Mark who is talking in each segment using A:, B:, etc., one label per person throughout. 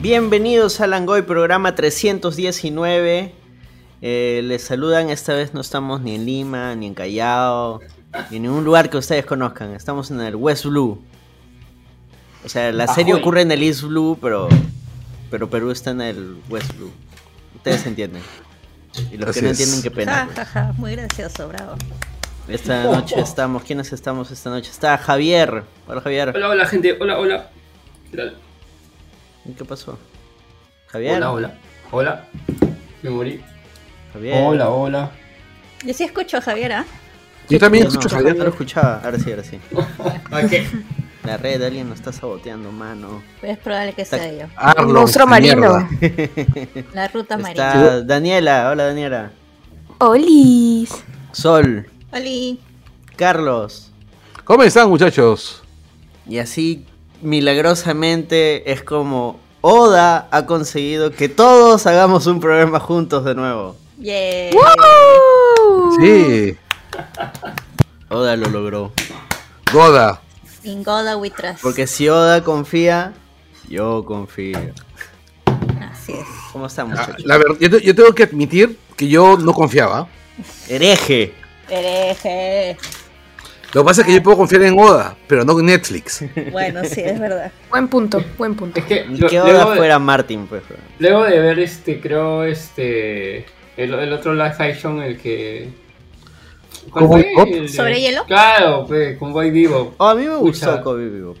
A: Bienvenidos a Langoy, programa 319. Eh, les saludan, esta vez no estamos ni en Lima, ni en Callao, ni en ningún lugar que ustedes conozcan. Estamos en el West Blue. O sea, la serie
B: Ajoy.
A: ocurre en el East Blue, pero, pero Perú está en el West Blue. Ustedes entienden. Y los
C: Así
A: que no
C: es.
A: entienden, qué pena.
D: Ja, ja, ja, muy gracioso, bravo.
A: Esta noche estamos, ¿quiénes estamos esta noche? Está Javier. Hola Javier.
B: Hola, hola, gente. Hola, hola. ¿Qué tal?
A: ¿Qué pasó? Javier.
B: Hola, hola. Hola. Me morí.
A: Javier.
B: Hola, hola.
D: Yo sí escucho a Javier, ¿ah?
C: Yo también
A: No,
C: escucho a Javier.
A: no lo escuchaba. Ahora sí, ahora sí.
B: ¿A qué?
A: La red, alguien nos está saboteando, mano.
D: Pues es probable que sea yo.
C: Arlong,
E: monstruo marino.
D: La ruta marina.
A: Está Daniela. Hola, Daniela.
E: Olis.
A: Sol.
D: Oli.
A: Carlos.
C: ¿Cómo están, muchachos?
A: Y así, milagrosamente, es como Oda ha conseguido que todos hagamos un programa juntos de nuevo.
D: Yeah.
C: Sí,
A: Oda lo logró.
C: Goda.
D: In God we trust.
A: Porque si Oda confía, yo confío.
D: Así es.
A: ¿Cómo están,
C: Ah,
A: muchachos?
C: La verdad, yo, te- yo tengo que admitir que yo no confiaba.
A: Hereje.
D: Hereje.
C: Lo que pasa es que yo puedo confiar en Oda, pero no en Netflix.
D: Bueno, sí, es verdad.
E: Buen punto, buen punto.
B: Es que lo-
A: que Oda
B: luego, de,
A: fuera Martin, pues.
B: luego de ver este, creo, este. El, el otro live action, el que. ¿Cuál
C: ¿Cómo?
B: fue? El
D: ¿Sobre hielo?
B: Claro, pues, con Boy Vivo.
A: Oh, a mí me gustó. Kobe Vivo.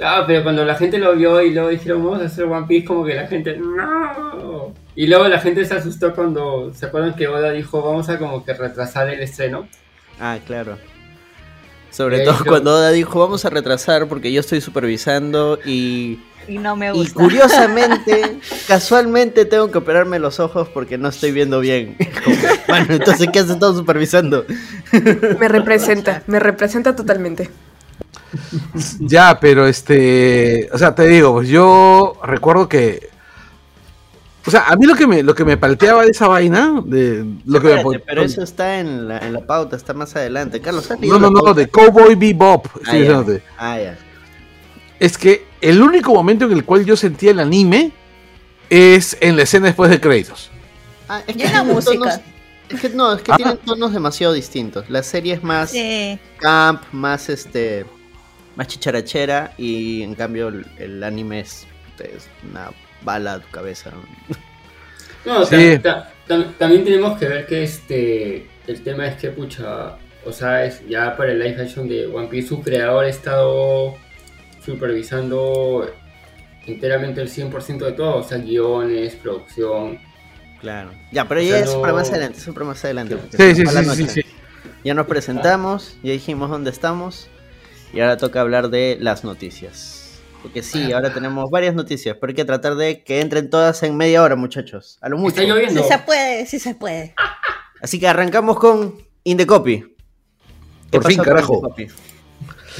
B: Ah, pero cuando la gente lo vio y luego dijeron, vamos a hacer One Piece, como que la gente, no. Y luego la gente se asustó cuando, ¿se acuerdan que Oda dijo, vamos a como que retrasar el estreno?
A: Ah, claro. Sobre todo cuando Oda dijo, vamos a retrasar porque yo estoy supervisando y...
D: Y no me
A: Y
D: gusta.
A: curiosamente, casualmente tengo que operarme los ojos porque no estoy viendo bien. Como, Bueno, entonces, ¿qué has estado supervisando?
E: Me representa, me representa totalmente.
C: Ya, pero este. O sea, te digo, pues yo recuerdo que. O sea, a mí lo que me, lo que me palteaba de esa vaina, de lo que me
A: pero eso está en la, en la pauta, está más adelante. Carlos, ¿has leído
C: No, no, no, de Cowboy Bebop.
A: Ah, ya. Ah, ya.
C: Es que el único momento en el cual yo sentía el anime es en la escena después de créditos.
A: Ah, es
D: Y la música.
A: tonos- es que no, es que
C: Ah.
A: tienen tonos demasiado distintos. La serie es más
D: Sí.
A: camp, más este, más chicharachera y en cambio el, el anime es, es una bala a tu cabeza. ¿no?
B: No,
C: Sí.
B: ta- ta- tam- también tenemos que ver que este, el tema es que, pucha, o sea, es ya para el live action de One Piece, su creador ha estado supervisando enteramente el 100% de todo, o sea, guiones, producción.
A: Claro. Ya, pero
B: O
A: ya
B: sea,
A: es
B: no-
A: para más adelante, para más adelante.
C: Sí, sí, sí, sí.
A: Ya nos presentamos, ya dijimos dónde estamos y ahora toca hablar de las noticias. Porque sí, ahora tenemos varias noticias, pero hay que tratar de que entren todas en media hora, muchachos. A lo mucho.
B: Está lloviendo.
D: Sí se puede, sí se puede.
A: Así que arrancamos con In the Copy. ¿Qué
C: Por fin, carajo.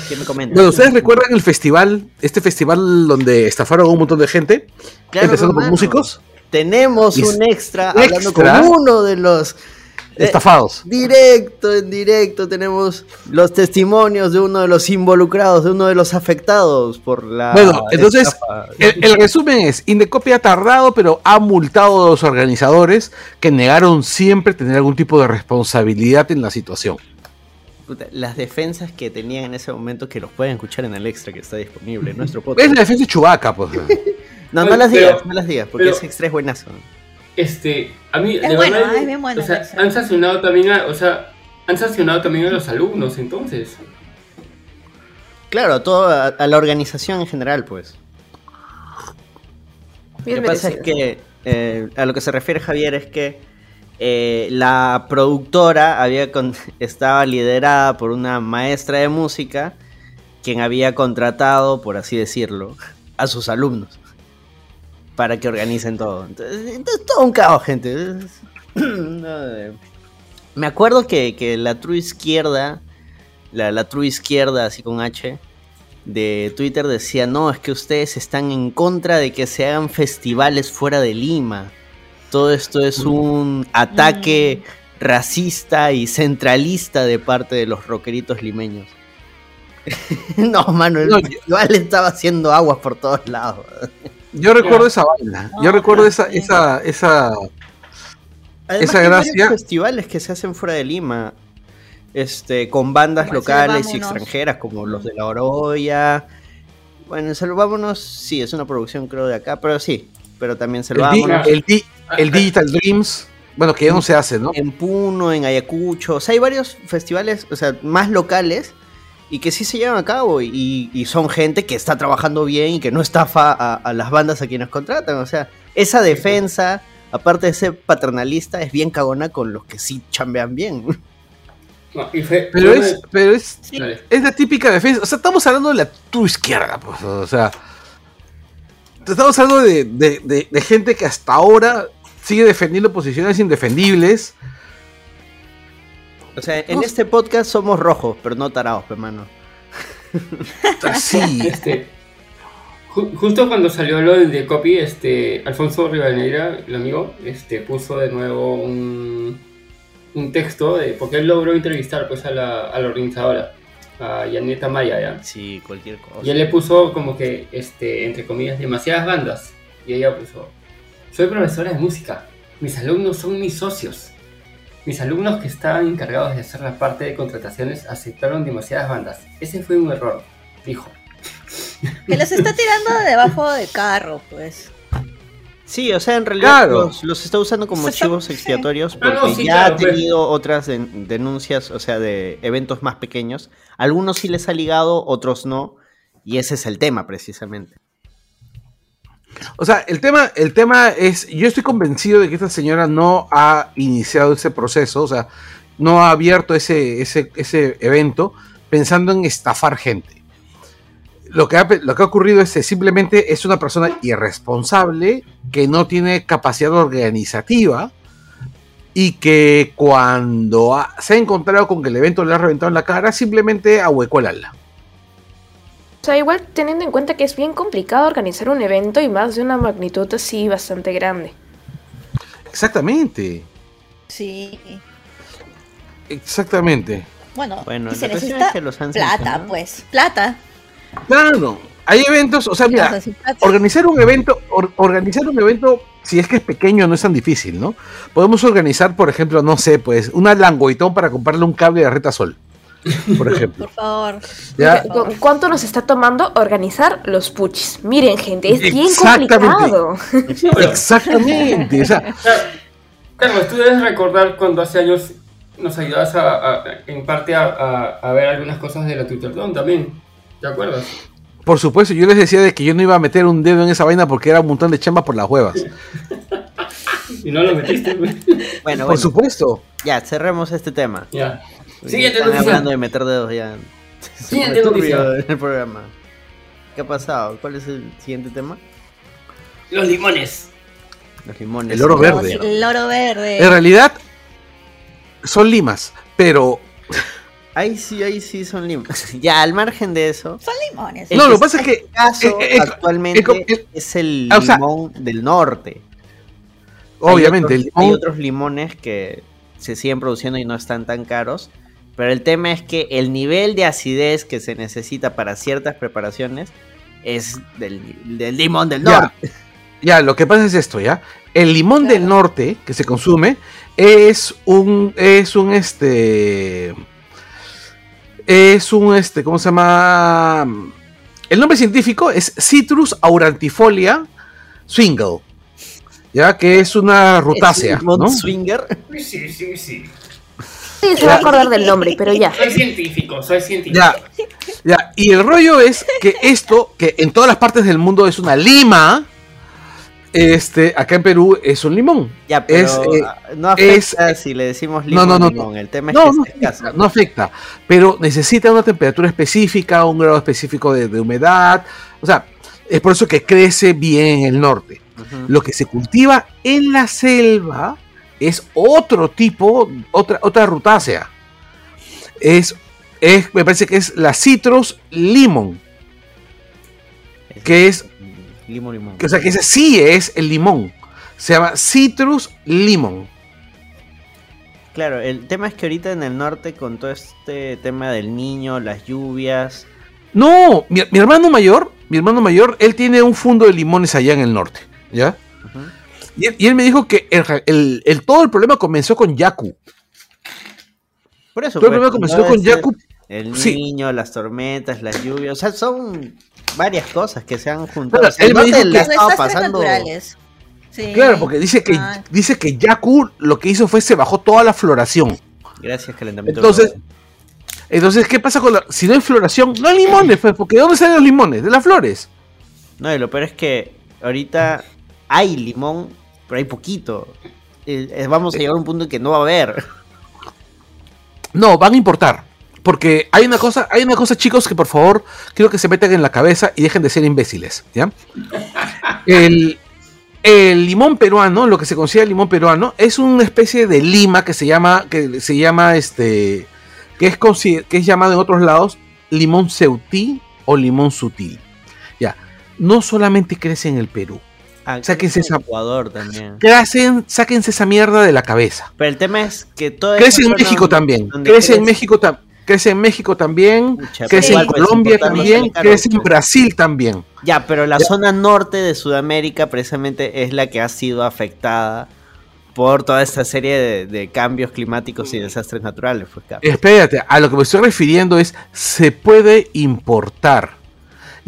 A: ¿Qué me comentas?
C: Bueno, ¿ustedes recuerdan el festival? Este festival donde estafaron a un montón de gente,
A: Claro,
C: empezando por músicos,
A: Tenemos
C: Y-
A: un extra, hablando con uno de los eh,
C: estafados.
A: Directo, en directo, tenemos los testimonios de uno de los involucrados, de uno de los afectados por la.
C: Bueno, entonces. El, el resumen es, Indecopy ha tardado, pero ha multado a los organizadores que negaron siempre tener algún tipo de responsabilidad en la situación.
A: Las defensas que tenían en ese momento que los pueden escuchar en el extra que está disponible en nuestro
C: Es
A: podcast.
C: la defensa de Chubaca, pues.
A: No, no las digas, no las digas, porque
B: pero-
A: ese extra es buenazo.
B: Este, a mí,
D: Es
B: de
D: bueno,
B: verdad,
D: es bien bueno
B: o sea, han sancionado también a, o sea, han sancionado también a los alumnos, entonces.
A: Claro, a toda a, a la organización en general, pues. Lo que pasa es que eh, a lo que se refiere Javier es que eh, la productora había con- estaba liderada por una maestra de música quien había contratado, por así decirlo, a sus alumnos para que organicen todo. Entonces, entonces, todo un caos, gente. Me acuerdo que, que la true izquierda, la, la true izquierda, así con H, de Twitter decía, no, es que ustedes están en contra de que se hagan festivales fuera de Lima. Todo esto es un ataque racista y centralista de parte de los rockeritos limeños. no, mano, el
C: No, yo-
A: estaba haciendo aguas por todos lados.
C: Yo recuerdo
B: Ya.
C: esa vaina.
D: No,
C: Yo recuerdo
D: no,
C: esa, esa, esa.
A: Además,
C: Esa
A: hay
C: gracia-
A: varios festivales que se hacen fuera de Lima. Este, con bandas locales y extranjeras, como los de La Oroya. Bueno, Salvámonos, sí, es una producción creo de acá, pero sí. Pero también
C: El, di-
A: Salvámonos.
C: el di- el Digital Dreams. Bueno, que ya no se hace, ¿no?
A: En Puno, en Ayacucho. O sea, hay varios festivales, o sea, más locales y que sí se llevan a cabo. Y, y son gente que está trabajando bien y que no estafa a, a las bandas a quienes contratan. O sea, esa defensa, aparte de ser paternalista, es bien cagona con los que sí chambean bien.
B: No,
C: Pero es, pero es,
D: Sí.
B: Dale.
C: es la típica defensa. O sea, estamos hablando de la tu izquierda, pues. O sea, estamos hablando de, de- de- de gente que hasta ahora sigue defendiendo posiciones indefendibles.
A: O sea, en este podcast somos rojos, pero no tarados, hermano.
C: Así.
B: Este, ju- justo cuando salió lo de copy, este, Alfonso Rivadeneira, el amigo, este, puso de nuevo un, un texto de, porque él logró entrevistar pues a la, a la organizadora, a Yaneta Maya, ¿ya?
A: Sí, cualquier cosa.
B: Y él le puso como que, este, entre comillas, demasiadas bandas. Y ella puso, soy profesora de música, mis alumnos son mis socios. Mis alumnos que estaban encargados de hacer la parte de contrataciones aceptaron demasiadas bandas. Ese fue un error, dijo.
D: Que los está tirando debajo del carro, pues.
A: Sí, o sea, en realidad
C: Claro.
A: los, los está usando como
D: está-
A: chivos expiatorios
B: Ah,
A: porque
B: no, sí,
A: ya
B: claro,
A: ha
B: pues.
A: tenido otras den- denuncias, o sea, de eventos más pequeños. Algunos sí les ha ligado, otros no. Y ese es el tema, precisamente.
C: O sea, el tema, el tema es, yo estoy convencido de que esta señora no ha iniciado ese proceso, o sea, no ha abierto ese, ese, ese evento pensando en estafar gente. Lo que, ha, lo que ha ocurrido es que simplemente es una persona irresponsable que no tiene capacidad organizativa y que cuando ha- se ha encontrado con que el evento le ha reventado en la cara, simplemente ahuecó el ala.
E: O sea, igual teniendo en cuenta que es bien complicado organizar un evento y más de una magnitud así bastante grande.
C: Exactamente,
D: Sí.
C: exactamente.
D: Bueno,
A: Bueno,
D: y se necesita
A: es que los han
D: plata,
A: sancionado.
D: pues. Plata.
C: Claro, hay eventos, o sea, mira, organizar un evento, or- organizar un evento, si es que es pequeño, no es tan difícil, ¿no? Podemos organizar, por ejemplo, no sé, pues, una langoitón para comprarle un cable de reta sol, por ejemplo.
D: Por favor.
C: ¿ya?
E: ¿Cu- ¿Cuánto nos está tomando organizar los puchis? Miren, gente, es bien complicado.
C: Exactamente, o sea,
B: Claro, Carlos, tú debes recordar cuando hace años nos ayudabas a, a- en parte a, a- a ver algunas cosas de la Twitterdom también. ¿Te acuerdas?
C: por supuesto, yo les decía de que yo no iba a meter un dedo en esa vaina porque era un montón de chamba por las huevas.
B: Y no lo metiste.
A: Bueno,
C: Por
A: bueno,
C: supuesto.
A: ya, cerremos este tema.
B: ya. Siguiente
A: Están
B: noticia.
A: hablando de meter dedos ya.
B: Siguiente noticia.
A: en el programa. ¿Qué ha pasado? ¿Cuál es el siguiente tema?
B: Los limones.
A: Los limones.
C: El oro
D: No,
C: verde.
D: El oro verde.
C: En realidad, son limas, pero...
A: Ahí sí, ahí sí son limones. ya, al margen de eso.
D: Son limones.
C: No, lo que pasa es que-
A: caso
C: eh, eh,
A: actualmente
C: eh, eh,
A: es el
C: ah, o sea-
A: limón del norte.
C: Obviamente,
A: hay
C: el
A: otros, hay
C: limón-
A: otros limones que se siguen produciendo y no están tan caros. Pero el tema es que el nivel de acidez que se necesita para ciertas preparaciones es del, del limón del norte.
C: Ya, lo que pasa es esto, ¿ya? El limón del norte que se consume es un, es un, este, es un, este, ¿cómo se llama? El nombre científico es Citrus aurantifolia swingle, ¿ya? Que es una rutácea,
A: Es limón
C: ¿no?
A: swinger.
B: Sí, sí, sí.
E: Sí, se va a acordar del nombre, pero ya.
B: Soy científico, soy científico.
C: Ya, ya, y el rollo es que esto, que en todas las partes del mundo es una lima, este, acá en Perú es un limón.
A: Ya, pero
C: Es, eh,
A: ah, no afecta si le decimos
C: no,
A: limón.
C: no, no,
A: limón. El tema es
C: No,
A: que
C: no afecta, no afecta, pero necesita una temperatura específica, un grado específico de, de humedad, o sea, es por eso que crece bien en el norte. Lo que se cultiva en la selva es otro tipo, otra, otra rutácea. Es, es, me parece que es la Citrus limon, que es
A: Limón, limón.
C: que, o sea, que ese sí es el limón. Se llama Citrus limon.
A: Claro, el tema es que ahorita en el norte con todo este tema del niño, las lluvias,
C: No, mi, mi hermano mayor, mi hermano mayor, él tiene un fondo de limones allá en el norte, ¿ya?
A: ujú,
C: Y él, y él me dijo que el, el- el- todo el problema comenzó con Yaku.
A: por eso
C: Todo el problema comenzó con Yaku.
A: el
C: sí.
A: niño, las tormentas, las lluvias, o sea, son varias cosas que se han juntado.
C: Claro,
A: O sea, el
C: él me dijo que-
D: desastres
A: pasando.
D: Sí.
C: Claro, porque dice que,
D: Ah.
C: dice que Yaku lo que hizo fue se bajó toda la floración.
A: gracias calentamiento
C: Entonces,
A: global.
C: Entonces, ¿qué pasa con la.? Si no hay floración, no hay limones, pues, porque ¿de dónde salen los limones? De las flores.
A: No, y lo peor es que ahorita hay limón, pero hay poquito. Eh, eh, vamos a llegar a un punto en que no va a haber.
C: No, van a importar. Porque hay una cosa, hay una cosa, chicos, que por favor quiero que se metan en la cabeza y dejen de ser imbéciles, ¿ya? El, el limón peruano, lo que se considera el limón peruano, es una especie de lima que se llama, que se llama este, que es, que es llamado en otros lados limón ceutí o limón sutil. Ya, no solamente crece en el Perú,
A: Ah,
C: Sáquense esa-
A: Ecuador también.
C: Crecen, sáquense esa mierda de la cabeza.
A: Pero el tema es que todo
C: Crece en México
A: donde-
C: también.
A: donde
C: Crece en México también. Crece en México también.
A: Pucha,
C: Crece en
A: pues,
C: Colombia también. Crece en
A: pues.
C: Brasil también.
A: Ya, pero la
C: Ya.
A: zona norte de Sudamérica precisamente es la que ha sido afectada por toda esta serie de, de cambios climáticos y desastres naturales. Pues.
C: Espérate, a lo que me estoy refiriendo es, se puede importar.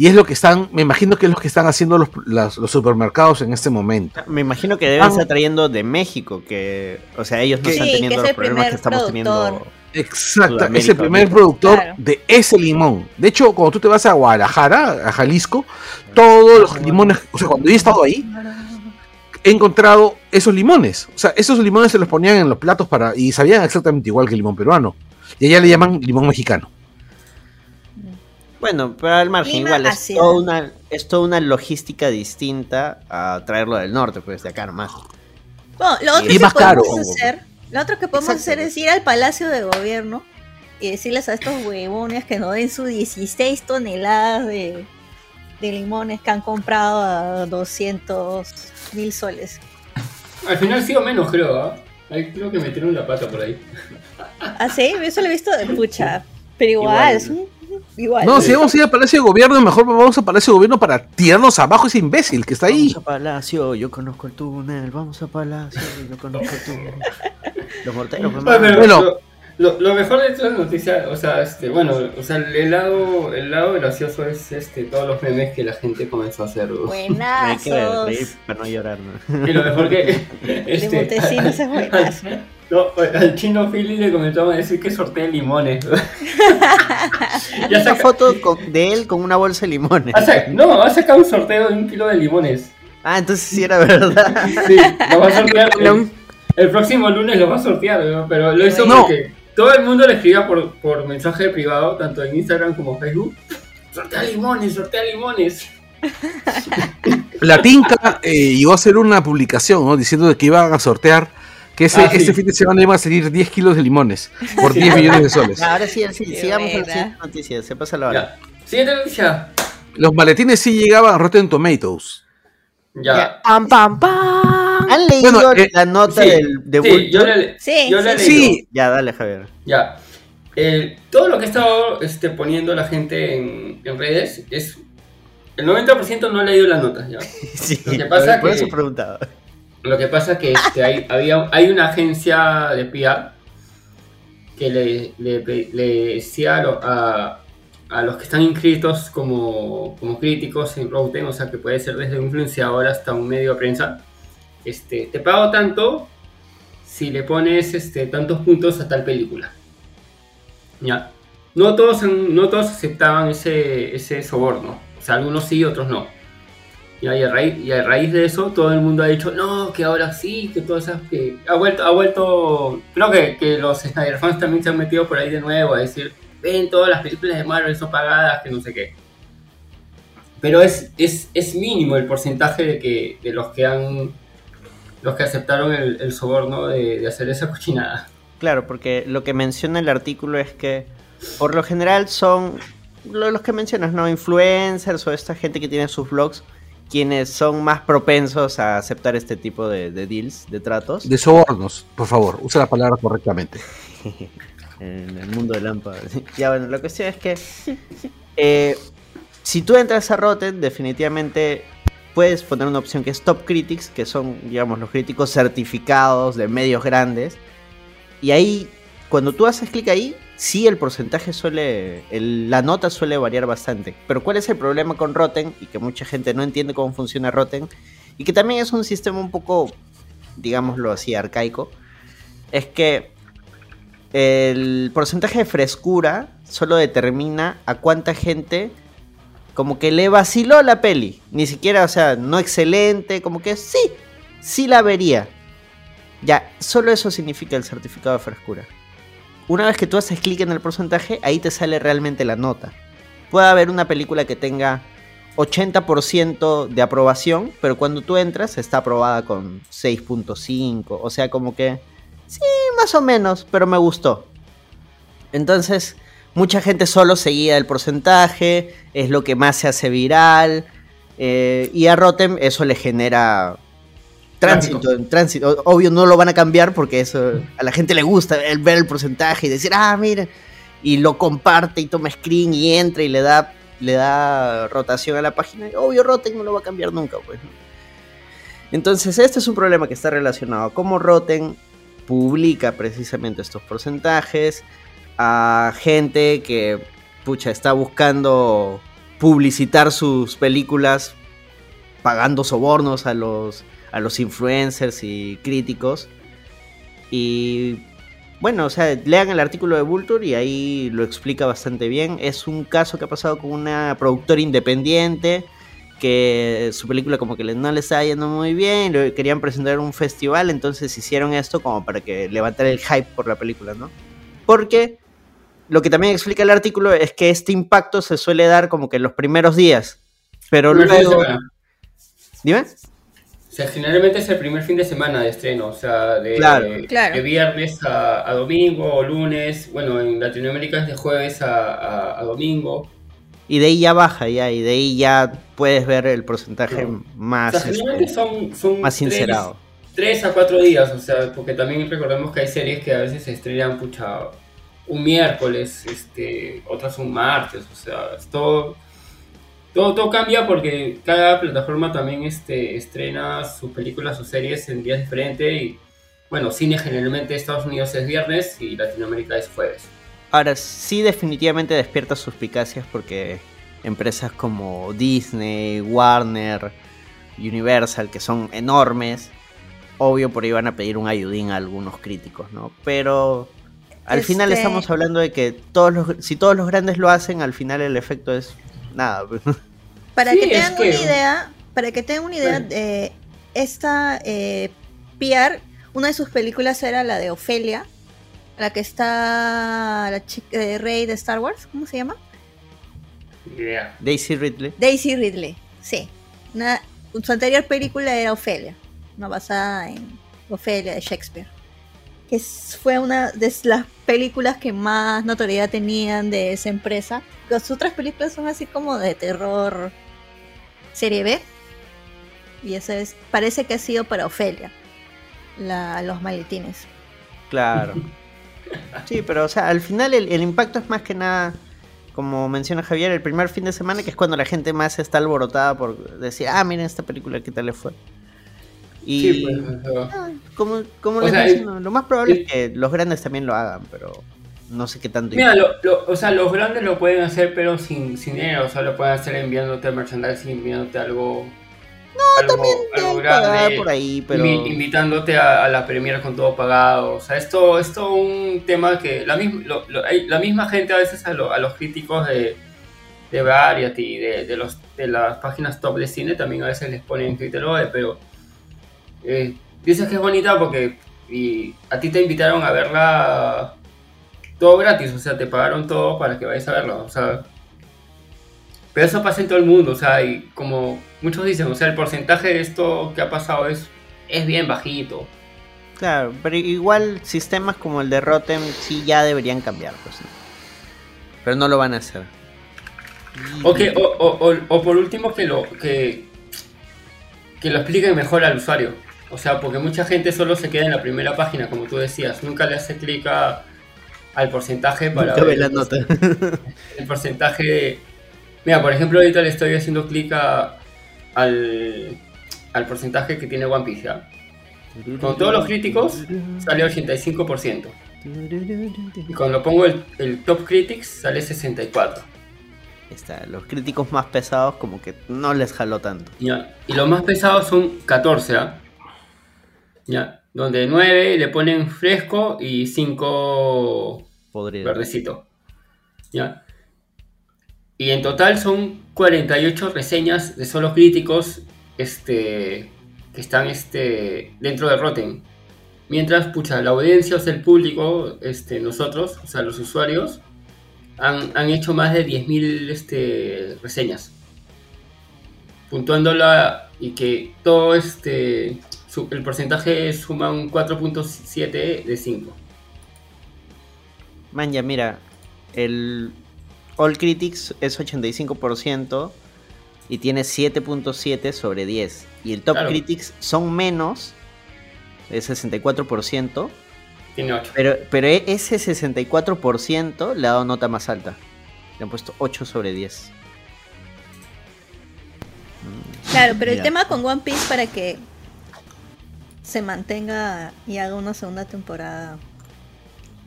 C: Y es lo que están, me imagino que es lo que están haciendo los, las- los supermercados en este momento.
A: Me imagino que deben
C: Ah.
A: estar trayendo de México, que, o sea, ellos no
C: Que-
A: están teniendo
D: es
A: los problemas que estamos teniendo.
C: Exacto, es el primer productor
D: Claro.
C: de ese limón. De hecho, cuando tú te vas a Guadalajara, a Jalisco, todos los limones, o sea, cuando yo he estado ahí, he encontrado esos limones. O sea, esos limones se los ponían en los platos para y sabían exactamente igual que el limón peruano. Y allá le llaman limón mexicano.
A: Bueno, pero al margen,
D: Lima
A: igual, es toda, una, es toda una logística distinta a traerlo del norte, pues de acá nomás.
D: Bueno, lo otro
C: Y
D: que
C: más caro.
D: podemos hacer, lo otro que podemos
A: Exacto.
D: hacer es ir al Palacio de Gobierno y decirles a estos huevones que nos den sus 16 toneladas de, de limones que han comprado a 200 mil soles.
B: Al final sí o menos, creo, ¿ah? Creo que metieron la pata por ahí.
D: ¿Ah, sí? Eso lo he visto de pucha. Pero igual,
A: Igual.
D: es un- igual.
C: No, si vamos a ir al Palacio de Gobierno, mejor vamos al Palacio de Gobierno para tirarnos abajo ese imbécil que está ahí.
A: Vamos a Palacio, yo conozco el túnel, vamos a Palacio, yo conozco el túnel. Los morteros, pues,
B: pero
C: Bueno.
B: lo, mejor de esta noticia, o sea, este, bueno, o sea, el lado, el lado gracioso es este, todos los memes que la gente comenzó a hacer. ¿no?
A: Hay que reír para no llorar, ¿no?
B: Y lo mejor que.
D: De
B: Este,
D: Montesinos es buenazo.
B: No, al chino Philly le comenzamos a decir que sortea limones. ya
A: Una
B: saca,
A: foto con- de él con una bolsa de limones.
B: ha sa- no, ha sacado un sorteo de un kilo de limones.
A: Ah, entonces sí era verdad.
B: Sí, lo va a sortear. El, el próximo lunes lo va a sortear, ¿no? pero lo hizo
C: No.
B: porque todo el mundo le escribía por, por mensaje privado, tanto en Instagram como Facebook. Sortea limones, sortea limones.
C: La Tinca eh, llegó a hacer una publicación ¿no? diciendo que iban a sortear que ese,
B: Ah, sí.
C: este fin de semana iban a salir 10 kilos de limones por 10 millones de soles.
A: Ahora sí, sí,
D: Qué
A: sigamos con la noticia, se pasa la hora.
B: Ya. Siguiente noticia.
C: Los maletines sí llegaban a Rotten Tomatoes.
B: Ya.
E: Pam, pam, pam.
A: ¿Han leído
C: Bueno, eh,
A: la nota
B: Sí,
A: del de
B: sí, yo le,
D: Sí,
B: yo le
D: sí,
B: leído.
C: Sí,
A: Ya, dale, Javier.
B: Ya. Eh, todo lo que ha estado este, poniendo la gente en, en redes es. El 90% no ha leído las notas, ¿ya?
A: Sí,
B: Lo que pasa
A: por
B: que-
A: eso preguntaba.
B: Lo que pasa es que este, hay, había, hay una agencia de PR que le, le- le decía a, lo- a- a los que están inscritos como, como críticos en Rotten, o sea que puede ser desde un influenciador hasta un medio de prensa, este, te pago tanto si le pones este, tantos puntos a tal película. ¿Ya? No todos, no todos aceptaban ese, ese soborno, o sea, algunos sí, otros no. Y a, raíz, a raíz de eso, todo el mundo ha dicho, no, que ahora sí, que todas esas que ha vuelto, ha vuelto, creo que, que los Snyder fans también se han metido por ahí de nuevo a decir, ven, todas las películas de Marvel son pagadas, que no sé qué. Pero es, es, es mínimo el porcentaje de que de los que han los que aceptaron el, soborno de, de hacer esa cochinada.
A: Claro, porque lo que menciona el artículo es que por lo general son lo- los que mencionas, ¿no? Influencers o esta gente que tiene sus blogs quienes son más propensos a aceptar este tipo de, de deals, de tratos.
C: De sobornos, por favor, usa la palabra correctamente.
A: en el mundo de Lampa. ya bueno, la cuestión es que eh, si tú entras a Rotten, definitivamente puedes poner una opción que es Top Critics, que son, digamos, los críticos certificados de medios grandes. Y ahí, cuando tú haces clic ahí, sí el porcentaje suele, el- la nota suele variar bastante. Pero ¿cuál es el problema con Rotten? Y que mucha gente no entiende cómo funciona Rotten. Y que también es un sistema un poco, digámoslo así, arcaico. Es que el porcentaje de frescura solo determina a cuánta gente como que le vaciló la peli. Ni siquiera, o sea, no excelente, como que sí, sí la vería. Ya, solo eso significa el certificado de frescura. Una vez que tú haces clic en el porcentaje, ahí te sale realmente la nota. Puede haber una película que tenga 80% de aprobación, pero cuando tú entras está aprobada con 6.5. O sea, como que sí, más o menos, pero me gustó. Entonces, mucha gente solo seguía el porcentaje, es lo que más se hace viral. eh, y a Rotten eso le genera tránsito. tránsito. O- Obvio no lo van a cambiar porque eso a la gente le gusta el ver el porcentaje y decir, ah, mira. Y lo comparte y toma screen y entra y le da, le da rotación a la página. Y Obvio Rotten no lo va a cambiar nunca, pues. ¿no? Entonces, este es un problema que está relacionado a cómo Rotten publica precisamente estos porcentajes a gente que pucha está buscando publicitar sus películas pagando sobornos a los a los influencers y críticos y bueno, o sea, lean el artículo de Vulture y ahí lo explica bastante bien. Es un caso que ha pasado con una productora independiente que su película como que no le estaba yendo muy bien, lo querían presentar en un festival, entonces hicieron esto como para que levantar el hype por la película, ¿no? Porque lo que también explica el artículo es que este impacto se suele dar como que en los primeros días, pero luego... Dime.
B: O sea, generalmente es el primer fin de semana de estreno, o sea, de,
A: Claro.
B: de-
D: Claro.
B: de viernes a, a domingo o lunes. Bueno, en Latinoamérica es de jueves a, a- a domingo.
A: Y de ahí ya baja, ya, y de ahí ya puedes ver el porcentaje
B: No. O
A: más,
B: sea, generalmente
A: este,
B: son, son
A: más
B: tres-
A: sincerado.
B: tres a cuatro días, o sea, porque también recordemos que hay series que a veces se estrenan, pucha, un miércoles, este, otras un martes, o sea, es todo, todo, todo cambia porque cada plataforma también este, estrena sus películas o series en días diferentes y, bueno, cine generalmente Estados Unidos es viernes y Latinoamérica es jueves.
A: Ahora, sí definitivamente despierta suspicacias porque empresas como Disney, Warner, Universal, que son enormes, obvio por ahí van a pedir un ayudín a algunos críticos, ¿no? Pero al final
D: Este-
A: estamos hablando de que todos los, si todos los grandes lo hacen, al final el efecto es nada.
D: Para
B: Sí,
D: que tengan
B: que-
D: una idea, para que tengan una idea, eh, esta eh, PR, una de sus películas era la de Ofelia, la que está la chica de Rey de Star Wars, ¿cómo se llama?
A: Daisy Ridley.
D: Daisy Ridley, sí. Una- su anterior película era Ofelia, una basada en Ofelia de Shakespeare. Que fue una de las películas que más notoriedad tenían de esa empresa. Las otras películas son así como de terror serie B. Y esa es, parece que ha sido para Ofelia, la, los maletines.
A: Claro. Sí, pero o sea, al final el, el impacto es más que nada, como menciona Javier, el primer fin de semana, que es cuando la gente más está alborotada por decir, ah, miren esta película, ¿qué tal le fue? Y
B: Sí, pues,
A: como, como les
B: sea,
A: menciono, lo más probable
B: el-
A: es que los grandes también lo hagan, pero no sé qué tanto.
B: Mira, lo, lo- o sea, los grandes lo pueden hacer, pero sin, sin dinero. O sea, lo pueden hacer enviándote merchandising, enviándote algo. No,
A: también deben pagar por ahí, pero
B: invitándote a, a la premiere con todo pagado. O sea, esto es todo un tema que la, misma lo- la misma gente a veces a, lo- a los críticos de, de Variety, de, de, los, de las páginas top de cine, también a veces les ponen en Twitter, "Oye, pero eh, dices que es bonita porque y a ti te invitaron a verla todo gratis, o sea, te pagaron todo para que vayas a verla, o sea. Pero eso pasa en todo el mundo, o sea, y como muchos dicen, o sea, el porcentaje de esto que ha pasado es, es bien bajito.
A: claro, pero igual sistemas como el de Rotten sí ya deberían cambiar, pues. ¿no? Pero no lo van a hacer. Y-
B: O, que- o, o- o- o por último que lo que que lo expliquen mejor al usuario. O sea, porque mucha gente solo se queda en la primera página, como tú decías. Nunca le hace clic al porcentaje para
A: Nunca ve
B: ver
A: la nota.
B: el porcentaje. de- Mira, por ejemplo, ahorita le estoy haciendo clic al, al porcentaje que tiene One Piece. ¿ya? Con todos los críticos sale 85%. Y cuando pongo el, el Top Critics sale 64%.
A: Ahí Está, los críticos más pesados como que no les jaló tanto.
B: Ya. Y los más pesados son 14, ¿ah? Ya. Donde 9 le ponen fresco y 5
A: Podría.
B: verdecito. Ya. Y en total son 48 reseñas de solo críticos este, que están este, dentro de Rotten. Mientras, pucha, la audiencia, o sea, el público, este, nosotros, o sea, los usuarios, han, han hecho más de 10.000 este, reseñas. Puntuándola y que todo este, su- el porcentaje suma un 4.7 de 5.
A: Man, ya mira, el All Critics es 85% y tiene 7.7 sobre 10. Y el Top
B: Claro.
A: Critics son menos, es 64%,
B: Tiene 8.
A: pero, pero e- ese 64% le ha dado nota más alta. Le han puesto 8 sobre 10.
D: Claro, pero el
A: Mira.
D: tema con One Piece para que se mantenga y haga una segunda temporada.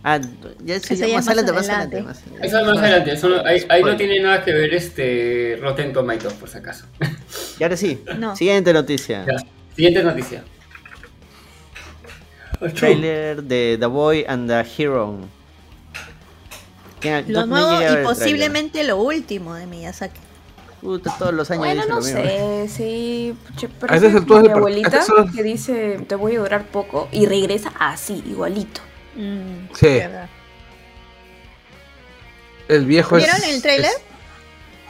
A: Ah, ya,
D: Eso
A: ya más
D: es más
A: adelante, más
D: adelante.
A: más adelante.
B: Eso es más adelante, eso no- ahí, ahí no tiene nada que ver este Rotten Tomatoes, por si acaso.
A: Y ahora sí,
D: No.
A: siguiente noticia.
B: Ya. Siguiente noticia.
A: Trailer de The Boy and the Hero. ¿Quién-
D: Lo nuevo y
A: el
D: posiblemente lo último de Miyazaki.
A: Puta, todos los años
E: Bueno, no sé, sí. como
C: alturas
E: mi abuelita que dice te voy a durar poco y regresa así, igualito.
D: Mm,
C: Sí. El viejo es.
D: ¿Vieron el tráiler?
C: es-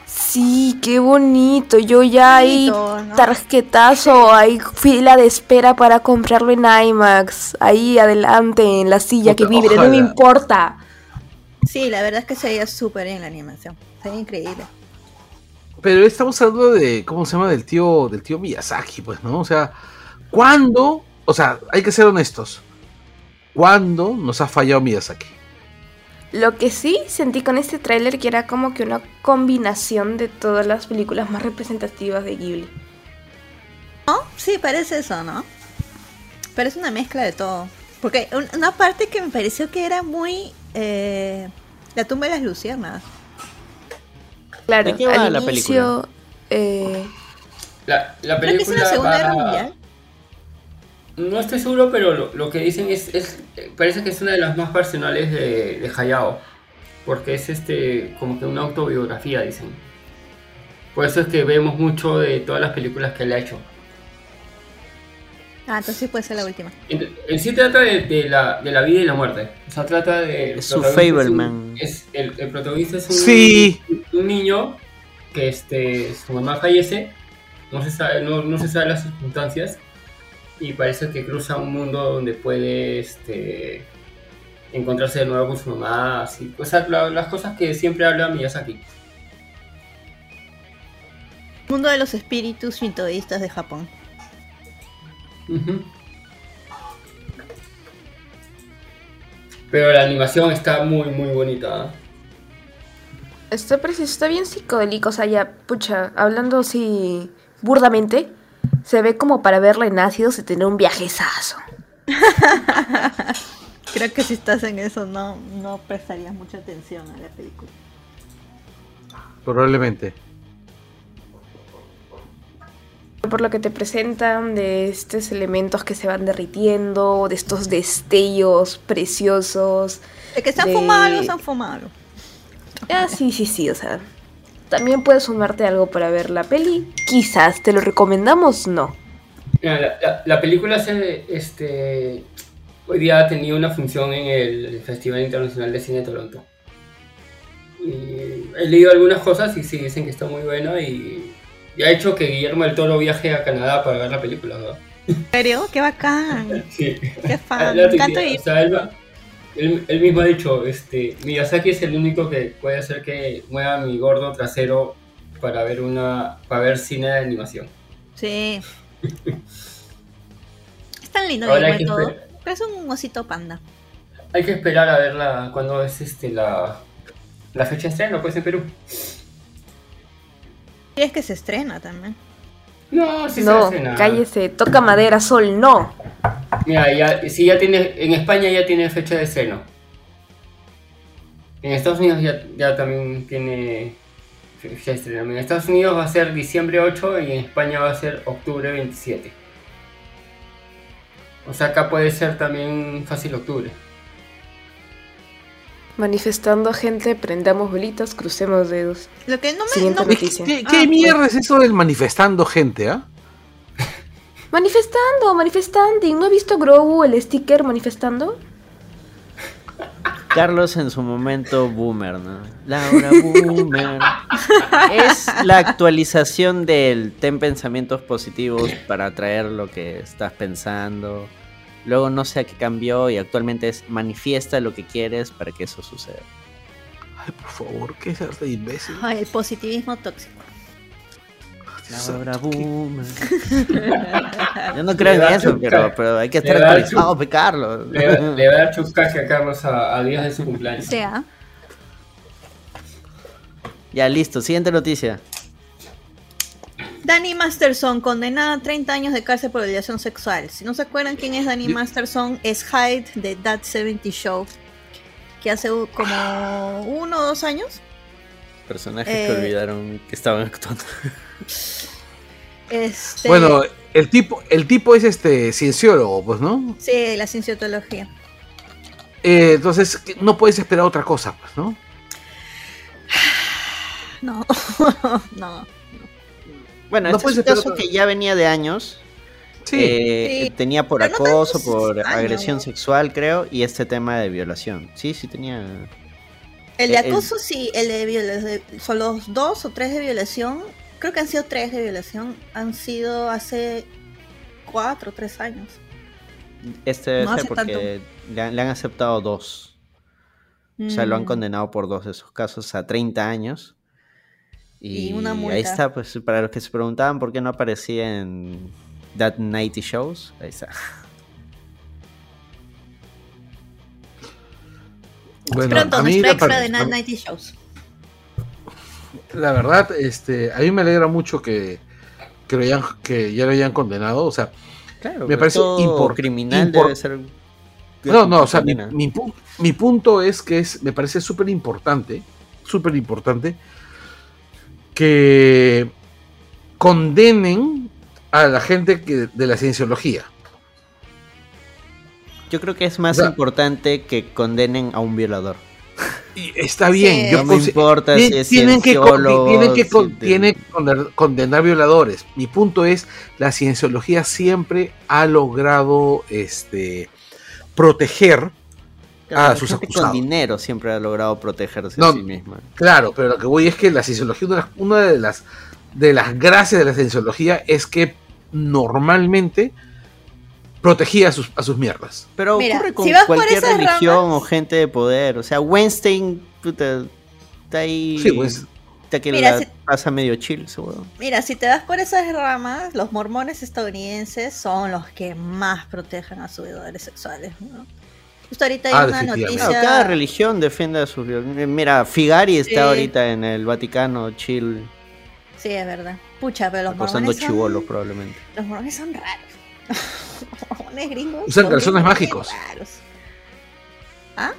E: Sí, qué bonito. Yo ya hay
D: Bonito, ¿no?
E: tarjetazo, hay fila de espera para comprarlo en IMAX. Ahí adelante, en la silla que vibre, no me importa.
D: Sí, la verdad es que se veía súper bien la animación. Se veía increíble.
C: Pero estamos hablando de. ¿Cómo se llama? Del tío, del tío Miyazaki, pues, ¿no? O sea, ¿cuándo? O sea, hay que ser honestos. ¿Cuándo nos ha fallado Miyazaki?
E: Lo que sí sentí con este tráiler que era como que una combinación de todas las películas más representativas de Ghibli.
D: ¿No? Sí, parece eso, ¿no? Parece una mezcla de todo. Porque un- una parte que me pareció que era muy... eh, la tumba de las luciernas.
E: Claro,
A: ¿De qué va
E: al
A: la
E: inicio, eh,
B: La, la
D: Creo que es
B: película
D: una Segunda
B: va-
D: Guerra Mundial.
B: No estoy seguro, pero lo, lo que dicen es, es- Parece que es una de las más personales de, de Hayao. Porque es este como que una autobiografía, dicen. Por eso es que vemos mucho de todas las películas que él ha hecho.
D: Ah, entonces sí puede ser la última.
B: En, en sí trata de, de la, de la vida y la muerte. O sea, trata de...
A: su
B: protagonista es un-
A: Fableman.
B: Es, el, el protagonista es un,
C: Sí.
B: un niño que este, su mamá fallece. No se, sabe, no, no se sabe las circunstancias. Y parece que cruza un mundo donde puede este, encontrarse de nuevo con su mamá. Así. O sea, la- las cosas que siempre habla Miyazaki.
D: Mundo de los espíritus shintoístas de Japón.
B: Pero la animación está muy, muy bonita. ¿eh?
E: está preciso, está bien psicodélico. O sea, ya, pucha, hablando así burdamente, se ve como para verla en ácidos y tener un viajezazo.
D: Creo que si estás en eso no, no prestarías mucha atención a la película.
C: Probablemente.
E: Por lo que te presentan de estos elementos que se van derritiendo, de estos destellos preciosos.
D: De que se han
E: De-
D: fumado algo, se han fumado algo.
E: Ah, sí, sí, sí, o sea. También puedes sumarte algo para ver la peli. Quizás, ¿te lo recomendamos? No.
B: La, la- la película se, este, hoy día ha tenido una función en el Festival Internacional de Cine de Toronto. Y he leído algunas cosas y sí dicen que está muy buena y ha hecho que Guillermo del Toro viaje a Canadá para ver la película, ¿no?
D: ¿En serio? ¡Qué bacán!
B: Sí.
D: ¡Qué fan! Me encanta ir.
B: o sea, él, él- él mismo ha dicho, este, Miyazaki es el único que puede hacer que mueva mi gordo trasero para ver una para ver cine de animación.
D: Sí. Es tan lindo
B: Ahora
D: y
B: que
D: todo. Pero es un osito panda.
B: Hay que esperar a verla cuando es este la, la fecha de estreno, pues en Perú.
D: Y es que se estrena también.
B: No, sí se
E: No,
B: estrena.
E: cállese, toca madera, sol, no.
B: Mira, ya, si ya tiene, en España ya tiene fecha de estreno. En Estados Unidos ya, ya también tiene fecha de estreno. En Estados Unidos va a ser diciembre 8 y en España va a ser octubre 27. O sea, acá puede ser también fácil octubre.
E: Manifestando gente, prendamos velitas, crucemos dedos.
D: Lo que no me.
E: Siguiente
D: no me-
E: noticia.
C: ¿Qué,
D: Ah,
C: qué
D: pues.
C: mierda es eso del manifestando gente, ah?
E: Manifestando, manifestando. ¿No he visto Grogu el sticker manifestando?
A: Carlos en su momento boomer, ¿no? Laura boomer. Es la actualización del ten pensamientos positivos para atraer lo que estás pensando. Luego no sé a qué cambió y actualmente es manifiesta lo que quieres para que eso suceda.
C: Ay, por favor, ¿qué es arte de imbécil?
D: Ay, el positivismo tóxico.
C: ¿qué-
A: boomer. Yo no creo en eso, pero, pero hay que estar actualizado, Carlos.
B: Le, va- le va a dar chuscaje a Carlos a, a días de su cumpleaños.
D: O sea,
A: Ya, listo. Siguiente noticia.
D: Danny Masterson condenada a 30 años de cárcel por violación sexual. Si no se acuerdan quién es Danny
C: Yo-
D: Masterson, es Hyde de That 70 Show. Que hace como uno o dos años.
A: Personajes
D: Eh,
A: que olvidaron que estaban actuando.
D: Este,
C: Bueno, el tipo, el tipo es este cienciólogo, pues, ¿no?
D: Sí, la cienciología.
C: Eh, entonces, no puedes esperar otra cosa, pues, ¿no?
D: No, no.
A: Bueno,
C: No
A: este es un caso que ya venía de años.
C: Sí.
A: Eh,
D: Sí.
A: Tenía por
D: Pero
A: acoso, por
D: años.
A: agresión sexual, creo, y este tema de violación. Sí, sí tenía.
D: El de
A: Eh, el-
D: acoso sí, el de violación. Son los dos o tres de violación. Creo que han sido tres de violación. Han sido hace cuatro o tres años.
A: Este debe
D: No
A: ser
D: hace
A: porque le han, le han aceptado dos. O sea, lo han
D: Mm.
A: condenado por dos de esos casos a 30 años. Y,
D: Y una multa.
A: ahí está, pues para los que se preguntaban por qué no aparecía en That 90 Shows, ahí está.
C: Bueno,
D: Pronto,
C: a mí
D: nuestra extra de Night Nighty Shows.
C: la verdad, este, a mí me alegra mucho que, que, lo hayan- que ya lo hayan condenado. O sea,
A: Claro,
C: Me parece impor-
A: criminal
C: impor-
A: debe ser.
C: no, no, o sea, mi, mi mi punto es que es, me parece súper importante, súper importante, que condenen a la gente que, de la cienciología.
A: Yo creo que es más
C: O sea-
A: importante que condenen a un violador.
C: Y está bien,
D: Sí.
C: yo
A: no me importa si es
C: tienen que, tienen que, con-
A: si de-
C: tienen que condenar, condenar violadores. Mi punto es, la cienciología siempre ha logrado este, proteger
A: Claro,
C: a
A: la
C: sus
A: gente con
C: acusados.
A: dinero siempre ha logrado protegerse
C: No,
A: a sí misma.
C: Claro, pero lo que voy es que la cienciología, una de las, una de las, de las gracias de la cienciología es que normalmente protegía a sus, a sus mierdas.
A: Pero
D: Mira,
A: ocurre con
D: si vas por
A: cualquier
D: esas
A: religión
D: ramas-
A: o gente de poder. O sea, Weinstein, puta, está ahí.
C: Sí, pues.
A: está que
D: Mira,
A: la
D: si-
A: pasa medio chill, seguro.
D: Mira, si te vas por esas ramas, los mormones estadounidenses son los que más protegen a sus deudores sexuales. ¿no? Justo ahorita hay
C: Ah,
D: una noticia.
A: Claro, cada religión defiende a sus. Mira, Figari está
D: Sí.
A: ahorita en el Vaticano, chill,
D: Sí, es verdad. Pucha, pero los mormones son...
A: chivolos probablemente.
D: Los mormones son raros. los mormones gringos
C: Usan calzones mágicos.
D: raros.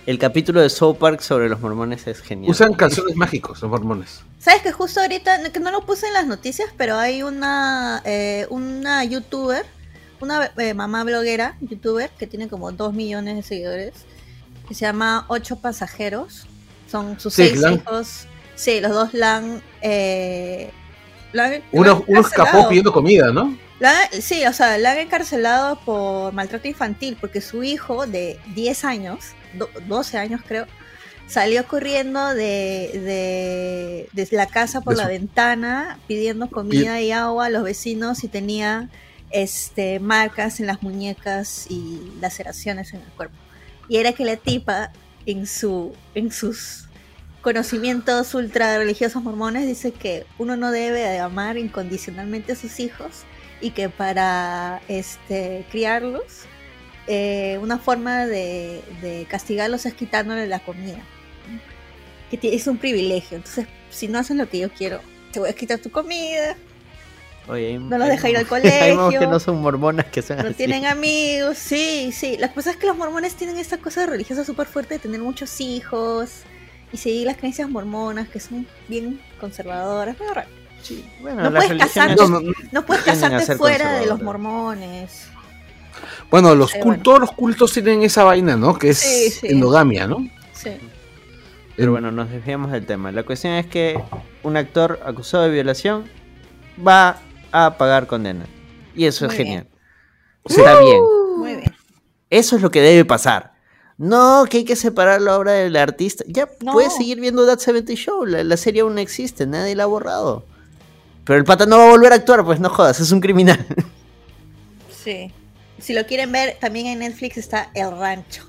A: El capítulo de South Park sobre los mormones es genial.
C: Usan calzones mágicos los mormones.
D: ¿Sabes que justo ahorita, que no lo puse en las noticias, pero hay una, eh, una youtuber, una eh, mamá bloguera, youtuber, que tiene como 2 millones de seguidores, que se llama Ocho Pasajeros. Son sus
C: Sí,
D: seis hijos. Sí, los dos la han... Eh, han- la
C: Uno, escapó pidiendo comida, ¿no?
D: La sí, o sea, la han encarcelado por maltrato infantil porque su hijo de 10 años, do- 12 años creo, salió corriendo de, de, de la casa por
C: De
D: la
C: su-
D: ventana pidiendo comida y agua a los vecinos y tenía este, marcas en las muñecas y laceraciones en el cuerpo. Y era que la tipa en, su, en sus conocimientos ultra religiosos mormones dice que uno no debe de amar incondicionalmente a sus hijos y que para este criarlos eh, una forma de, castigarlos es quitándole la comida. Que es un privilegio. Entonces, si no hacen lo que yo quiero, te voy a quitar tu comida,
A: Oye, hay-
D: No los deja ir al
A: Hay mos que
D: colegio.
A: no son mormonas que son
D: no
A: así.
D: tienen amigos. Sí, sí. La cosa es que los mormones tienen esta cosa religiosa súper fuerte de tener muchos hijos y seguir las creencias mormonas que son bien conservadoras. Pero raro.
A: Sí, bueno,
D: No
A: las
D: puedes casarte.
C: No, no,
D: No puedes casarte fuera de los mormones.
C: Bueno, los
D: Sí,
C: cul-
D: bueno.
C: todos los cultos tienen esa vaina, ¿no? Que es
D: Sí, sí.
C: endogamia, ¿no?
D: Sí.
A: Pero bueno, nos desviamos del tema. La cuestión es que un actor acusado de violación va a pagar condena. Y eso
D: Muy
A: es genial.
C: Sí.
A: Está bien.
D: Muy bien.
A: Eso es lo que debe pasar. No, que hay que separar la obra del artista. Ya
D: No.
A: puedes seguir viendo That 70 Show. La, la serie aún existe, nadie la ha borrado. Pero el pata no va a volver a actuar, pues no jodas, es un criminal.
D: Sí. Si lo quieren ver, también en Netflix está El Rancho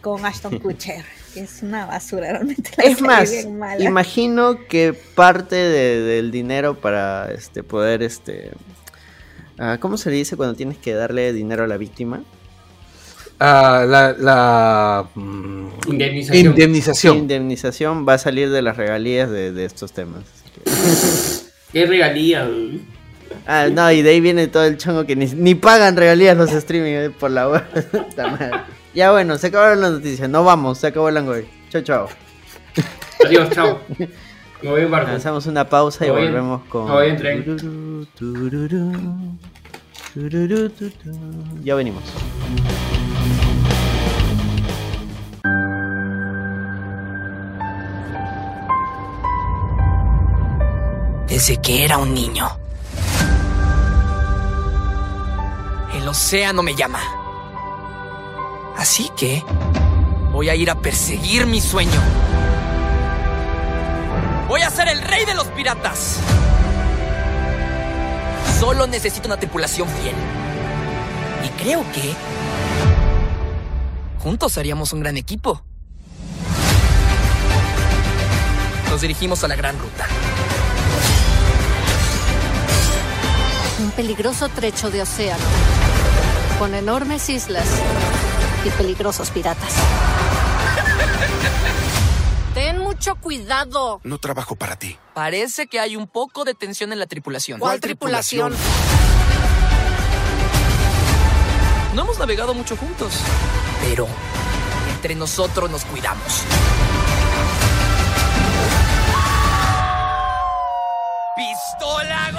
D: con Ashton Kutcher. Es una basura, realmente. la
A: es más,
D: bien mala.
A: imagino que parte de- del dinero para este poder este ah, ¿Cómo se le dice cuando tienes que darle dinero a la víctima?
C: Ah, la la mm,
B: Indemnización.
C: indemnización.
A: Indemnización va a salir de las regalías de, de estos temas.
B: ¿Qué regalía?
A: Ah, no, y de ahí viene todo el chongo que ni, ni pagan regalías los streaming eh, por la web. Ya bueno, se acabaron las noticias. No vamos, se acabó el Langoy. Chao, chao.
B: Adiós, chao. Me voy en barco.
A: Lanzamos una pausa y
B: en-
A: volvemos con.
B: voy en tren.
A: Ya venimos.
F: desde que era un niño. El océano me llama. Así que voy a ir a perseguir mi sueño. Voy a ser el rey de los piratas. Solo necesito una tripulación fiel. Y creo que juntos haríamos un gran equipo. Nos dirigimos a la gran ruta.
G: Un peligroso trecho de océano, con enormes islas y peligrosos piratas. Ten mucho cuidado.
H: No trabajo para ti.
F: Parece que hay un poco de tensión en la tripulación.
H: ¿Cuál tripulación?
F: No hemos navegado mucho juntos. Pero entre nosotros nos cuidamos. ¡Pistola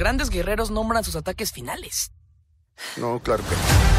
F: grandes guerreros nombran sus ataques finales.
H: No, claro que no.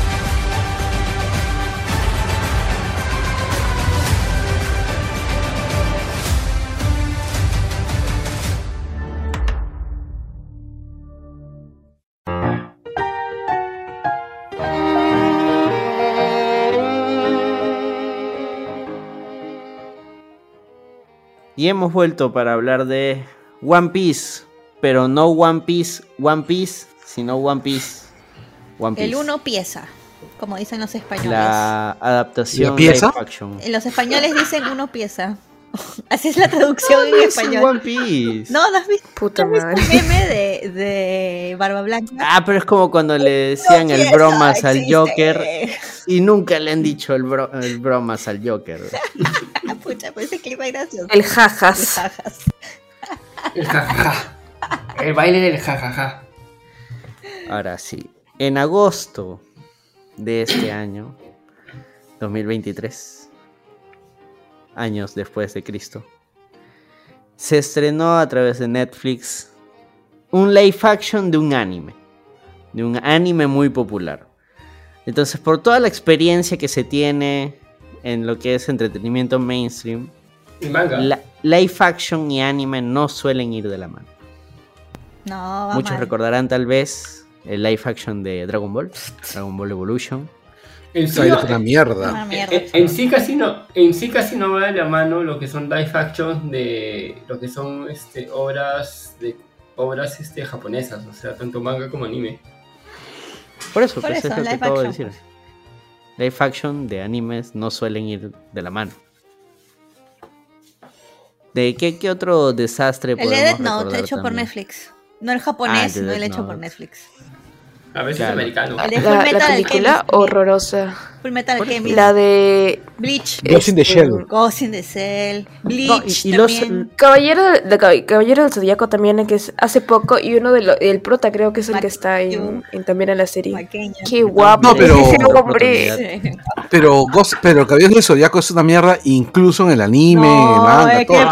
A: Y hemos vuelto para hablar de One Piece. Pero no One Piece, One Piece, sino One Piece. One Piece.
D: El uno pieza, como dicen los españoles.
A: La adaptación
C: ¿La pieza?
A: live action.
D: En Los españoles dicen uno pieza. Así es la traducción en
A: Es
D: español.
A: One Piece.
D: No, ¿no has visto,
E: Puta
D: ¿no has visto
E: madre.
D: el meme de, de Barba Blanca?
A: Ah, pero es como cuando le decían
D: No
A: el bromas al. Joker y nunca le han dicho el, bro- el bromas al Joker.
D: Pucha, pues ese clip es gracioso.
E: El jajas.
D: jajas.
B: El jajaja. El baile del jajaja.
A: Ahora sí, en agosto de este año, 2023, años después de Cristo, se estrenó a través de Netflix un live action de un anime, de un anime muy popular. Entonces, por toda la experiencia que se tiene en lo que es entretenimiento mainstream,
B: Y manga.
A: la- live action y anime no suelen ir de la mano.
D: No, va
A: Muchos
D: mal.
A: recordarán tal vez el live action de Dragon Ball, Dragon Ball Evolution.
B: En sí, no-
C: una mierda.
D: Una mierda.
B: en, en sí casi no, en sí casi no va de la mano lo que son live action de lo que son este obras de obras este japonesas, o sea, tanto manga como anime.
A: Por eso,
D: Por
A: pues
D: eso,
A: es lo que acabo de decir. Live action de animes no suelen ir de la mano. ¿De qué, qué otro desastre
D: El de
A: podemos
D: Death Note, hecho por? Netflix. No el japonés,
A: Ah,
D: no el hecho por. Netflix.
B: A veces
A: Claro.
B: americano.
E: La, película horrorosa.
D: Full Metal Alchemist.
E: La de
D: Bleach.
C: Ghost in the
E: este,
C: Shell.
D: Ghost in the Cell. Bleach
A: No, y- y los-.
E: Caballero, de, Cab- Caballero del Zodíaco también, que es hace poco, y uno de los, el prota creo que es el que está en, en- también en la serie. Qué guapo
C: No, pero-
E: hombre.
C: Pero, Ghost- pero Caballeros del Zodiaco es una mierda, incluso en el anime, en el
D: No,
C: manga,
D: ¿qué
C: todo.
B: Ay,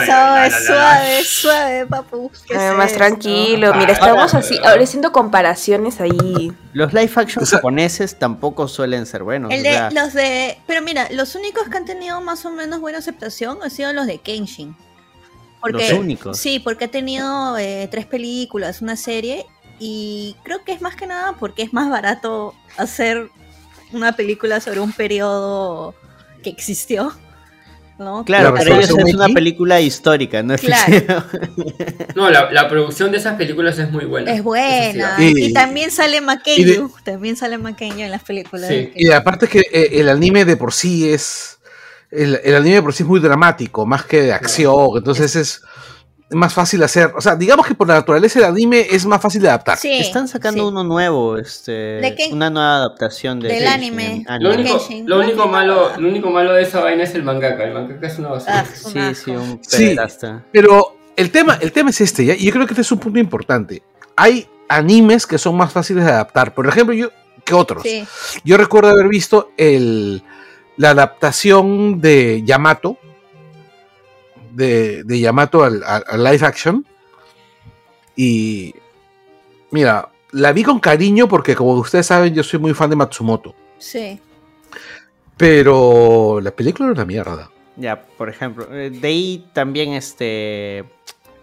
D: pasa? Es suave, suave, papu. ¿Qué
E: Ah,
D: es
E: más
D: esto?
E: tranquilo, mira,
B: Ah,
E: estamos
B: ah,
E: así, ahora haciendo comparaciones ahí.
A: Los live action
C: O sea-
A: japoneses tampoco suelen ser buenos.
D: El
A: o
D: de,
A: sea,
D: los de, pero mira, los únicos que han tenido más o menos buena aceptación han sido los de Kenshin.
A: Los únicos.
D: Sí, porque ha tenido eh, tres películas, una serie, y creo que es más que nada porque es más barato hacer una película sobre un periodo que existió. ¿No?
A: Claro,
C: La
A: pero ellos es una película histórica, no es
D: Claro.
A: ficción.
B: No, la, la producción de esas películas es muy buena.
D: Es buena.
C: sí.
D: Y,
C: Y-
D: también sale Makenyu. También sale Makenyu en las películas.
B: Sí.
C: Y aparte que eh, el anime de por sí es. El, el anime de por sí es muy dramático, más que de acción. Entonces es más fácil hacer. O sea, digamos que por la naturaleza del anime es más fácil de adaptar.
D: Sí,
A: Están sacando
D: sí.
A: uno nuevo, este,
D: ¿De qué?
A: una nueva adaptación de
D: Del anime.
B: Lo único,
D: Kenshin.
B: lo,
D: No,
B: único malo,
D: no.
B: lo único malo de esa vaina es el mangaka. El mangaka es una basura.
D: Ah, es
A: Sí,
D: asco.
A: sí, un
C: Sí.
A: pederasta.
C: Pero el tema, el tema es este, ¿ya? y yo creo que este es un punto importante. Hay animes que son más fáciles de adaptar, por ejemplo, yo que otros.
D: Sí.
C: Yo recuerdo haber visto el, la adaptación de Yamato, de, de Yamato al, al- al live action. Y mira, la vi con cariño porque como ustedes saben yo soy muy fan de Matsumoto.
D: Sí.
C: Pero la película era una mierda.
A: Ya, por ejemplo, eh, de ahí también este...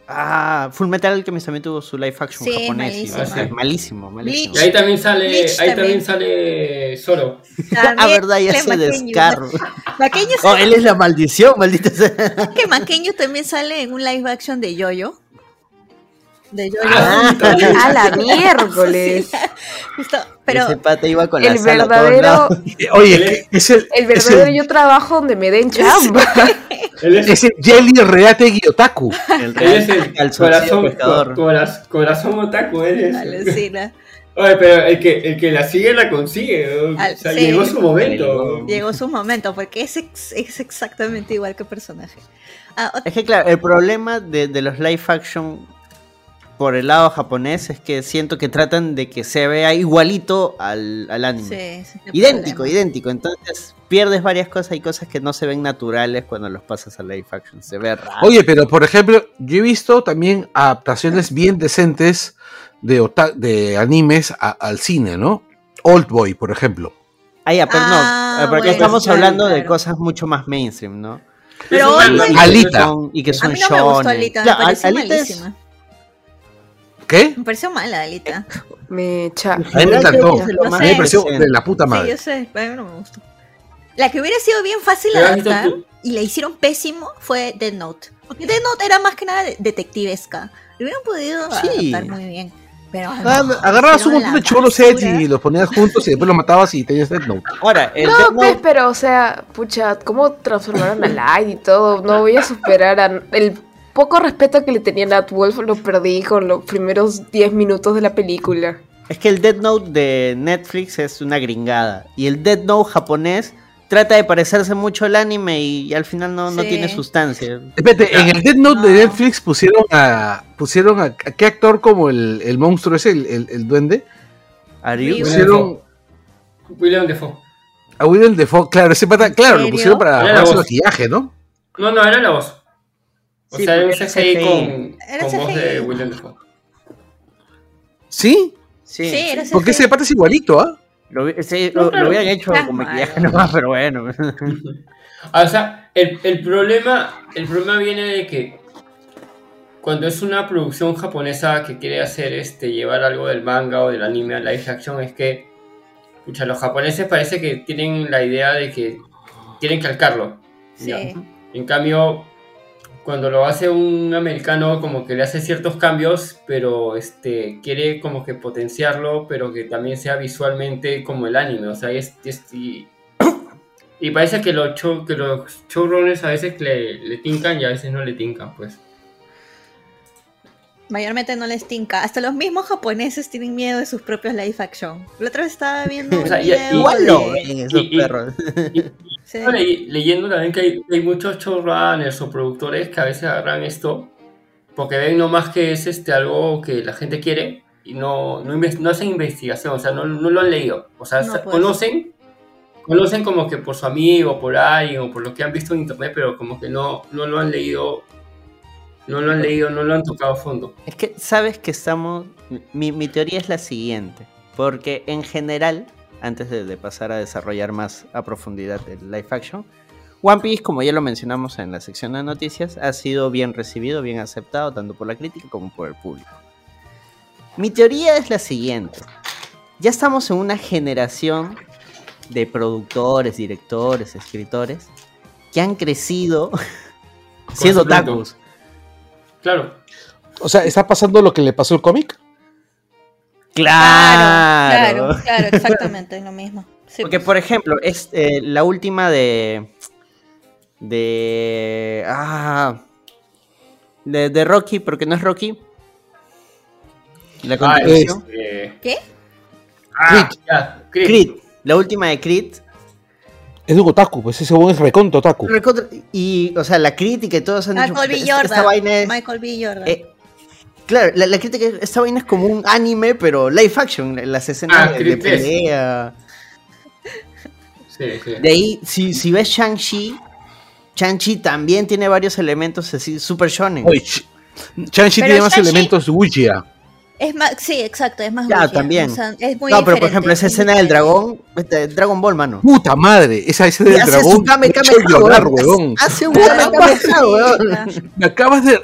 A: Ah, Full Metal Alchemist también tuvo su live action
D: Sí,
A: japonés. y-
B: malísimo.
A: ah, malísimo, malísimo.
B: Y ahí también sale,
D: Bleach
B: ahí
D: también.
B: también sale Zoro.
A: Ah, verdad, ya se descarro. Oh, él es la maldición, maldita sea.
D: que Makenyu también sale en un live action de Yoyo. De Yoyo.
B: Ah, también.
E: A la miércoles.
D: Justo, pero
A: Ese pata iba con la
E: El
A: sal a todos
E: verdadero.
C: Eh, Oye, es el,
E: el
C: es
E: verdadero
C: el-
E: yo trabajo donde me den chamba.
B: Él es,
C: es el Jelly Reate Otaku.
A: El
B: él es el corazón, coraz- corazón otaku. Él es.
D: alucina.
B: Oye, pero el que, el que la sigue la consigue. ¿no?
D: Al-
B: o sea,
D: sí.
B: llegó su momento.
D: Llegó su momento, porque es, ex- es exactamente igual que el personaje. Ah,
A: Es que claro, el problema de, de los live action por el lado japonés es que siento que tratan de que se vea igualito al, al anime.
D: sí,
A: idéntico,
D: problema.
A: idéntico. Entonces pierdes varias cosas. Hay cosas que no se ven naturales cuando los pasas a live action. Se ve raro.
C: Oye, pero por ejemplo, yo he visto también adaptaciones bien decentes de, animes a- al cine, ¿no? Old Boy, por ejemplo.
A: Ah, ya, pero
D: Ah,
A: no. Porque
D: bueno,
A: estamos
D: claro,
A: hablando de cosas mucho más mainstream, ¿no?
D: Pero
B: Es un
D: Old
B: manga.
D: Boy-
C: Alita.
A: Son- y que
D: A
A: son
D: mí no me gustó. Alita, me
A: Claro,
D: pareció
A: Alita es-.
C: ¿Qué?
D: Me pareció mala Alita.
E: Me echa.
C: A mí me encantó. A mí me pareció de la puta
D: Sí,
C: madre.
D: yo sé, pero a mí no me gustó. La que hubiera sido bien fácil adaptar y la hicieron pésimo fue Dead Note. Porque Dead Note era más que nada de- detectivesca. Lo hubieran podido
A: Sí.
D: adaptar muy bien. Pero
C: Ah,
D: no,
C: agarrabas un montón de edgy y los ponías juntos y después los matabas y tenías Death Note.
A: Ahora, el
E: No,
A: Death
E: pues,
A: Note-
E: pero, o sea, pucha, ¿cómo transformaron a Light y todo? No voy a superar a... El poco respeto que le tenía a Nat Wolf lo perdí con los primeros 10 minutos de la película.
A: Es que el Dead Note de Netflix es una gringada. Y el Dead Note japonés trata de parecerse mucho al anime y, al final no, no tiene sustancia.
C: Espérate, en el Death Note de. Netflix pusieron a. pusieron a, a qué actor como el, el monstruo ese, el, el- el duende.
A: Ariu.
C: Pusieron
B: William Defoe.
C: a William Defoe, claro, ese pata, claro, lo pusieron para
B: voz.
C: maquillaje, ¿no?
B: No, no, era la voz. O
A: Sí,
B: sea, era un CGI
A: CGI.
B: con,
D: Era
B: con voz de William Defoe.
C: ¿Sí?
A: Sí,
D: Sí, era
C: Porque
D: ese
C: pata es igualito, ¿ah?
A: Lo,
B: No,
A: habían hecho con maquillaje nomás, pero bueno.
B: Ah, O sea, el, el problema el problema viene de que cuando es una producción japonesa que quiere hacer este llevar algo del manga o del anime a live action es que pucha, los japoneses parece que tienen la idea de que quieren calcarlo.
D: Sí.
B: En cambio, cuando lo hace un americano como que le hace ciertos cambios, pero este quiere como que potenciarlo, pero que también sea visualmente como el anime, o sea, es, es- y, Y parece que los, show, que los showrunners a veces le, le tincan y a veces no le tincan, pues.
D: Mayormente no les tinca. Hasta los mismos japoneses tienen miedo de sus propios live action. La otra vez estaba viendo un
B: O sea, y-
D: video
A: Igual
D: de-
A: lo ven esos
B: y- y-
A: perros.
D: Sí.
B: Le- leyendo también que hay, hay muchos showrunners o productores que a veces agarran esto porque ven nomás que es este algo que la gente quiere y no, no, no hacen investigación, o sea, no, no lo han leído. O sea,
D: No, pues.
B: conocen, conocen como que por su amigo, por alguien o por lo que han visto en internet, pero como que no, no lo han leído, no lo han leído, no lo han tocado a fondo.
A: Es que sabes que estamos. Mi, mi teoría es la siguiente. Porque en general, antes de, de pasar a desarrollar más a profundidad el live action, One Piece, como ya lo mencionamos en la sección de noticias, ha sido bien recibido, bien aceptado, tanto por la crítica como por el público. Mi teoría es la siguiente. Ya estamos en una generación de productores, directores, escritores que han crecido siendo tacos.
B: Claro,
C: O sea, ¿está pasando lo que le pasó al cómic?
A: Claro,
D: Claro, claro, exactamente, lo mismo. Sí,
A: Porque,
D: pues.
A: por ejemplo, es eh, la última de. De. Ah. De, de Rocky, porque no es Rocky. La
B: Ah,
A: continuación.
B: este-
D: ¿Qué?
B: Ah, ya, Creed.
A: Creed. La última de Creed.
C: Es de un otaku, pues ese buen es reconto otaku.
A: Recontra- Y, o sea, la crítica y todos han dicho.
D: Michael B.
A: "Esta-
D: Jordan.
A: esta vaina es-
D: Michael B. Jordan.
A: eh, claro, la, la crítica es. Esta vaina es como un anime, pero live action. Las escenas
B: Ah,
A: de, pelea.
B: Sí, sí.
A: De ahí, si, si ves Shang-Chi. Shang-Chi también tiene varios elementos así, super shonen.
C: Shang-Chi tiene más elementos Wuxia.
D: Es más, sí, exacto, es más
A: Ya, también.
D: o sea, es muy
A: no, pero por ejemplo, esa
D: es
A: escena del dragón, este, Dragon Ball, mano.
C: Puta madre, esa
A: Y
C: del
A: hace
C: dragón.
A: Kame
C: me
A: Kame
C: llorar,
A: weón.
C: huevón.
A: Hace un Kame weón.
C: Me acabas de.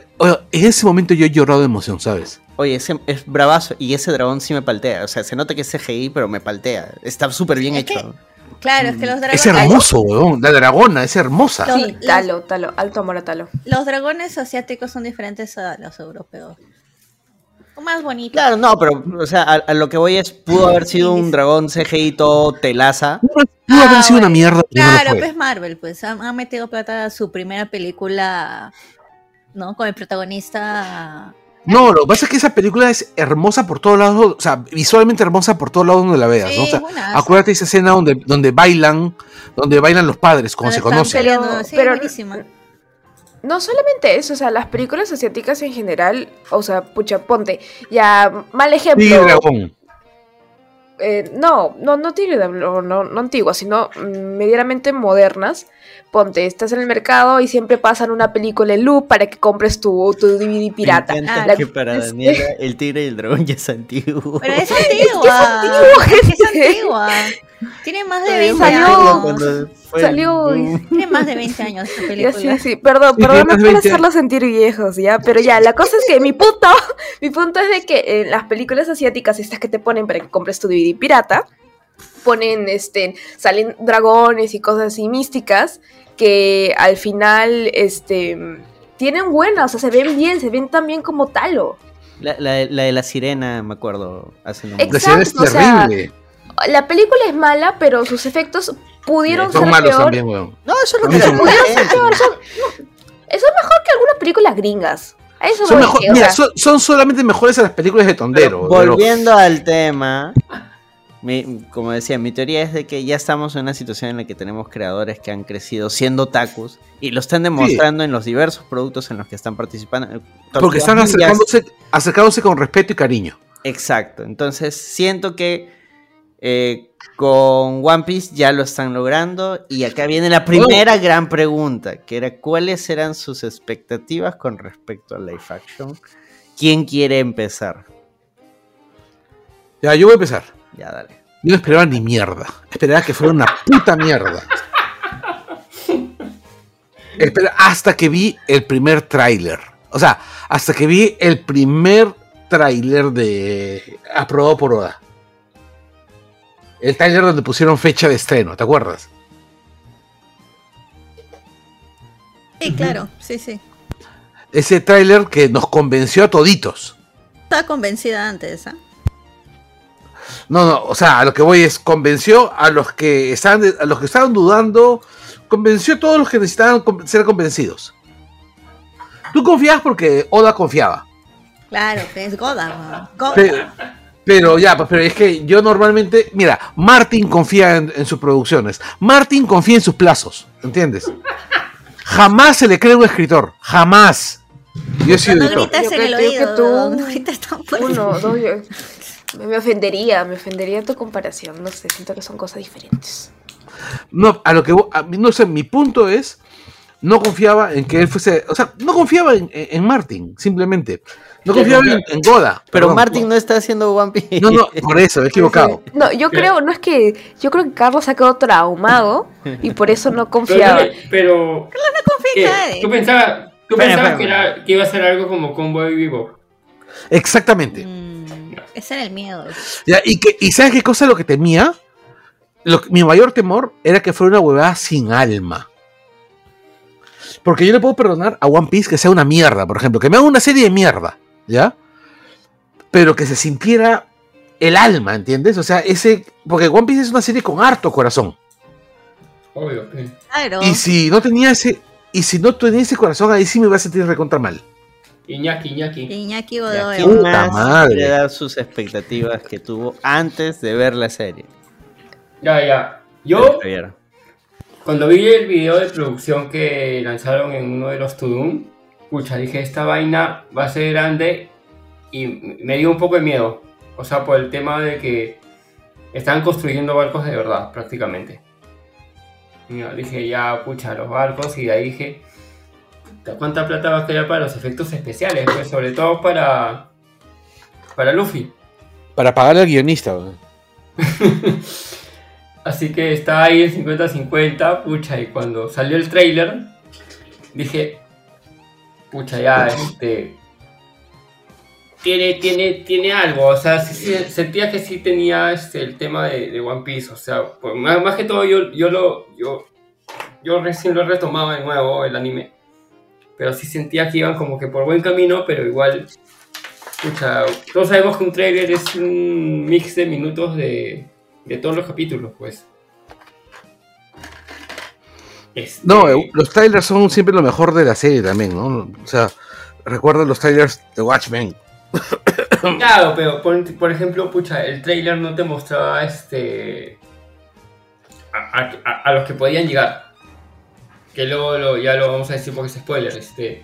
C: En ese momento yo he llorado de emoción, ¿sabes?
A: Oye, ese es bravazo. Y ese dragón sí me paltea. O sea, se nota que es CGI, pero me paltea. Está súper bien
D: Es
A: hecho.
D: Claro, es que los dragones.
C: Es hermoso, weón. La dragona, es hermosa.
D: Los-
E: Sí, Talo, Talo, alto amor a Talo.
D: Los dragones asiáticos son diferentes a los europeos. Más bonitos.
A: Claro, no, pero, o sea, a, a lo que voy es, pudo haber sido un dragón CGI todo telaza.
C: Pudo haber
D: Ah,
C: sido una
D: bueno.
C: mierda, no
D: Claro,
C: fue.
D: pues Marvel, pues han, han metido plata a su primera película, ¿no? Con el protagonista.
C: No, lo que pasa es que esa película es hermosa por todos lados, o sea, visualmente hermosa por todos lados donde la veas,
D: Sí,
C: ¿no? O sea,
D: buenazo.
C: acuérdate de esa escena donde, donde bailan, donde bailan los padres, como se
D: Cuando están
C: conoce.
D: peleando, sí,
E: pero-
D: buenísima.
E: No solamente eso, o sea, las películas asiáticas en general, o sea, pucha, ponte, ya, mal ejemplo.
C: Tigre dragón.
E: eh, no, no, no tigre no, no, no antiguas, sino mm, medianamente modernas. Ponte, estás en el mercado y siempre pasan una película en loop para que compres tu, tu DVD pirata.
A: Me encanta
E: La-
A: que para
E: es-
A: Daniela el tigre y el dragón ya es antiguo.
D: Pero es antigua.
E: antiguo,
D: Es antigua. Tiene más de 20
E: Salió-
D: años.
A: El
E: Salió.
D: Tiene más de 20 años esta
E: Ya,
D: película.
E: sí, sí, perdón,
C: Sí,
E: perdón, no quiero
C: 20
E: hacerlos sentir viejos, ¿ya? Pero ya, la cosa es que mi punto, mi punto es de que en las películas asiáticas, estas que te ponen para que compres tu DVD pirata, ponen, este, salen dragones y cosas así místicas que al final, este, tienen buenas, o sea, se ven bien, se ven tan bien como Talo.
A: La, la- la de la sirena, me acuerdo, hace no
E: Exacto.
C: Es
E: o sea,
C: terrible.
E: La película es mala, pero sus efectos pudieron
C: Son
E: ser
C: malos
E: peor.
C: también, weón.
A: No, eso es lo
C: A
A: que
C: son-
E: Pudieron ser peor, son- no, eso es mejor que algunas películas gringas. Eso
C: Son,
E: o
C: mira,
E: sea,
C: son, son solamente mejores a las películas de Tondero. pero-
A: Volviendo al tema, mi- como decía, mi teoría es de que ya estamos en una situación en la que tenemos creadores que han crecido siendo tacos y lo están demostrando en los diversos productos en los que están participando.
C: porque están acercándose, acercándose con respeto y cariño.
A: Exacto, entonces siento que eh, con One Piece ya lo están logrando y acá viene la primera gran pregunta, que era cuáles eran sus expectativas con respecto al live action. ¿Quién quiere empezar?
C: Ya, yo voy a empezar.
A: Ya, dale.
C: Yo no esperaba ni mierda. Esperaba que fuera una puta mierda. Espera, hasta que vi el primer tráiler. O sea, hasta que vi el primer tráiler de aprobado por Oda. El tráiler donde pusieron fecha de estreno, ¿te acuerdas?
D: Sí, claro, sí, sí.
C: Ese tráiler que nos convenció a toditos.
D: Estaba convencida antes, ¿ah?
C: No, no, o sea, a lo que voy es convenció a los que estaban, a los que estaban dudando, convenció a todos los que necesitaban ser convencidos. Tú confiabas porque Oda confiaba.
D: Claro, que es Goda. Goda.
C: Pero, pero ya, pues, pero es que yo normalmente, mira, Martin confía en, en sus producciones, Martin confía en sus plazos, ¿entiendes? Jamás se le cree un escritor, jamás. Yo he sido
D: No
C: editor.
D: gritas en el oído.
E: tú-
D: No gritas tan fuerte.
E: Uno, dos, yo- me, me ofendería, me ofendería tu comparación. No sé, siento que son cosas diferentes.
C: No, a lo que vo- a mí, no sé, mi punto es, no confiaba en que él fuese, o sea, no confiaba en, en- Martin, simplemente. No confiaba en,
B: confía-
C: en Goda.
A: Pero
C: perdón.
A: Martin no está haciendo One Piece.
C: No, no, por eso, he equivocado.
E: No, yo creo, no es que. Yo creo que Carlos ha quedado traumado y por eso no
B: Pero,
E: confiaba.
B: pero
D: confía en
B: ¿qué?
D: nadie.
B: ¿tú pensabas, tú pensabas que, era- que iba a ser algo como Convoy Vivo?
C: Exactamente.
D: Mm, ese era el miedo.
C: Ya, y, que, y ¿sabes qué cosa lo que temía? Lo mi mayor temor era que fuera una huevada sin alma. Porque yo le puedo perdonar a One Piece que sea una mierda, por ejemplo, que me haga una serie de mierda, ¿ya? Pero que se sintiera el alma, ¿entiendes? O sea, ese. Porque One Piece es una serie con harto corazón.
B: Obvio.
D: Claro.
C: Y si no tenía ese. Y si no tenía ese corazón, ahí sí me iba a sentir recontra mal.
B: Iñaki, Iñaki.
D: Iñaki Godoy.
A: ¿Quién
C: Puta
A: más
C: madre.
A: quiere dar sus expectativas que tuvo antes de ver la serie?
B: Ya, ya. Yo, cuando vi el video de producción que lanzaron en uno de los Tudum, pucha, dije, esta vaina va a ser grande y me dio un poco de miedo. O sea, por el tema de que están construyendo barcos de verdad, prácticamente. Mira, dije, ya, pucha, los barcos, y de ahí dije, ¿cuánta plata va a quedar para los efectos especiales? Pues sobre todo para, para Luffy.
C: Para pagar al guionista.
B: Así que está ahí el 50-50, pucha, y cuando salió el trailer, dije, pucha, ya, este, tiene, tiene, tiene algo, o sea, sí- sí, sentía que sí tenía este, el tema de, de One Piece, o sea, pues, más, más que todo yo, yo lo, yo, yo recién lo he retomado de nuevo, el anime, pero sí sentía que iban como que por buen camino, pero igual, pucha, todos sabemos que un trailer es un mix de minutos de, de todos los capítulos, pues. Este,
C: No, eh, los trailers son siempre lo mejor de la serie también, ¿no? O sea, recuerdo los trailers de Watchmen.
B: Claro, pero por, por ejemplo, pucha, el trailer no te mostraba este. A- a- a los que podían llegar. Que luego lo- ya lo vamos a decir porque es spoiler. Este,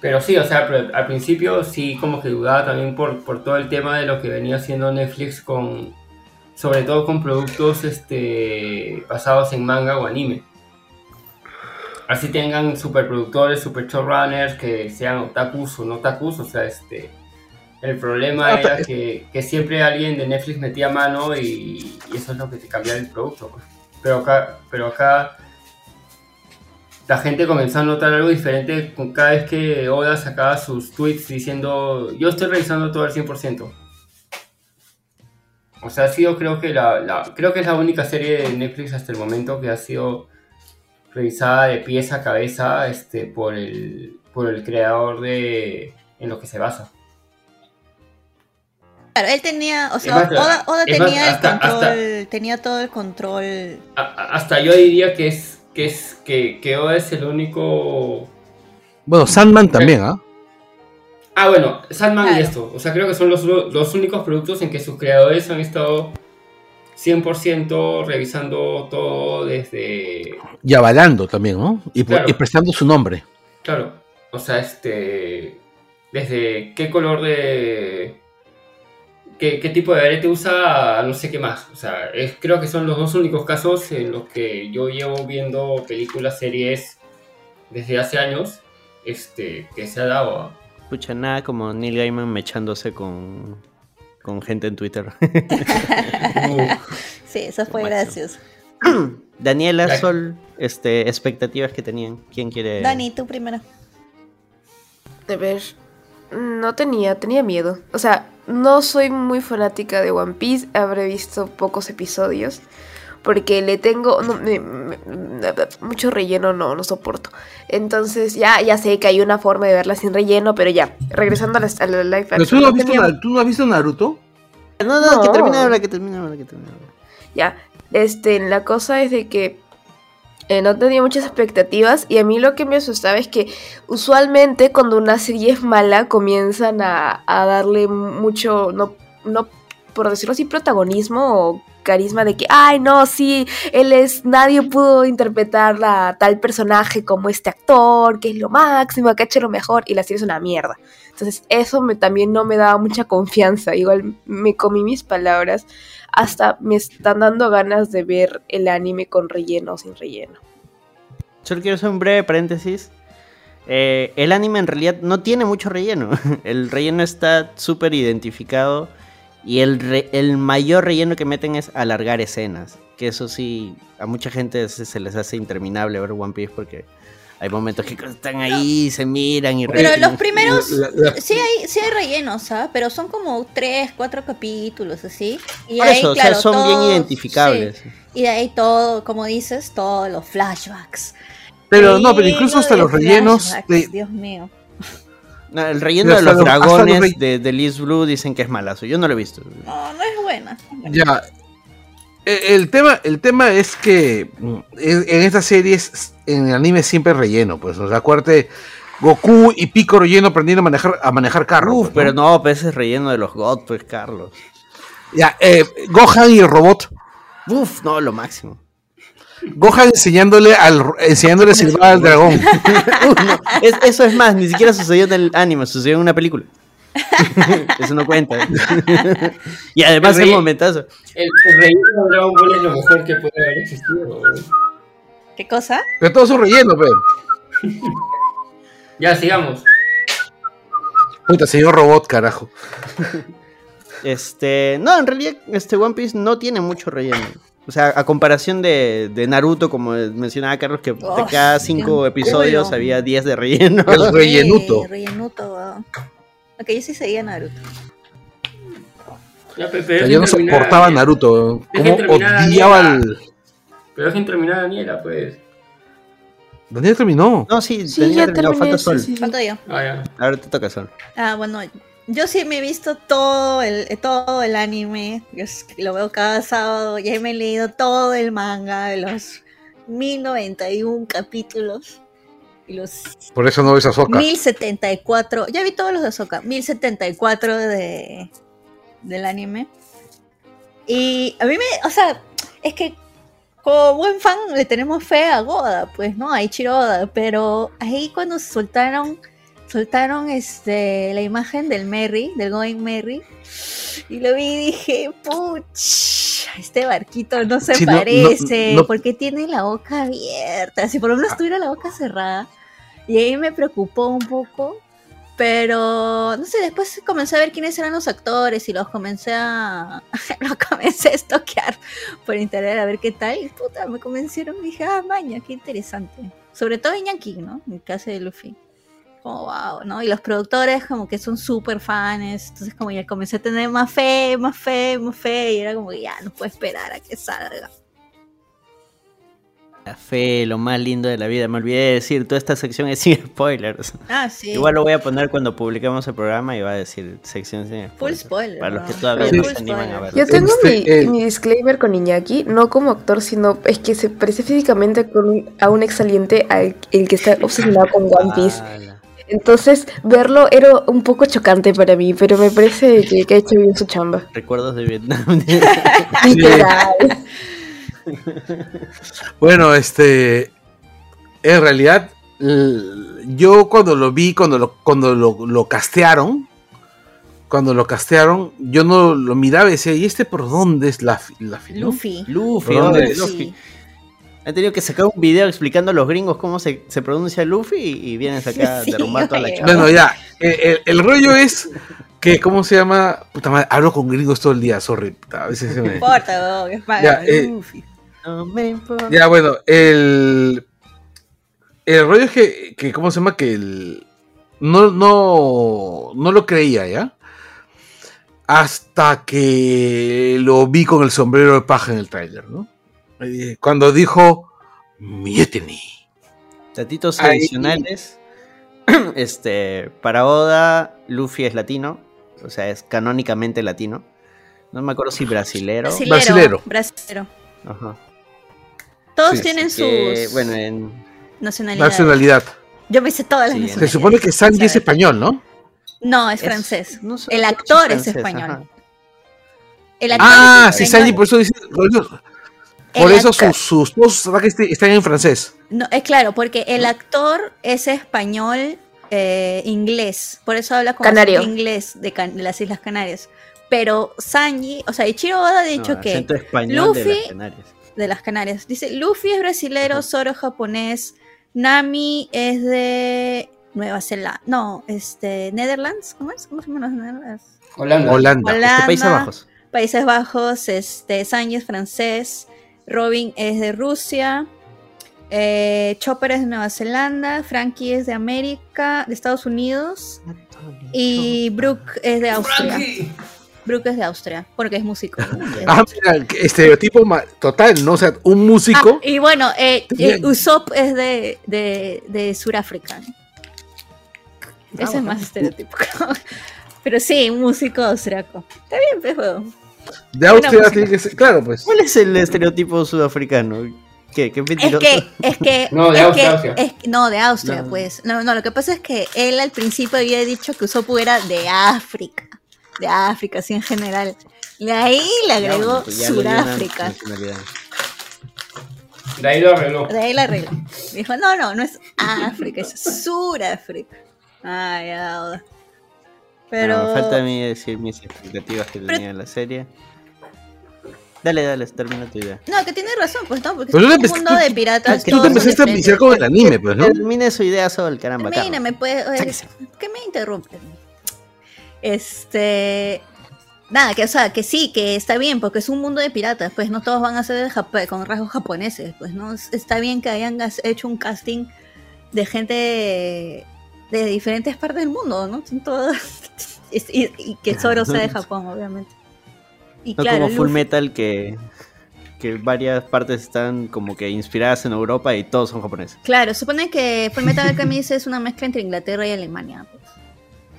B: pero sí, o sea, al principio sí, como que dudaba también por, por todo el tema de lo que venía haciendo Netflix con. Sobre todo con productos este, basados en manga o anime. Así tengan superproductores, super showrunners que sean otakus o no otakus, o sea, este. El problema era que, que siempre alguien de Netflix metía mano y, y eso es lo que te cambiaba el producto. pues. Pero acá, pero acá la gente comenzó a notar algo diferente con cada vez que Oda sacaba sus tweets diciendo yo estoy revisando todo al 100%. O sea, ha sido creo que la, la- creo que es la única serie de Netflix hasta el momento que ha sido revisada de pies a cabeza este, por, el, por el creador de en lo que se basa.
D: Claro, él tenía, o sea,
B: más,
D: Oda, Oda
B: más,
D: tenía el control,
B: hasta-
D: tenía todo el control.
B: Hasta yo diría que es que es que, que Oda es el único
C: Bueno, Sandman también, ¿ah?
B: ah bueno Sandman y esto o sea creo que son los, los únicos productos en que sus creadores han estado 100% revisando todo desde
C: Y avalando también, ¿no? Y,
B: Claro.
C: y prestando su nombre.
B: claro o sea este desde qué color de qué, qué tipo de arete usa no sé qué más o sea es- creo que son los dos únicos casos en los que yo llevo viendo películas series desde hace años este que se ha dado.
A: Escucha, nada como Neil Gaiman mechándose con, con gente en Twitter.
D: Sí, eso fue gracioso.
A: Daniela,
B: Dale.
A: Sol, este, expectativas que tenían. ¿Quién quiere?
D: Dani, tú primero.
E: A ver, no tenía, tenía miedo. O sea, no soy muy fanática de One Piece, habré visto pocos episodios. Porque le tengo no, me- me- mucho relleno, no, no soporto. Entonces, ya, ya sé que hay una forma de verla sin relleno, pero ya, regresando a la, a la live
C: Pero tú
E: action,
C: no, has visto,
E: tenía-
C: ¿tú no has visto Naruto?
A: No, no, que
E: No.
A: termine de hablar, que termine de hablar, que termine de hablar.
E: Ya, este, la cosa es de que eh, no tenía muchas expectativas y a mí lo que me asustaba es que usualmente cuando una serie es mala comienzan a, a darle mucho, no, no, por decirlo así, protagonismo o carisma de que, ay, no, sí, él es, nadie pudo interpretar a tal personaje como este actor, que es lo máximo, que ha hecho lo mejor, y la serie es una mierda. Entonces, eso me, también no me daba mucha confianza. Igual me comí mis palabras. Hasta me están dando ganas de ver el anime con relleno o sin relleno.
A: Solo quiero hacer un breve paréntesis. Eh, el anime en realidad no tiene mucho relleno. El relleno está súper identificado. Y el, mayor relleno que meten es alargar escenas. Que eso sí, a mucha gente se les hace interminable ver One Piece porque hay momentos que están ahí, se miran y
D: Pero los primeros sí hay, sí hay rellenos, ¿ah? Pero son como tres, cuatro capítulos, así. Y
A: Por
D: ahí,
A: eso, o
D: claro,
A: sea, son bien identificables.
D: sí. Y de ahí todo, como dices, todos los flashbacks.
C: Pero no, pero incluso hasta los rellenos de,
D: Dios mío.
A: No, el relleno de los dragones
C: re-
A: de, de Liz Blue dicen que es malazo. Yo no lo he visto.
D: No, no es buena.
C: Ya. E- El tema, el tema es que mm, en, en estas series, en el anime siempre relleno, pues. O sea, acuérdate, Goku y Pico relleno aprendiendo a manejar, a manejar carro.
A: Uf,
C: pues,
A: pero no, pues es relleno de los God, pues Carlos.
C: Ya, eh, Gohan y el robot.
A: Uf, no, lo máximo.
C: Gohan enseñándole al enseñándole a silbar al dragón.
A: Uf, no, es- eso es más, ni siquiera sucedió en el anime, sucedió en una película. eso no cuenta. y además
B: El
A: es momentazo.
B: El, el relleno de Dragon Ball es lo mejor que puede haber existido.
D: ¿Qué cosa?
C: Pero todo es un relleno, pe.
B: Ya, sigamos.
C: Puta, señor robot, carajo.
A: Este, no, en realidad este One Piece no tiene mucho relleno. O sea, a comparación de, de Naruto, como mencionaba Carlos, que de cada cinco
D: Dios,
A: episodios había 10 de relleno.
C: El rellenuto.
D: Sí, rellenuto. Ok, yo sí seguía Naruto.
B: Ya,
C: O
B: pero
C: sea, yo no soportaba a. Naruto. Como odiaba
B: Daniela.
C: al.
B: Pero dejen terminar a Daniela, pues.
C: Daniel terminó.
A: No, sí,
E: Sí,
A: tenía
E: ya
A: terminado,
E: terminé.
A: falta Sol.
E: sí, sí.
D: ¿Cuánto yo?
B: Ah, ya.
A: Ahora te toca Sol.
D: Ah, bueno, yo sí me he visto todo el, todo el anime. Yo lo veo cada sábado. Ya me he leído todo el manga de los 1091 capítulos. Y los
C: Por eso no ves a Soca.
D: 1074. Ya vi todos los de Soka. 1074 de, del anime. Y a mí me. O sea, es que como buen fan le tenemos fe a Goda, pues, ¿no? A Ichiroda. Pero ahí cuando soltaron. Soltaron este, la imagen del Merry, del Going Merry. Y lo vi y dije, puch, este barquito no se
C: Sí, no, no,
D: parece,
C: no.
D: porque tiene la boca abierta. Si por lo menos tuviera la boca cerrada. Y ahí me preocupó un poco. Pero no sé, después comencé a ver quiénes eran los actores y los comencé a. los comencé a estoquear por internet a ver qué tal. Y puta, me convencieron y dije, ah, maña, qué interesante. Sobre todo en Yankee, ¿no? En el caso de Luffy. Como wow, ¿no? Y los productores como que son súper fans. Entonces como ya comencé a tener más fe, más fe, más fe. Y era como que ya no puedo esperar a que salga.
A: La fe, lo más lindo de la vida. Me olvidé de decir, toda esta sección es sin spoilers.
D: Ah, sí.
A: Igual lo voy a poner cuando publiquemos el programa y va a decir sección sin spoilers.
D: Full spoiler.
A: Para los que todavía
C: Sí.
A: no se animan a verlo.
E: Yo tengo
C: Este,
E: mi,
C: eh,
E: mi disclaimer con Iñaki, no como actor, sino es que se parece físicamente con un- a un exaliente al el que está obsesionado con One Piece.
A: Ala.
E: Entonces, verlo era un poco chocante para mí, pero me parece que, que ha hecho bien su chamba.
A: Recuerdos de Vietnam.
E: Literal.
C: Bueno, este. En realidad, yo cuando lo vi, cuando lo, cuando lo, lo castearon, cuando lo castearon, yo no lo miraba y decía, ¿y este por dónde es la, la fi- no?".
D: Luffy.
A: Luffy,
C: ¿Por dónde es?
A: Luffy. Han tenido que sacar un video explicando a los gringos cómo se, se pronuncia Luffy y, y vienes acá a
D: Sí,
A: derrumbar toda la
D: oye.
A: chamba.
C: Bueno, ya. El, el- el rollo es que, ¿cómo se llama? Puta madre, hablo con gringos todo el día, sorry. a veces se
D: No
C: me.
D: importa, weón, es para
C: Ya, eh,
D: Luffy.
A: No me importa.
C: Ya, bueno, el. El rollo es que, que ¿cómo se llama? Que el. No, no, no lo creía, ¿ya? Hasta que lo vi con el sombrero de paja en el tráiler, ¿no? Eh, Cuando dijo, Mutiny.
A: Datitos
C: Ahí.
A: adicionales. Este, para Oda, Luffy es latino. O sea, es canónicamente latino. No me acuerdo si brasilero.
D: Brasilero.
C: Brasilero.
A: Ajá.
D: Todos
C: Sí,
D: tienen
A: Que,
D: sus
A: bueno, en,
D: nacionalidades.
C: Nacionalidad.
D: Yo me sé todas las
A: Sí,
D: nacionalidades.
C: Se supone que Sanji es español, ¿no?
D: No, es
A: es-
D: francés.
A: no sé,
D: El actor es
A: francés,
D: español.
A: ajá.
D: El actor
C: Ah,
D: es
C: sí,
D: español.
C: Sanji, por eso dice. Por eso,
D: El
C: por eso sus, sus, todos sus ataques este- están en francés.
D: No, es claro, porque el actor es español eh, inglés, por eso habla con
E: Canario.
D: inglés de, Can- de las Islas Canarias. Pero Sanji, o sea, Ichiro Oda ha dicho
A: No,
D: que
A: de
D: Luffy-
A: las Canarias.
D: de las Canarias. Dice, Luffy es brasilero,
A: Ajá.
D: Zoro japonés, Nami es de Nueva Zelanda. No, este, Netherlands, ¿cómo es? ¿Cómo se llaman los Netherlands?
B: Holanda.
C: Holanda.
D: Holanda.
A: Este, Países Bajos.
D: Países Bajos, este, Sanji es francés, Robin es de Rusia, eh, Chopper es de Nueva Zelanda, Frankie es de América, de Estados Unidos, y Brooke es de Austria. Brooke es de Austria, porque es músico.
C: Ah, mira, estereotipo total, ¿no? O sea, un músico.
D: Ah, y bueno, eh, eh, Usopp es de, de, de Suráfrica.
C: Ah,
D: Ese es más estereotipo. Pero sí, un músico austriaco. Está bien, pues.
C: De Austria tiene que ser. Claro, pues.
A: ¿Cuál es el estereotipo sudafricano? ¿Qué? ¿Qué
D: Es que, es que.
B: No, de
D: es
B: Austria,
D: que-
B: Austria.
D: es que- no, de Austria,
A: No.
D: pues. No, no, lo que pasa es que él al principio había dicho que Usopp era de África. De África, así en general. Y ahí le agregó
A: pues ya nacionalidad.
B: De ahí lo arregló.
D: De ahí la regla. Dijo, no, no, no es África, es Suráfrica. Ah, ya. Pero.
A: Bueno, me falta a mí decir mis expectativas que
D: Pero-
A: tenía de la serie. Dale, dale, termina tu idea.
D: No, que tiene razón, pues no, porque
C: Pero
D: es un mundo de piratas.
A: que
C: Tú te empezaste a viciar con el anime, pues, ¿no?
A: Termine su idea sol, caramba.
D: Termíname, pues. oye, ¿Qué me interrumpes? Este. Nada, que o sea, que sí, que está bien, porque es un mundo de piratas, pues no todos van a ser de Jap- con rasgos japoneses, pues no, Es- está bien que hayan hecho un casting de gente de, diferentes partes del mundo, ¿no? Son todos es- y, y que Zoro sea de Japón, obviamente. Y
A: No
D: claro,
A: como Full Metal que, que varias partes están como que inspiradas en Europa y todos son japoneses.
D: Claro, supone que Full Metal Alchemist es una mezcla entre Inglaterra y Alemania. pues.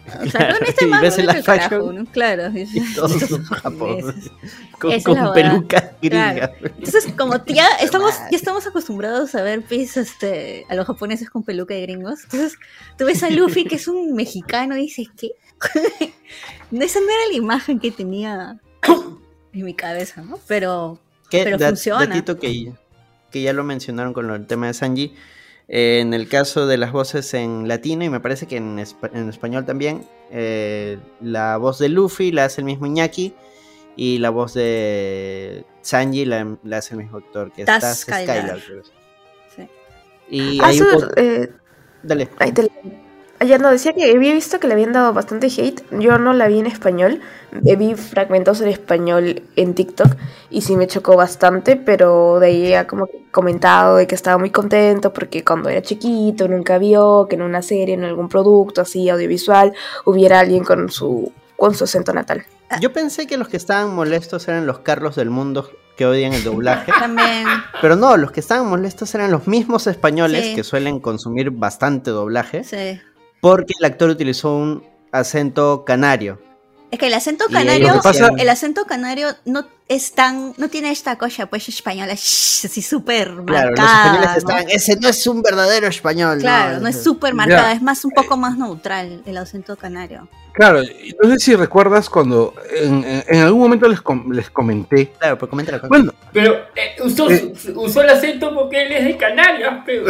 D: O sea,
A: Claro,
D: está
A: y
D: más
A: ves
D: bonito el carajo, ¿no? Claro.
A: Y todos son japoneses. Con,
D: es
A: con
D: Claro.
A: gringas.
D: Entonces, como ya estamos, ya estamos acostumbrados a ver pues, este, a los japoneses con peluca de gringos. Entonces, tú ves a Luffy, que es un mexicano, y dices, ¿qué? Esa no era la imagen que tenía en mi cabeza, ¿no? Pero, pero funciona.
A: datito que, que ya lo mencionaron con el tema de Sanji. Eh, en el caso de las voces en latino, y me parece que en, espa- en español también, eh, la voz de Luffy la hace el mismo Iñaki. Y la voz de Sanji la, la hace el mismo actor, que es
D: Taz Skylar. Sí.
A: Y
E: Ah,
A: hay un
E: eh,
A: Dale.
E: ahí te- Ayer no, decía que había visto que le habían dado bastante hate. Yo no la vi en español. Eh, Vi fragmentos en español en TikTok y sí me chocó bastante, pero de ahí ha como que comentado de que estaba muy contento porque cuando era chiquito nunca vio que en una serie, en algún producto así audiovisual, hubiera alguien con su, con su acento natal.
A: Yo pensé que los que estaban molestos eran los Carlos del mundo que odian el doblaje.
D: también,
A: Pero no, los que estaban molestos eran los mismos españoles
D: Sí.
A: que suelen consumir bastante doblaje.
D: sí.
A: Porque el actor utilizó un acento canario.
D: Es que el acento canario,
C: pasa-
D: el acento canario no es tan, no tiene esta cosa pues española, shh, así súper
A: Claro, los
D: marcada. ¿no?
A: estaban, ese no es un verdadero español.
D: Claro, no es súper marcada, es más un poco más neutral el acento canario.
C: Claro, no sé si recuerdas cuando en, en- en algún momento les, com- les comenté.
A: Claro, pero coméntalo.
C: Bueno,
B: Pero eh, usó,
C: Eh.
B: usó el acento porque él es de Canarias, pero.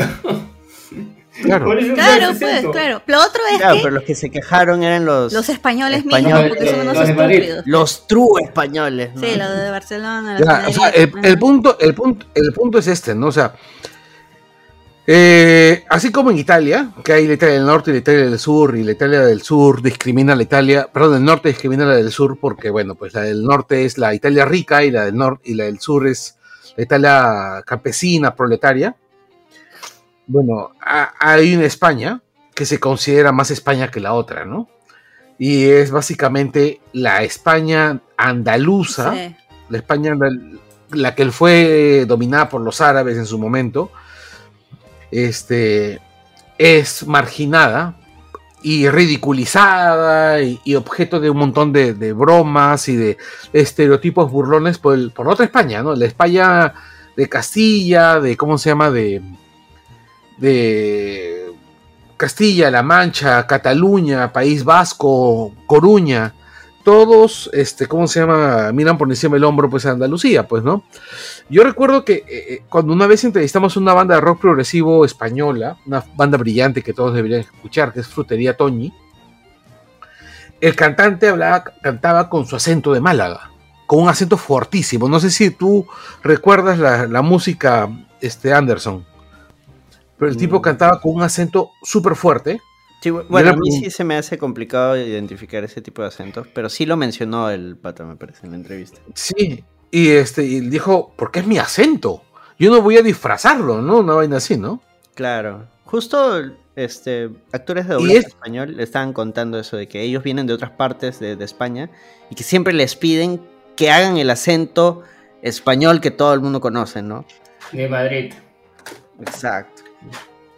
C: Claro.
D: Claro, pues, claro. Lo otro es
A: Claro,
D: que
A: pero los que se quejaron eran los,
D: los españoles
A: españoles,
D: mismos, porque son
B: eh,
D: unos
B: los de Madrid.
D: estúpidos.
A: los true españoles. ¿no?
D: Sí, los de Barcelona. los
C: Ya,
D: de
C: o sea, el, el punto, el, punto, el punto es este, ¿no? O sea, eh, así como en Italia, que hay la Italia del norte y la Italia del sur, y la Italia del sur discrimina a la Italia, perdón, el norte discrimina a la del sur, porque, bueno, pues la del norte es la Italia rica y la del norte y la del sur es la Italia campesina, proletaria. Bueno, ha- hay una España que se considera más España que la otra, ¿no? Y es básicamente la España andaluza
D: Sí.
C: la España, la que fue dominada por los árabes en su momento, este, es marginada y ridiculizada y, y objeto de un montón de, de bromas y de estereotipos burlones por, el- por otra España, ¿no? La España de Castilla, de, ¿cómo se llama? De, de Castilla, La Mancha, Cataluña, País Vasco, Coruña, todos, este, ¿cómo se llama? Miran por encima del hombro, pues a Andalucía, pues, ¿no? Yo recuerdo que eh, eh, cuando una vez entrevistamos una banda de rock progresivo española, una banda brillante que todos deberían escuchar, que es Frutería Toñi, el cantante hablaba, cantaba con su acento de Málaga, con un acento fortísimo. No sé si tú recuerdas la, la música este, Anderson, pero el tipo
A: Mm.
C: cantaba con un acento súper fuerte.
A: Sí, bueno, a mí sí se me hace complicado identificar ese tipo de acentos, pero sí lo mencionó el pata, me parece, en la entrevista.
C: Sí, y este y dijo, porque es mi acento. Yo no voy a disfrazarlo, ¿no? Una vaina así, ¿no?
A: Claro. Justo este, actores de doblaje
C: es-
A: español le estaban contando eso de que ellos vienen de otras partes de, de España y que siempre les piden que hagan el acento español que todo el mundo conoce, ¿no?
B: De Madrid.
A: Exacto.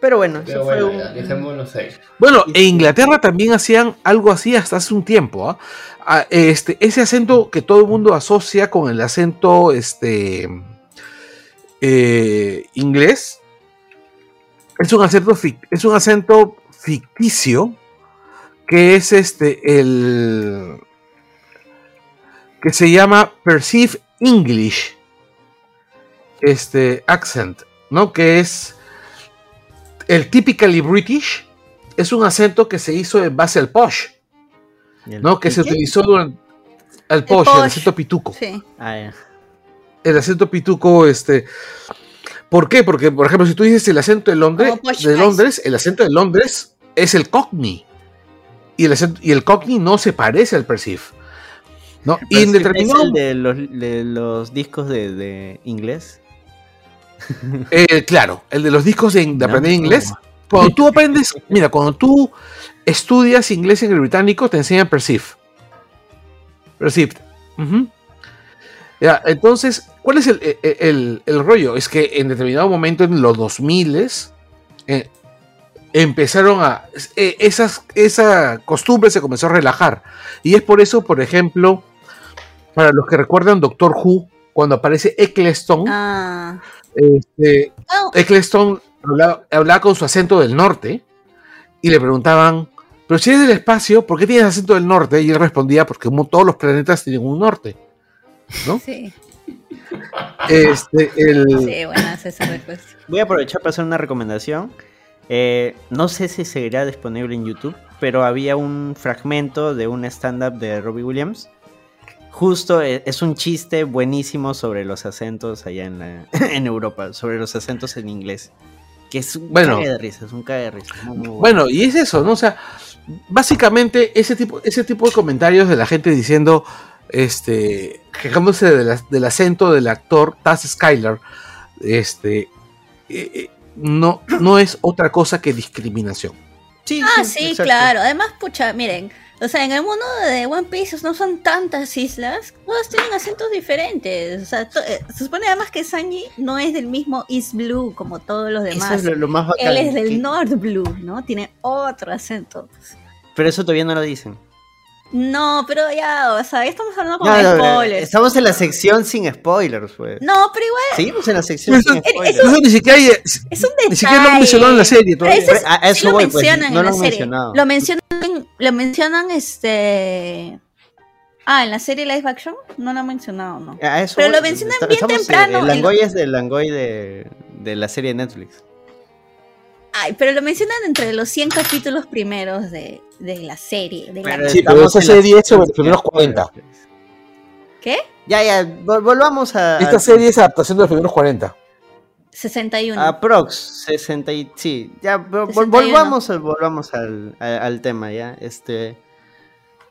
A: Pero bueno,
B: Pero
A: eso fue
B: bueno,
A: un-
B: ya, dejémonos ahí.
C: Bueno, en Inglaterra también hacían algo así hasta hace un tiempo. ¿ah? Ah, este, ese acento que todo el mundo asocia con el acento este, eh, inglés es un acento, es un acento ficticio que es este el que se llama Perceive English este accent, ¿no? Que es el typically British es un acento que se hizo en base al posh,
A: el-
C: ¿no? Que se
D: ¿Qué?
C: utilizó durante al posh, el
D: posh.
C: acento pituco.
D: Sí.
A: Ah, ya.
C: El acento pituco, este. ¿Por qué? Porque, por ejemplo, si tú dices el acento de Londres, de. Londres, el acento de Londres es el Cockney. Y el, acento- y el Cockney no se parece al Perceive. ¿no? Y en determinado
A: ¿es el de los, de los discos de, de inglés.
C: Eh, claro, el de los discos de, aprender
A: no.
C: inglés. Cuando tú aprendes, mira, cuando tú estudias inglés en el británico, te enseñan Perceive. Perceived. Ya, entonces, ¿cuál es el, el- el- el rollo? Es que en determinado momento en los 2000 eh, empezaron a. eh, esas, esa costumbre se comenzó a relajar. Y es por eso, por ejemplo, para los que recuerdan Doctor Who, cuando aparece Eccleston.
D: Ah.
C: Este,
D: Oh,
C: Eccleston hablaba, hablaba con su acento del norte y le preguntaban, pero si eres del espacio, ¿por qué tienes acento del norte? Y él respondía, porque como todos los planetas tienen un norte. ¿no?
D: sí.
C: Este, el,
D: Sí, esa respuesta.
A: Voy a aprovechar para hacer una recomendación. Eh, no sé si seguirá disponible en YouTube, pero había un fragmento de un stand-up de Robbie Williams. Justo eh, es un chiste buenísimo sobre los acentos allá en, la- en Europa, sobre los acentos en inglés. Que es un
C: Bueno.
A: cague de risa, es un cague de risa. muy, muy bueno.
C: Bueno, y es eso, ¿no? O sea, básicamente ese tipo, ese tipo de comentarios de la gente diciendo, este, quejándose de la- del acento del actor Taz Skylar, este, eh, eh, no, no es otra cosa que discriminación.
A: Sí,
D: Ah, sí,
A: exacto.
D: claro. Además, pucha, miren. O sea, en el mundo de One Piece no son tantas islas, todas tienen acentos diferentes. O sea, eh, se supone además que Sanji no es del mismo East Blue como todos los
A: Eso
D: demás.
A: es lo, lo más bacán.
D: Él es del
A: que-
D: North Blue, ¿no? Tiene otro acento.
A: Pero eso todavía no lo dicen.
D: No, pero ya, o sea, ya estamos hablando con
A: No, no, no,
D: spoilers.
A: estamos en la sección sin spoilers, pues.
D: No, pero igual
A: Seguimos en la sección
C: Eso-
A: sin spoilers.
C: Eso ni siquiera, hay-
D: es un detalle.
C: ni siquiera lo han mencionado en la serie todavía.
D: ese es-
A: A- a
D: sí
A: eso
D: lo
A: voy, pues,
D: mencionan
A: no
D: en
A: lo
D: la
A: han
D: serie.
A: mencionado.
D: Lo mencionan, lo mencionan este. Ah, en la serie live action no lo han mencionado, ¿no?
A: Eso
D: Pero
A: voy.
D: lo mencionan
A: Está-
D: bien temprano
A: El Langoy es del Langoy de, de la serie de Netflix.
D: Ay, pero lo mencionan entre los 100 capítulos primeros de, de la serie. de la-
A: Pero
I: Sí,
A: estamos
I: pero esa
A: la
I: serie es sobre los primeros
A: sin
I: 40.
A: spoilers, pues.
D: ¿Qué?
A: Ya, ya, vol- volvamos a.
I: Esta serie es adaptación de los primeros 40.
D: 61.
A: A Prox, 60 y... Sí, ya, vol- vol-
D: 61.
A: volvamos, al- volvamos al, al- al tema, ¿ya? Este...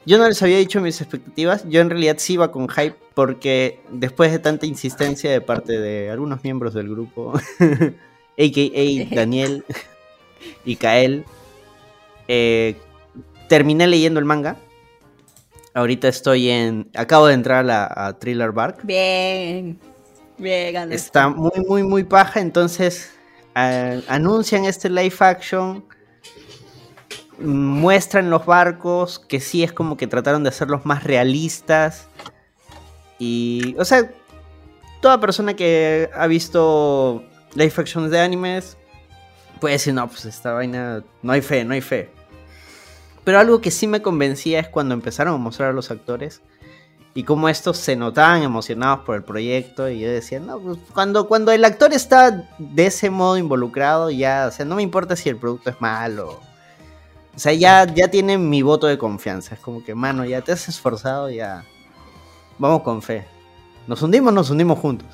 A: Yo no les había dicho mis expectativas, yo en realidad sí iba con hype porque después de tanta insistencia de parte de algunos miembros del grupo, a.k.a. Daniel y Kael, eh, terminé leyendo el manga. Ahorita estoy en... Acabo de entrar a, la, a Thriller Bark.
D: Bien. Bien, Anderson.
A: Está muy, muy, muy paja. Entonces, anuncian este live action. muestran los barcos, que sí es como que trataron de hacerlos más realistas. Y, o sea, toda persona que ha visto live actions de animes puede decir, no, pues esta vaina, no hay fe, no hay fe. Pero algo que sí me convencía es cuando empezaron a mostrar a los actores y cómo estos se notaban emocionados por el proyecto y yo decía, no, pues cuando, cuando el actor está de ese modo involucrado ya, o sea, no me importa si el producto es malo. O sea, ya, ya tienen mi voto de confianza. Es como que, mano, ya te has esforzado, ya. Vamos con fe. Nos hundimos, nos hundimos juntos.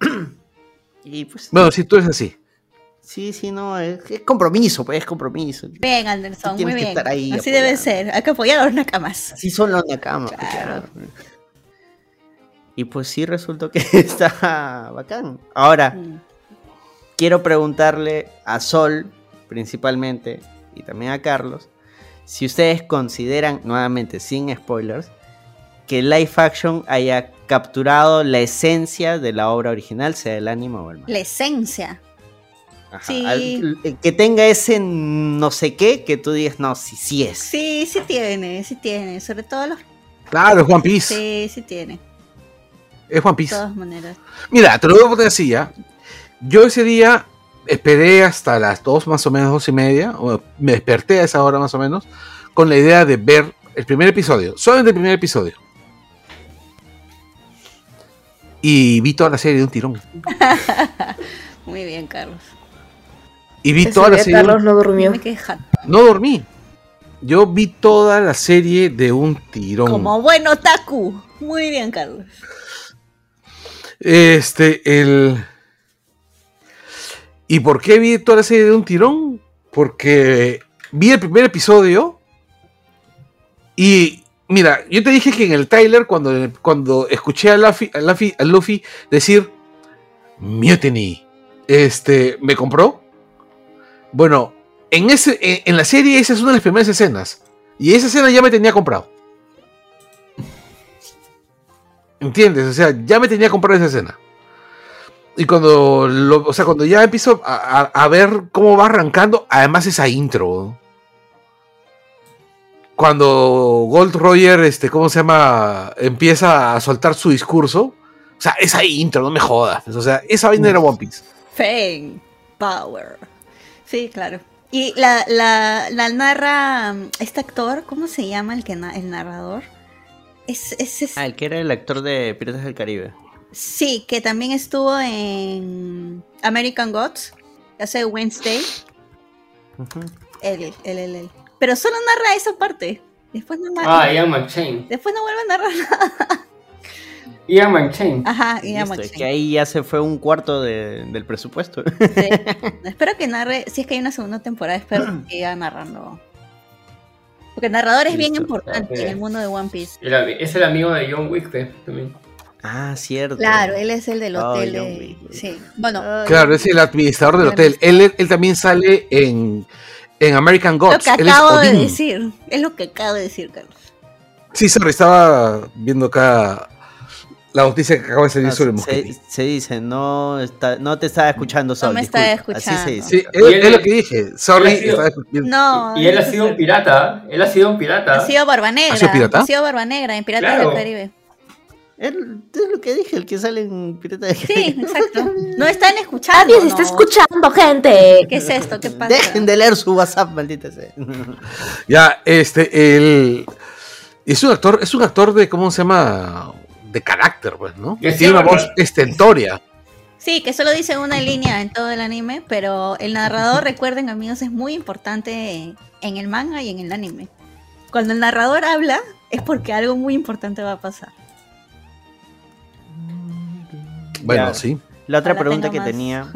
A: y pues.
C: Bueno, si tú es así.
A: Sí, sí, no, es, es compromiso, pues es compromiso.
D: Bien, Anderson, muy bien.
A: estar ahí
D: Así debe ser. Hay que apoyar a los nakamas.
A: Así son los nakamas. pues,
D: Claro.
A: claro. Y pues sí resultó que está bacán. Ahora,
D: Mm.
A: quiero preguntarle a Sol, principalmente, y también a Carlos, si ustedes consideran, nuevamente sin spoilers, que Life Action haya capturado la esencia de la obra original, sea el anime o el manga.
D: La esencia.
A: Ajá,
D: sí.
A: al- que tenga ese no sé qué que tú digas, no, sí, sí es.
D: Sí, sí tiene, sí tiene. Sobre todo los.
C: Claro, es One Piece.
D: Sí, sí tiene.
C: Es One
D: De
C: Piece.
D: todas maneras.
C: Mira, te lo voy a poner así, ¿ya? Yo ese día esperé hasta las 2 más o menos, dos y media, o me desperté a esa hora más o menos, con la idea de ver el primer episodio, solamente el primer episodio. Y vi toda la serie de un tirón.
D: Muy bien, Carlos.
C: Y vi
E: Ese
C: toda la serie.
E: Carlos no durmió.
C: No dormí. Yo vi toda la serie de un tirón.
D: Como buen otaku. Muy bien, Carlos.
C: Este, el. ¿Y por qué vi toda la serie de un tirón? Porque vi el primer episodio y. Mira, yo te dije que en el Tyler, cuando, cuando escuché a Luffy, a Luffy, a Luffy decir Mutiny, este, me compró. Bueno, en, ese, en, en la serie esa es una de las primeras escenas. Y esa escena ya me tenía comprado. ¿Entiendes? O sea, ya me tenía comprado esa escena. Y cuando, lo- o sea, cuando ya empiezo a, a- a ver cómo va arrancando, además esa intro. Cuando Gold Roger, este, ¿cómo se llama? Empieza a soltar su discurso. O sea, esa intro, no me jodas. O sea, esa vaina era One Piece.
D: Fame. Power. Sí, claro. Y la, la, la narra este actor, ¿cómo se llama el que na- el narrador? Es, es, es-
A: Ah, el que era el actor de Piratas del Caribe.
D: sí, que también estuvo en American Gods, que hace Wednesday.
A: Ujú.
D: Él, él, él, él. Pero solo narra esa parte. Después no narra.
B: Ah, Ian McShane.
D: Después no vuelve a narrar nada.
B: Ian McShane.
D: Ajá,
A: es
D: McShane.
A: que ahí ya se fue un cuarto de- del presupuesto.
D: Sí. espero que narre, si es que hay una segunda temporada, espero que siga narrando. Porque el narrador es bien
A: Listo.
D: importante en el mundo de One Piece.
B: El es el amigo de John Wick pe, también.
A: ah, cierto.
D: Claro, él es el del hotel. De-. Sí. Bueno,
C: Claro, es el administrador del hotel. Él, él también sale en, en American
D: lo
C: Gods.
D: que
C: Él es
D: acabo de decir. Es lo que acabo de decir, Carlos.
C: Sí, sorry, estaba viendo acá la noticia que acaba de salir sobre
A: se,
C: Mosquetti.
A: se dice, no, está, no te estaba escuchando Sol.
D: me estaba
A: disculpa. Así se
D: escuchando.
A: dice.
C: Sí, es,
B: él-
C: lo que dije. Sorry,
B: él sido-
C: estaba escuchando.
D: No.
B: Y él ha
D: no
B: sido un pirata. Él ha sido un pirata.
D: Ha sido Barba Negra.
C: ¿Ha sido pirata?
D: Ha sido Barba Negra en Piratas
B: Claro.
D: del Caribe.
A: Él- es lo que dije, el que sale en Piratas del
D: Sí, exacto. No están escuchando.
E: Nadie se está
D: ¿no?
E: escuchando, gente.
D: ¿Qué es esto? ¿Qué pasa?
A: Dejen de leer su WhatsApp, maldita sea.
C: Ya, este, el. Es un actor, es un actor de, ¿cómo se llama? De carácter, pues, ¿no?
B: Que sí,
C: Tiene una voz estentoria.
D: Sí, que solo dice una línea en todo el anime, pero el narrador, recuerden amigos, es muy importante en el manga y en el anime. Cuando el narrador habla, es porque algo muy importante va a pasar.
C: Bueno,
A: Ya.
C: sí.
A: La otra
D: Ojalá
A: pregunta que
D: más.
A: tenía,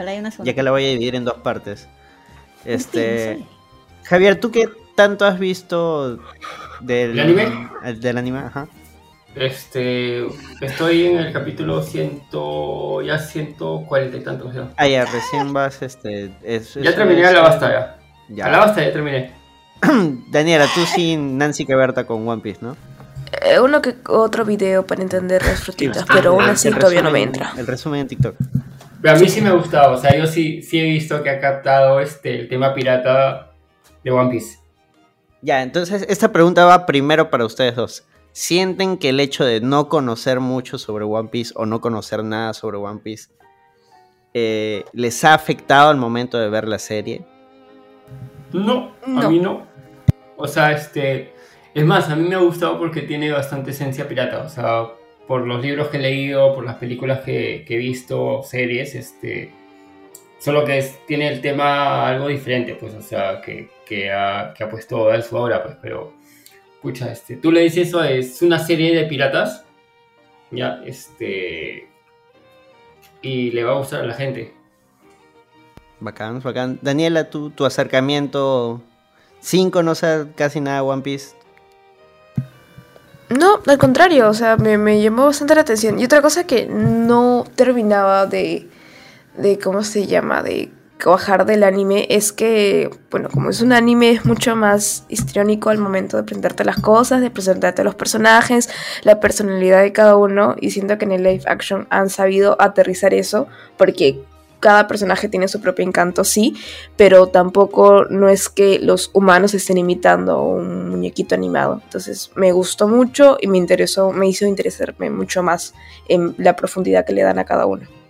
A: ya que la voy a dividir en dos partes. Este,
D: Sí,
A: Javier, ¿tú qué tanto has visto del
B: ¿El anime?
A: el- Del anime, ajá.
B: Este. Estoy en el capítulo ciento. Ya ciento cuarenta y tantos ya.
A: Ah, ya, recién vas, este... es-
B: Ya
A: es-
B: terminé
A: es-
B: la basta ya.
A: Ya.
B: A la basta ya terminé.
A: Daniela, tú sin Nancy Queberta con One Piece, ¿no?
E: Eh, uno que otro video para entender las frutitas, pero aún así todavía no me entra.
A: El resumen en TikTok.
B: Pero a mí sí me ha gustado. O sea, yo sí, sí he visto que ha captado este, el tema pirata de One Piece.
A: Ya, entonces esta pregunta va primero para ustedes dos. ¿Sienten que el hecho de no conocer mucho sobre One Piece o no conocer nada sobre One Piece eh, les ha afectado al momento de ver la serie?
B: No, a
E: No.
B: mí no. O sea, este. Es más, a mí me ha gustado porque tiene bastante esencia pirata. O sea, por los libros que he leído, por las películas que, que he visto, series, este. Solo que es- tiene el tema algo diferente, pues, o sea, que, que, ha, que ha puesto a su obra, pues, pero. Pucha, este. Tú le dices eso, es una serie de piratas. Ya, este. Y le va a gustar a la gente.
A: Bacán, bacán. Daniela, tu, tu acercamiento sin conocer casi nada de One Piece.
E: No, al contrario, o sea, me, me llamó bastante la atención. Y otra cosa que no terminaba de, de ¿cómo se llama? De bajar del anime es que, bueno, como es un anime, es mucho más histriónico al momento de presentarte las cosas, de presentarte los personajes, la personalidad de cada uno. Y siento que en el live action han sabido aterrizar eso, porque cada personaje tiene su propio encanto, sí, pero tampoco no es que los humanos estén imitando a un muñequito animado. Entonces me gustó mucho y me interesó, me hizo interesarme mucho más en la profundidad que le dan a cada uno.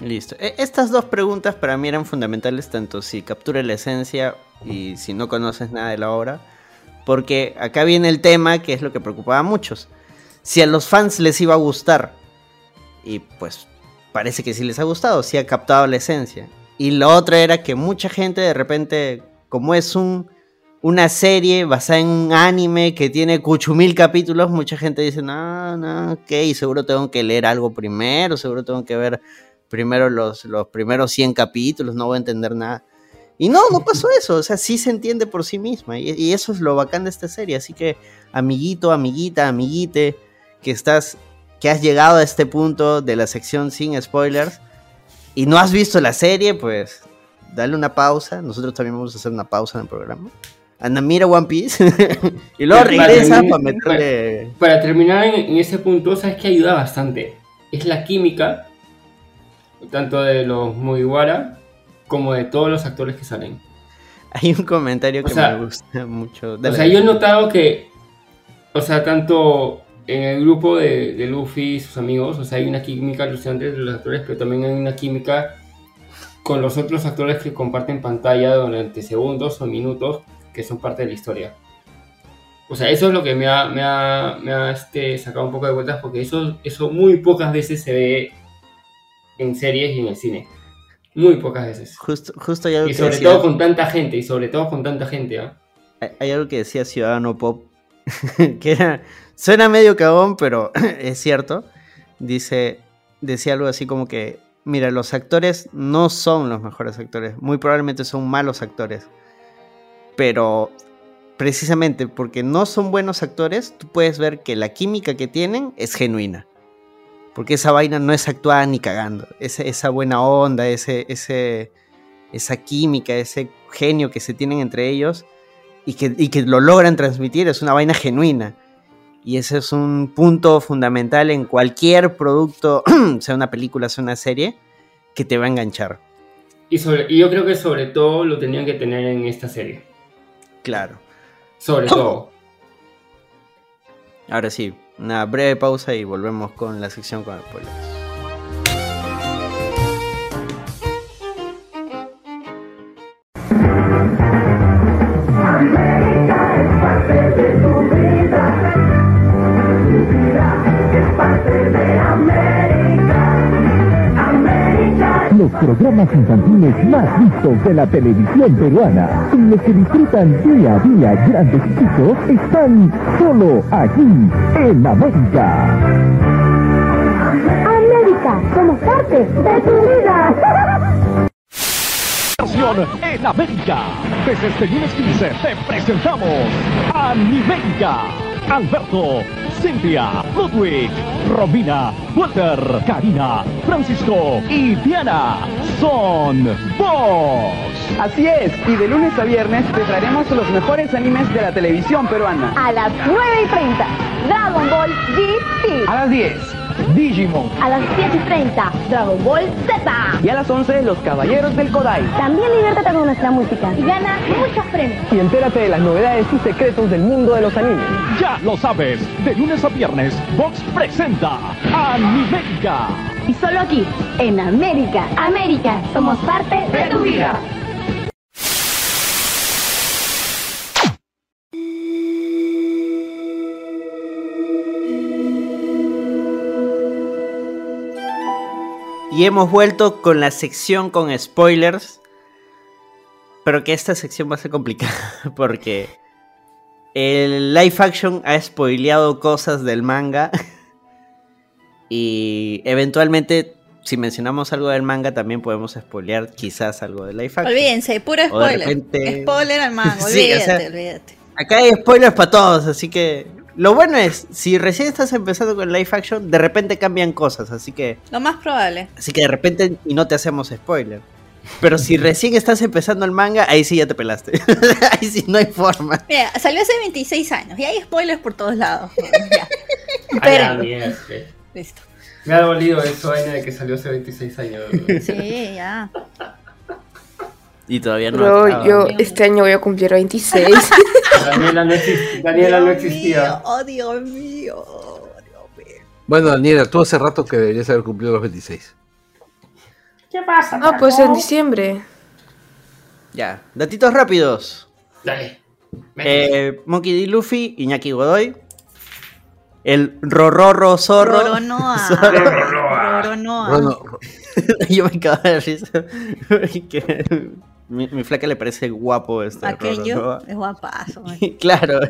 A: Listo. E- Estas dos preguntas para mí eran fundamentales, tanto si captura la esencia y si no conoces nada de la obra. Porque acá viene el tema que es lo que preocupaba a muchos. Si a los fans les iba a gustar, y pues parece que sí les ha gustado, sí ha captado la esencia. Y lo otro era que mucha gente de repente, como es un, una serie basada en un anime que tiene cuchumil capítulos, mucha gente dice, no, no, ok, seguro tengo que leer algo primero, seguro tengo que ver primero los, los primeros 100 capítulos, no voy a entender nada. Y no, no pasó eso, o sea, sí se entiende por sí misma. Y, y eso es lo bacán de esta serie. Así que, amiguito, amiguita, amiguite, que estás, que has llegado a este punto de la sección sin spoilers y no has visto la serie, pues dale una pausa. Nosotros también vamos a hacer una pausa en el programa. Anda, mira One Piece y luego
B: Para
A: regresa
B: terminar-
A: para meterle.
B: Para terminar en, en ese punto, sabes que ayuda bastante. Es la química, tanto de los Mugiwara como de todos los actores que salen.
A: Hay un comentario
B: O
A: que
B: sea,
A: me gusta mucho.
B: O
A: Dale.
B: sea, yo he notado que, o sea, tanto en el grupo de, de Luffy y sus amigos, o sea, hay una química alucinante entre los actores, pero también hay una química con los otros actores que comparten pantalla durante segundos o minutos que son parte de la historia. O sea, eso es lo que me ha, me ha, me ha, este, sacado un poco de vueltas porque eso, eso muy pocas veces se ve en series y en el cine. Muy pocas veces.
A: Justo, justo hay algo
B: Y
A: que
B: sobre
A: decía-
B: todo con tanta gente, y sobre todo con tanta gente, ¿ah?
A: hay, hay algo que decía Ciudadano Pop, que era, suena medio cagón, pero es cierto. Dice, decía algo así como que, mira, los actores no son los mejores actores, muy probablemente son malos actores, pero precisamente porque no son buenos actores, tú puedes ver que la química que tienen es genuina. Porque esa vaina no es actuada ni cagando. Esa buena onda, ese, ese, esa química, ese genio que se tienen entre ellos y que, y que lo logran transmitir es una vaina genuina. Y ese es un punto fundamental en cualquier producto, sea una película, sea una serie, que te va a enganchar.
B: Y, sobre, y yo creo que sobre todo lo tenían que tener en esta serie.
A: Claro.
B: Sobre todo.
A: Ahora sí, una breve pausa y volvemos con la sección con spoilers.
J: Los programas infantiles más vistos de la televisión peruana y los que disfrutan día a día grandes y chicos están solo aquí en América.
K: América, somos parte de tu vida.
J: Nación en América. Desde este lunes 15 te presentamos Animérica. Alberto, Cintia, Ludwig, Romina, Walter, Karina, Francisco y Diana son vos.
L: Así es, y de lunes a viernes te traeremos los mejores animes de la televisión peruana.
K: A las 9 y 30, Dragon Ball GT.
L: A las 10, Digimon.
K: A las 10 y 30, Dragon Ball Z.
L: Y a las 11, Los Caballeros del Kodai.
K: También diviértete con nuestra música y gana muchos premios.
L: Y entérate de las novedades y secretos del mundo de los animes.
J: Ya lo sabes, de lunes a viernes, Vox presenta Animérica.
K: Y solo aquí, en América. América, somos parte de tu vida.
A: Y hemos vuelto con la sección con spoilers. Pero que esta sección va a ser complicada. Porque el live action ha spoileado cosas del manga. Y eventualmente, si mencionamos algo del manga, también podemos spoilear quizás algo del live action.
D: Olvídense, puro spoiler.
A: repente-
D: Spoiler al
A: Sí, o
D: olvídate,
A: sea,
D: olvídate.
A: Acá hay spoilers para todos, así que lo bueno es, si recién estás empezando con live action, de repente cambian cosas, así que
D: Lo más probable.
A: así que de repente y no te hacemos spoiler. Pero si recién estás empezando el manga, ahí sí ya te pelaste. ahí sí no hay forma.
D: Mira, salió hace 26 años y hay spoilers por todos lados. Ya.
B: Ay,
D: Esperen.
B: mierda.
D: Listo.
B: Me ha dolido eso, vaina de que salió hace 26 años.
D: Sí, ya.
A: Y todavía no
E: Bro, yo este año voy a cumplir 26.
B: Daniela no, exist- Daniela no existía.
D: Oh, Dios mío.
C: Bueno, Daniela, tú hace rato que deberías haber cumplido los 26.
B: ¿Qué pasa?
E: No, pues en diciembre.
A: Ya, datitos rápidos.
B: Dale.
A: Eh, Monkey D. Luffy, Iñaki Godoy. El Rororro Zorro.
D: Roronoa.
A: Zorro.
D: Roronoa.
C: Bueno,
A: Yo me cago de risa. mi, mi flaca le parece guapo este
D: Aquello es guapazo.
A: Claro.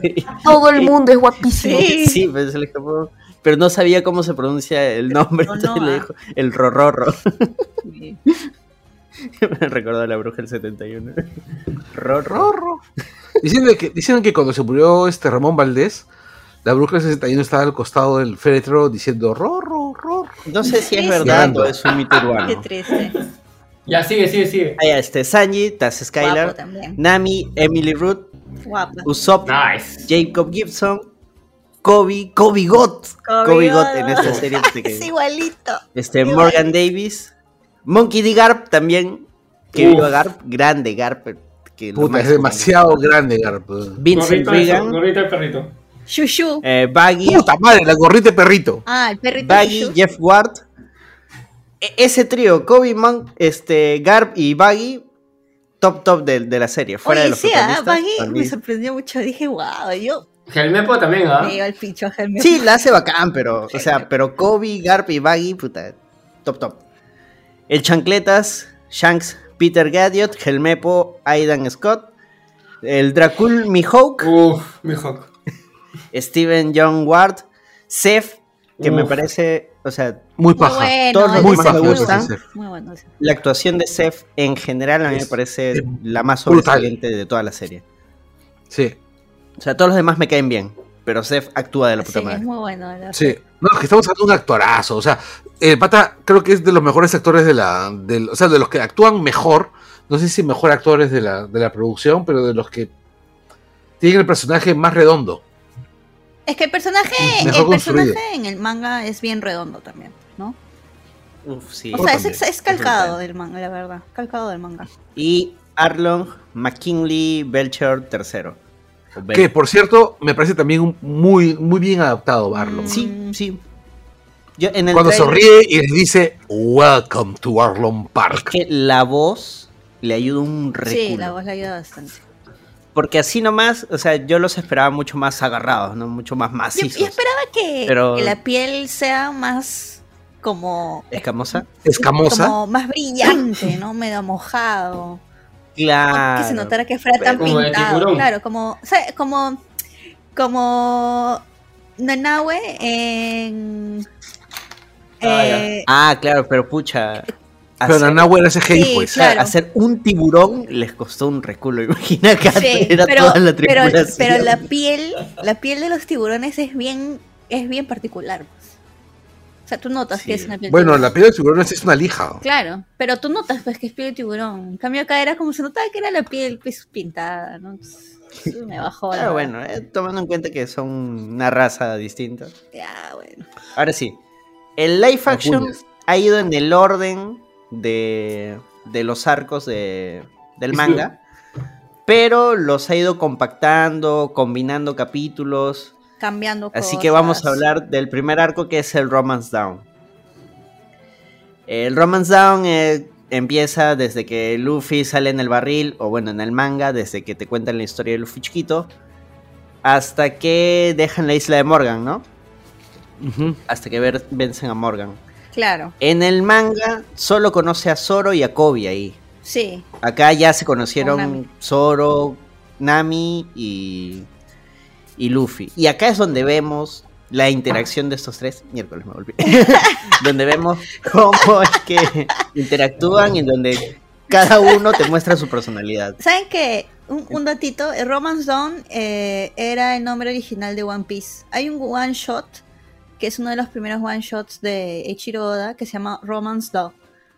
E: Todo el mundo es guapísimo.
D: Sí.
A: Sí, pero se le escapó. Pero no sabía cómo se pronuncia el nombre, entonces le dijo el Rororro. Me recordó a la bruja del 71. Rororro.
C: diciendo que, dicen que cuando se murió este Ramón Valdés, la bruja del 61 estaba al costado del féretro diciendo rorro, rorro.
A: No sé si es verdad o es un mito
D: Qué
A: urbano.
D: triste.
B: Ya, sigue, sigue, sigue.
A: Ah, ya, este, Sanji, Taz Skylar. Nami, Emily Root,
D: Guapa.
A: Usopp,
B: Nice.
A: Jacob Gibson, Kobe, Kobe Got.
D: Kobe
A: Kobe Got
D: Got.
A: en esta serie. este que-
D: Es igualito.
A: Este. Morgan Davis. Monkey D. Garp también. Que viva Garp. Grande Garp. Que
C: Puta, es demasiado grande, Garp.
A: Vincent
B: Gorrito,
A: Regan.
B: eso, gorrito de perrito.
D: Shushu.
A: eh, Baggy.
C: Puta madre, la gorrita de perrito.
D: Ah, el perrito
A: Baggy. Jeff Ward. E- ese trío, Kobe, Monk, este, Garp y Baggy. Top, top de, de la serie. Fuera de los
D: sí, ah,
A: protagonistas,
D: Baggy me sorprendió mucho. Dije, wow, yo
B: Gelmepo también, ¿ah?
D: el pincho a Helmet.
A: Sí, la hace bacán, pero, o sea, pero Kobe, Garp y Baggy, puta, top, top. El Chancletas, Shanks, Peter Gadiot, Helmepo, Aidan Scott, el Dracul Mihawk,
B: Uf, mi Hawk.
A: Steven John Ward, Seth, que me parece, o sea,
C: Muy paja.
D: bueno.
A: Todos los
C: muy
A: demás
D: es
A: me
C: paja.
D: muy
A: gustan.
C: ese.
D: Muy bueno. ese.
A: la actuación de Seth en general a mí me parece la más
C: brutal.
A: sobresaliente de toda la serie.
C: Sí,
A: O sea, todos los demás me caen bien, pero Seth actúa de la puta
D: Sí, es muy bueno. la
C: sí. No, es que estamos hablando de un actorazo. O sea, el pata creo que es de los mejores actores de la. del- o sea, de los que actúan mejor. No sé si mejor actores de la, de la producción, pero de los que tienen el personaje más redondo.
D: Es que el personaje,
C: Mejor
D: el personaje en el manga es bien redondo también, ¿no?
A: Uf, sí.
D: O sea, es, es calcado del manga, la verdad. Calcado del manga.
A: Y Arlong McKinley Belcher III.
C: Que por cierto, me parece también un muy, muy bien adaptado Barlon.
A: Sí, sí. Yo en el
C: Cuando
A: trailer-
C: sonríe y les dice Welcome to Arlon Park.
A: que la voz le ayuda un
D: Sí,
A: reculo.
D: la voz le ayuda bastante.
A: Porque así nomás, o sea, yo los esperaba mucho más agarrados, ¿no? Mucho más
D: Yo,
A: macizos.
D: yo esperaba que,
A: Pero-
D: que la piel sea más como,
A: Escamosa.
C: Escamosa.
D: como más brillante, ¿no? Medio mojado.
A: Claro.
D: Que se notara que fuera tan
B: Como
D: pintado. Claro, como, o sea, como, como Nanahue en...
B: Ah,
D: eh,
A: Ah, claro, pero pucha.
C: Pero
A: hacer-
C: Nanahue era CGI,
D: Sí,
C: pues.
D: claro.
A: Hacer un tiburón les costó un reculo. Imagina que
D: Sí,
A: era
D: pero,
A: toda la
D: pero,
A: tripulación.
D: pero la piel, la piel de los tiburones es bien, es bien particular. pues. O sea, tú notas
A: Sí.
D: que es una piel
C: Bueno, la piel de tiburones es una lija.
D: Claro, pero tú notas pues que es piel de tiburón. En cambio acá era como se notaba que era la piel pues, pintada, ¿no? Entonces, me bajó la
A: Pero bueno, eh, tomando en cuenta que son una raza distinta.
D: Ya, bueno.
A: Ahora sí. El live action ha ido en el orden de, de los arcos de, del
B: Sí.
A: manga, pero los ha ido compactando, combinando capítulos.
D: Cambiando
A: Así que vamos a hablar del primer arco que es el Romance Down. El Romance Down eh, empieza desde que Luffy sale en el barril, o bueno, en el manga, desde que te cuentan la historia de Luffy chiquito, hasta que dejan la isla de Morgan, ¿no? Hasta que ver- vencen a Morgan.
D: Claro,
A: En el manga solo conoce a Zoro y a Kobe ahí.
D: sí.
A: Acá ya se
D: Con
A: conocieron
D: Nami.
A: Zoro, Nami y, y Luffy. Y acá es donde vemos la interacción de estos tres. Miércoles me volví. donde vemos cómo es que interactúan y donde cada uno te muestra su personalidad.
D: ¿Saben que un, un datito? Romance Dawn eh, era el nombre original de One Piece. Hay un one shot que es uno de los primeros one shots de Eiichiro Oda que se llama Romance.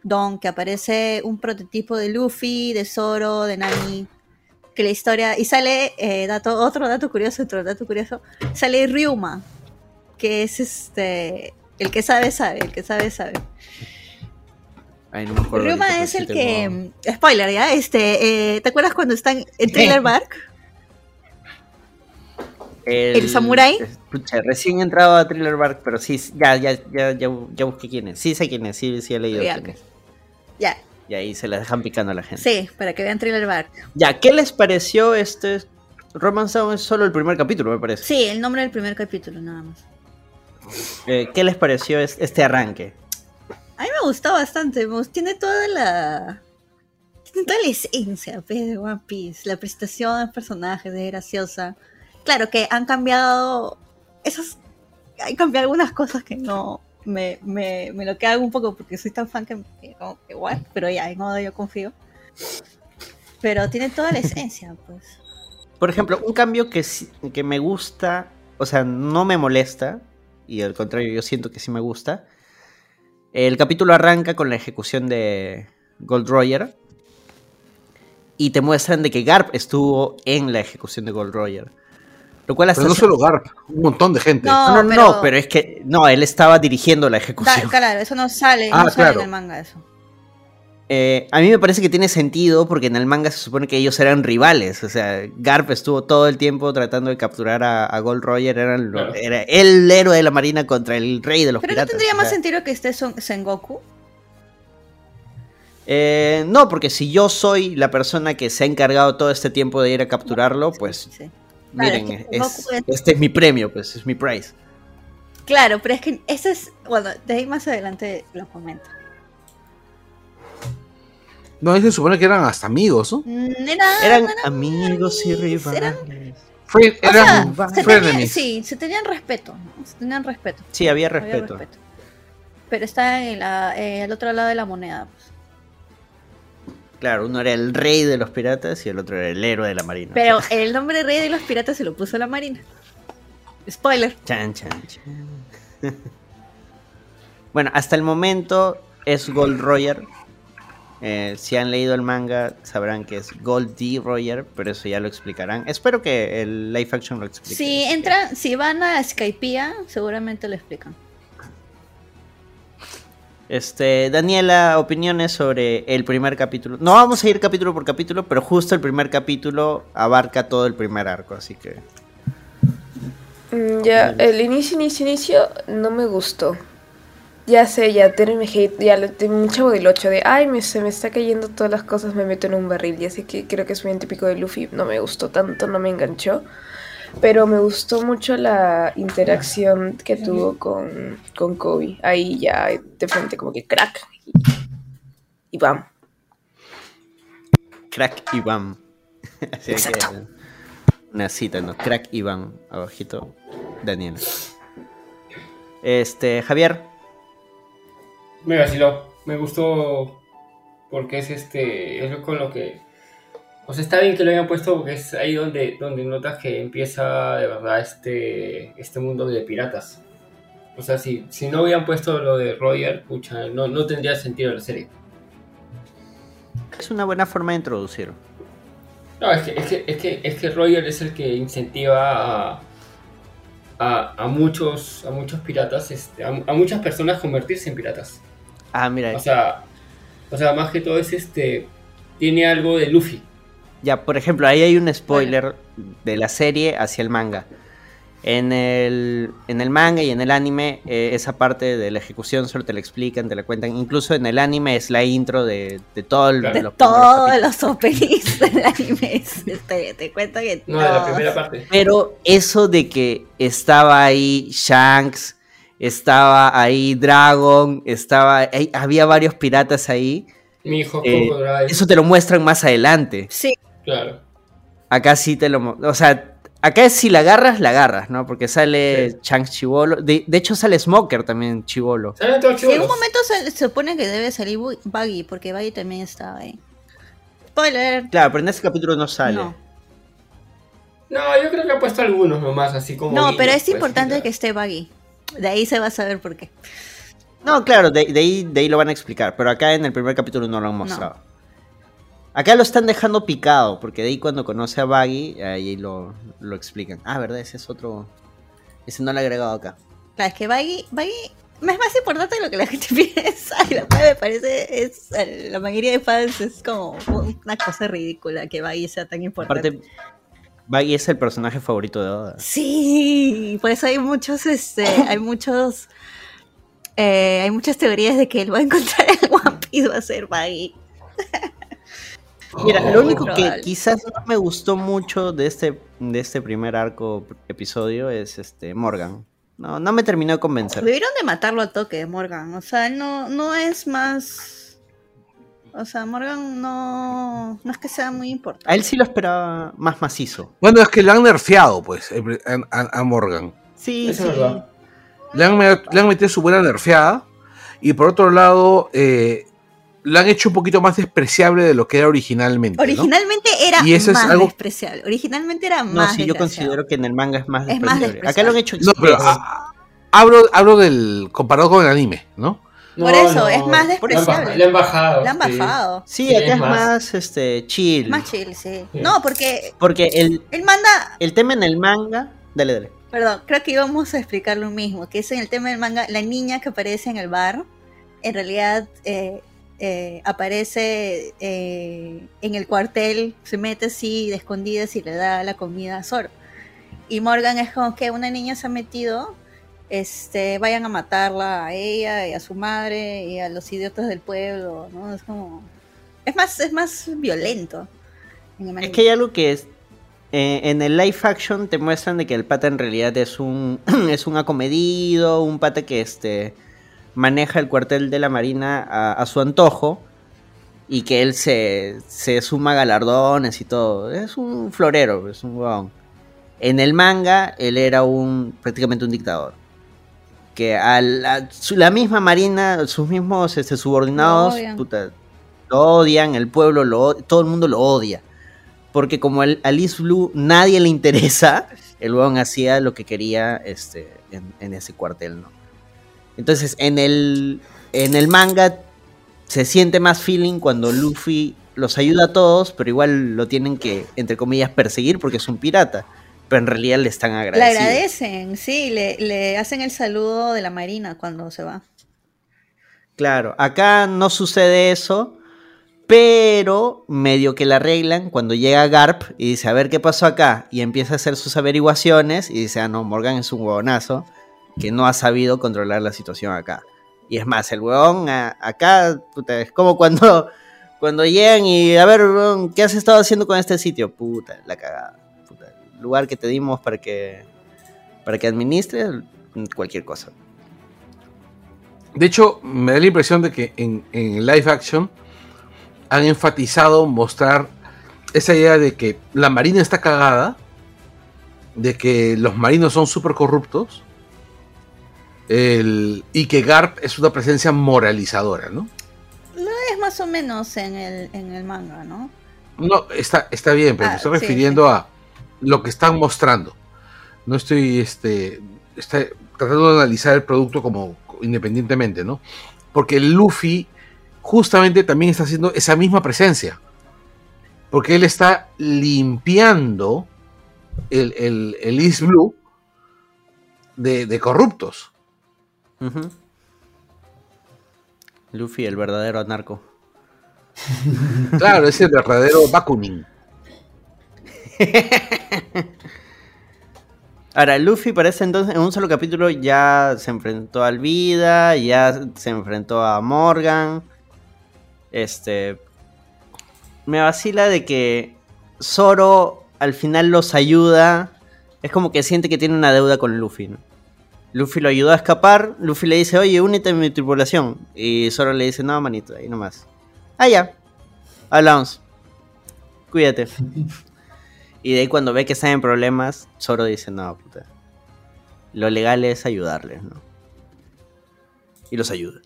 D: Dawn, que aparece un prototipo de Luffy, de Zoro, de Nami. Que la historia. Y sale, eh, dato, otro dato curioso, otro dato curioso. Sale Ryuma, que es este. El que sabe, sabe, el que sabe, sabe.
A: Ay, no me acuerdo
D: Ryuma es el que. Spoiler, ¿ya? Este, eh, ¿Te acuerdas cuando están en Thriller Bark? ¿El samurái?
A: Pucha, recién he entrado a Thriller Bark, pero sí, ya, ya, ya, ya, ya busqué quién es. Sí sé quién es, sí, sí he leído
D: Ya,
A: quién es.
D: Ya,
A: Y ahí se la dejan picando a la gente.
D: sí, para que vean Thriller Bark.
A: Ya, ¿qué les pareció este? Romance Down es solo el primer capítulo, me parece.
D: Sí, el nombre del primer capítulo, nada más.
A: Eh, ¿Qué les pareció es- este arranque?
D: A mí me gustó bastante. Tiene toda la. Tiene toda la esencia pues, de One Piece. La presentación de personajes es graciosa. Claro que han cambiado. Esas. Han cambiado algunas cosas que no. Me, me, me lo quedan un poco porque soy tan fan que. como que? Pero ya, en modo yo confío. Pero tiene toda la esencia, pues.
A: Por ejemplo, un cambio que, que me gusta, o sea, no me molesta, y al contrario, yo siento que sí me gusta. El capítulo arranca con la ejecución de Gold Roger. Y te muestran de que Garp estuvo en la ejecución de Gold Roger. Lo cual hasta
C: Pero no
A: se-
C: solo Garp, un montón de gente.
D: No,
A: No, no,
D: pero-
A: no, pero es que no, él estaba dirigiendo la
D: Da-
A: ejecución.
D: claro, eso no sale,
C: Ah,
D: no sale
C: claro.
D: en el manga eso.
A: Eh, a mí me parece que tiene sentido porque en el manga se supone que ellos eran rivales. O sea, Garp estuvo todo el tiempo tratando de capturar a, a Gold Roger. Eran lo-
B: Claro.
A: Era el héroe de la marina contra el rey de los
D: Pero no
A: piratas.
D: tendría
A: o
D: más
A: sea.
D: sentido que esté Son- Sengoku.
A: Eh, no, porque si yo soy la persona que se ha encargado todo este tiempo de ir a capturarlo, pues
D: Sí. Claro, es que
A: es-
D: Goku es-
A: este es mi premio, pues es mi prize.
D: Claro, pero es que ese es. Bueno, de ahí más adelante lo comento.
C: No, se supone que eran hasta amigos, ¿no?
D: Mm, era-
A: Eran
D: no eran
A: amigos y
D: eran-
A: rivales.
D: O
C: eran
D: sea, se
C: frenemies.
D: tenían, sí, se tenían respeto. ¿no? Se tenían respeto.
A: Sí, había
D: había
A: respeto.
D: Pero está en la, eh, al otro lado de la moneda. pues.
A: Claro, uno era el rey de los piratas y el otro era el héroe de la marina.
D: Pero el nombre rey de los piratas se lo puso la marina. Spoiler.
A: Chan, chan, chan. bueno, hasta el momento es Gold Roger. Eh, si han leído el manga, sabrán que es Gold D. Roger, pero eso ya lo explicarán. Espero que el live action lo explique.
D: Si entran, si van a Skypiea, seguramente lo explican.
A: Este, Daniela, opiniones sobre el primer capítulo. No vamos a ir capítulo por capítulo, pero justo el primer capítulo abarca todo el primer arco, así que.
E: Mm, Ya, el inicio, inicio, inicio no me gustó. Ya sé, ya tiene hate, ya tengo un chavo del 8 de, ay, me, se me está cayendo todas las cosas, me meto en un barril. Ya sé que creo que es muy típico de Luffy, no me gustó tanto, no me enganchó. Pero me gustó mucho la interacción que tuvo con, con Kobe. Ahí ya de frente como que crack. Y, y bam.
A: Crack y bam. Así que,
E: Exacto.
A: una cita, ¿no? Crack y bam. Abajito, Daniela. Este, Javier.
B: Me vaciló, me gustó porque es este, es con lo que, o sea, está bien que lo hayan puesto porque es ahí donde, donde notas que empieza de verdad este, este mundo de piratas. O sea, si, si no hubieran puesto lo de Roger, pucha, no, no tendría sentido la serie.
A: Es una buena forma de introducir.
B: No, es que, es que, es que, es que Roger es el que incentiva a, a, a muchos, a muchos piratas, este, a, a muchas personas convertirse en piratas.
A: Ah, mira.
B: O sea, o sea, más que todo es este, tiene algo de Luffy.
A: Ya, por ejemplo, ahí hay un spoiler de la serie hacia el manga. En el, en el manga y en el anime, eh, esa parte de la ejecución solo te la explican, te la cuentan. Incluso en el anime es la intro de, de todo el,
B: Claro.
A: de los
D: todos
A: capítulos.
D: los openings del anime. Te, te cuento que
B: No, de la primera parte.
A: Pero eso de que estaba ahí Shanks, estaba ahí Dragon, estaba ahí- había varios piratas ahí.
B: Mi hijo
A: eh,
B: Crocodile.
A: eso te lo muestran más adelante.
D: Sí,
B: Claro.
A: Acá sí te lo... O sea, acá si la agarras, la agarras, ¿no? Porque sale
B: Sí.
A: Shanks Chivolo. De, de hecho sale Smoker también Chivolo.
B: ¿Saben todos
D: en un
B: chibolos?
D: momento se, se supone que debe salir Buggy, porque Buggy también estaba ahí. Spoiler.
A: Claro, pero en este capítulo no sale.
D: No.
B: No, yo creo que ha puesto algunos nomás, así como.
D: No,
B: guiños,
D: pero es
B: pues,
D: importante
B: ya.
D: que esté Buggy. De ahí se va a saber por qué.
A: No, claro, de, de ahí, de ahí lo van a explicar, pero acá en el primer capítulo no lo han mostrado. Acá lo están dejando picado, porque de ahí cuando conoce a Baggy, ahí lo, lo explican. Ah, verdad, ese es otro... Ese no lo he agregado acá.
D: Claro, es que Buggy, Buggy es más importante de lo que la gente piensa. Y lo cual me parece, es, la mayoría de fans es como una cosa ridícula que Buggy sea tan importante.
A: Aparte, Baggy es el personaje favorito de Oda.
D: Sí, por eso hay muchos, este, hay muchos, eh, hay muchas teorías de que él va a encontrar el One Piece va a ser Buggy.
A: Mira,
B: Oh,
A: lo
D: muy
A: único que quizás no me gustó mucho de este, de este primer arco episodio es este Morgan. No, no me terminó de convencer.
D: Debieron de matarlo a toque, Morgan. O sea, él no, no es más, o sea, Morgan no, no es que sea muy importante.
A: A él sí lo esperaba más macizo.
C: Bueno, es que le han nerfeado, pues, el- a, a- a Morgan.
A: Sí,
B: Eso
A: sí.
B: es verdad.
C: Le han, le han metido su buena nerfeada. Y por otro lado, eh, lo han hecho un poquito más despreciable de lo que era originalmente. ¿no?
D: Originalmente era
C: Y eso es
D: más
C: algo-
D: despreciable. Originalmente era
A: No,
D: más
A: sí, yo considero que en el manga es más
D: Es más
A: despreciable. Acá lo han hecho
C: No, pero hablo, hablo del comparado con el anime, ¿no?
D: Por eso, es más despreciable.
B: Le han bajado.
D: Le han
B: sí.
D: bajado.
A: Sí,
B: Sí,
A: acá
B: es más-
A: más, este, chill.
D: Más chill, sí.
B: Sí.
D: No, porque
A: Porque el,
D: él manda
A: el tema en el manga. Dale, dale.
D: Perdón, creo que íbamos a explicar lo mismo, que es en el tema del manga, la niña que aparece en el bar, en realidad eh, eh, aparece eh, en el cuartel, se mete así de escondidas y le da la comida a Zoro. Y Morgan es como que una niña se ha metido, este, vayan a matarla a ella y a su madre y a los idiotas del pueblo, ¿no? Es como... Es más, es más violento.
A: Es que hay algo que es. Eh, en el live action te muestran de que el pata en realidad es un. es un acomedido, un pata que este. maneja el cuartel de la marina a, a su antojo. Y que él se, se suma galardones y todo. Es un florero, es un huevón. En el manga, él era un. prácticamente un dictador. Que a la, misma marina, sus mismos este, subordinados,
D: Lo odian.
A: puta, lo odian, el pueblo lo todo el mundo lo odia. Porque como el, a Liz Blue nadie le interesa, el huevón hacía lo que quería este, en, en ese cuartel, ¿no? Entonces, en el, en el manga se siente más feeling cuando Luffy los ayuda a todos, pero igual lo tienen que, entre comillas, perseguir porque es un pirata. Pero en realidad le están
D: Le
A: agradecidos.
D: agradecen, sí, le, le hacen el saludo de la marina cuando se va.
A: Claro, acá no sucede eso, pero medio que la arreglan cuando llega Garp y dice, a ver qué pasó acá, y empieza a hacer sus averiguaciones y dice, ah, no, Morgan es un huevonazo que no ha sabido controlar la situación acá. Y es más, el huevón acá, puta, es como cuando, cuando llegan y, a ver, huevón, ¿qué has estado haciendo con este sitio? Puta, la cagada. Lugar que te dimos para que, para que administres cualquier cosa.
C: De hecho, me da la impresión de que en, en live action han enfatizado mostrar esa idea de que la marina está cagada, de que los marinos son súper corruptos, el- y que Garp es una presencia moralizadora, ¿no?
D: Lo es más o menos en el, en el manga, ¿no?
C: No, está, está bien, pero
D: Ah,
C: me estoy
D: sí,
C: refiriendo a lo que están mostrando. No estoy este, está- tratando de analizar el producto como independientemente, ¿no? Porque Luffy justamente también está haciendo esa misma presencia. Porque él está limpiando el, el, el East Blue de, de corruptos.
A: Luffy, el verdadero narco.
C: Claro, es el verdadero Bakunin.
A: Ahora, Luffy parece entonces en un solo capítulo ya se enfrentó al Vida, ya se enfrentó a Morgan. Este. Me vacila de que Zoro al final los ayuda. Es como que siente que tiene una deuda con Luffy. ¿no? Luffy lo ayudó a escapar. Luffy le dice, oye, únete a mi tripulación. Y Zoro le dice, no, manito, ahí nomás. Ah, ya. Hablamos. Cuídate. Y de ahí cuando ve que están en problemas, Zoro dice, no, puta. Lo legal es ayudarles, ¿no? Y los ayuda.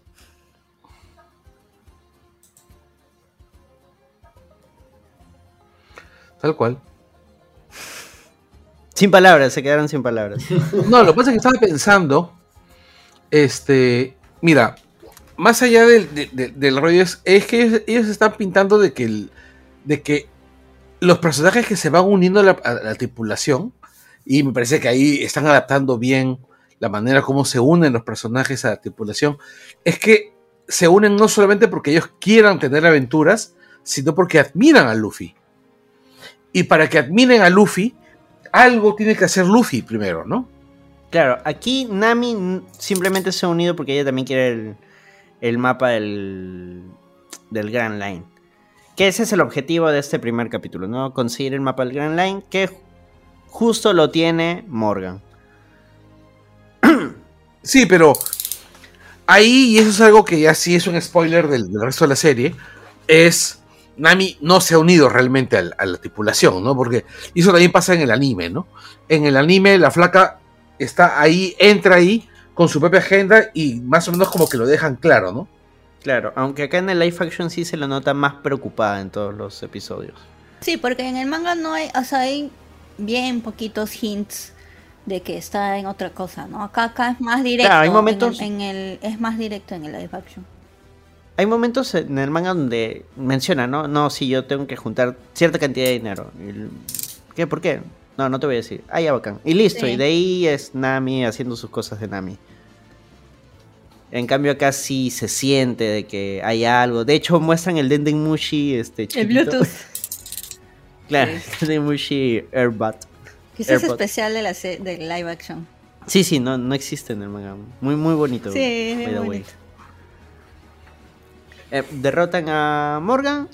C: Tal cual.
A: Sin palabras, se quedaron sin palabras.
C: No, lo que pasa es que estaba pensando, este, mira, más allá del, de- de- del rollo es, es que ellos, ellos están pintando de que, el- de que los personajes que se van uniendo a la, a la tripulación, y me parece que ahí están adaptando bien la manera como se unen los personajes a la tripulación, es que se unen no solamente porque ellos quieran tener aventuras, sino porque admiran a Luffy. Y para que admiren a Luffy, algo tiene que hacer Luffy primero, ¿no?
A: Claro, aquí Nami simplemente se ha unido porque ella también quiere el, el mapa del, del Grand Line. Que ese es el objetivo de este primer capítulo, ¿no? Conseguir el mapa del Grand Line, que justo lo tiene Morgan.
C: Sí, pero ahí, y eso es algo que ya sí es un spoiler del, del resto de la serie, es Nami no se ha unido realmente al- a la tripulación, ¿no? Porque eso también pasa en el anime, ¿no? En el anime la flaca está ahí, entra ahí con su propia agenda y más o menos como que lo dejan claro, ¿no?
A: Claro, aunque acá en el live action sí se lo nota más preocupada en todos los episodios.
D: Sí, porque en el manga no hay, o sea, hay bien poquitos hints de que está en otra cosa, ¿no? Acá, acá es más directo.
A: Claro, hay
D: en
A: momentos-
D: el- en el, es más directo en el live action.
A: Hay momentos en el manga donde menciona, ¿no? No, sí, yo tengo que juntar cierta cantidad de dinero. El- ¿Qué? ¿Por qué? No, no te voy a decir. Ah, ya bacán. Y listo,
D: Sí.
A: y de ahí es Nami haciendo sus cosas de Nami. En cambio acá sí se siente de que hay algo. De hecho muestran el Denden Mushi este
D: El
A: chiquitito.
D: Bluetooth.
A: Claro, el Denden Mushi Airbot.
D: Quizás es especial de la del live action.
A: Sí, sí, no, no existe en el manga. Muy, muy bonito.
D: Sí, bien
A: the way. Eh, derrotan a Morgan.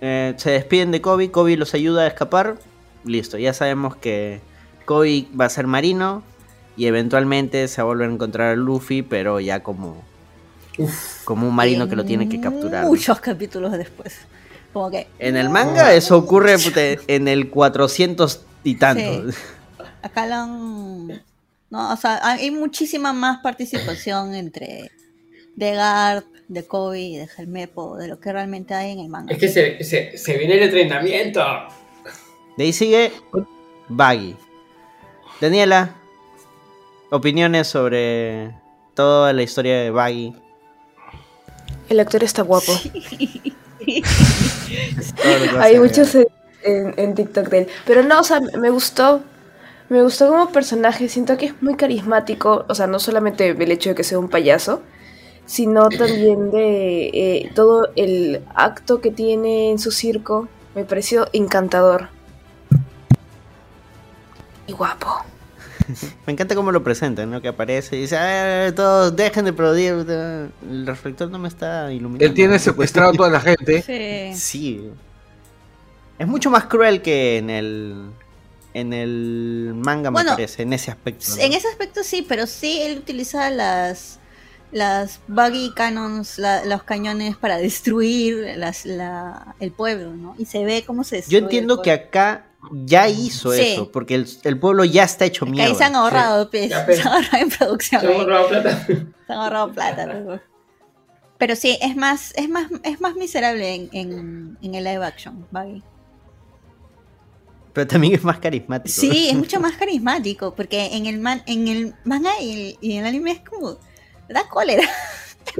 A: eh, se despiden de Kobe. Kobe los ayuda a escapar. Listo, ya sabemos que Kobe va a ser marino. Y eventualmente se va a volver a encontrar a Luffy, pero ya como, como un marino que lo tiene que capturar.
D: Muchos capítulos después. Como que.
A: En el manga eso ocurre en el 400 y tanto.
D: Sí. Acá lo han. No, o sea, hay muchísima más participación entre de Garp, de Kobe de Helmepo, de lo que realmente hay en el manga.
B: Es que se, se, se viene el entrenamiento.
A: De ahí sigue Baggy. Daniela, opiniones sobre toda la historia de Baggy.
E: El actor está guapo. Hay muchos en, en- en TikTok de él. Pero no, o sea, me gustó. Me gustó como personaje. Siento que es muy carismático. O sea, no solamente el hecho de que sea un payaso, sino también de eh, todo el acto que tiene en su circo. Me pareció encantador. Y guapo.
A: Me encanta cómo lo presentan, ¿no? Que aparece y dice, "Ah, todos dejen de aplaudir. El reflector no me está iluminando.
C: Él tiene secuestrado a toda la gente.
D: Sí.
A: Sí. Es mucho más cruel que en el en el manga,
D: Bueno,
A: me parece, en ese aspecto. ¿no?
D: En ese aspecto sí, pero sí él utiliza las las buggy cannons, la- los cañones para destruir las, la, el pueblo, ¿no? Y se ve cómo se
A: Yo
D: destruye
A: entiendo
D: el
A: que acá ya hizo
D: Sí.
A: eso, porque el, el pueblo ya está hecho.
D: Que
A: mierda.
D: ahí se han ahorrado, pues,
B: Ya, pues.
D: se han ahorrado en producción.
B: Se han ahorrado plata.
D: Se han ahorrado plata. pues. Pero sí, es más, es más, es más miserable en, en, en el live action, Buggy.
A: Pero también es más carismático.
D: Sí, es mucho más carismático, porque en el man, en el manga y el, y el anime es como da cólera.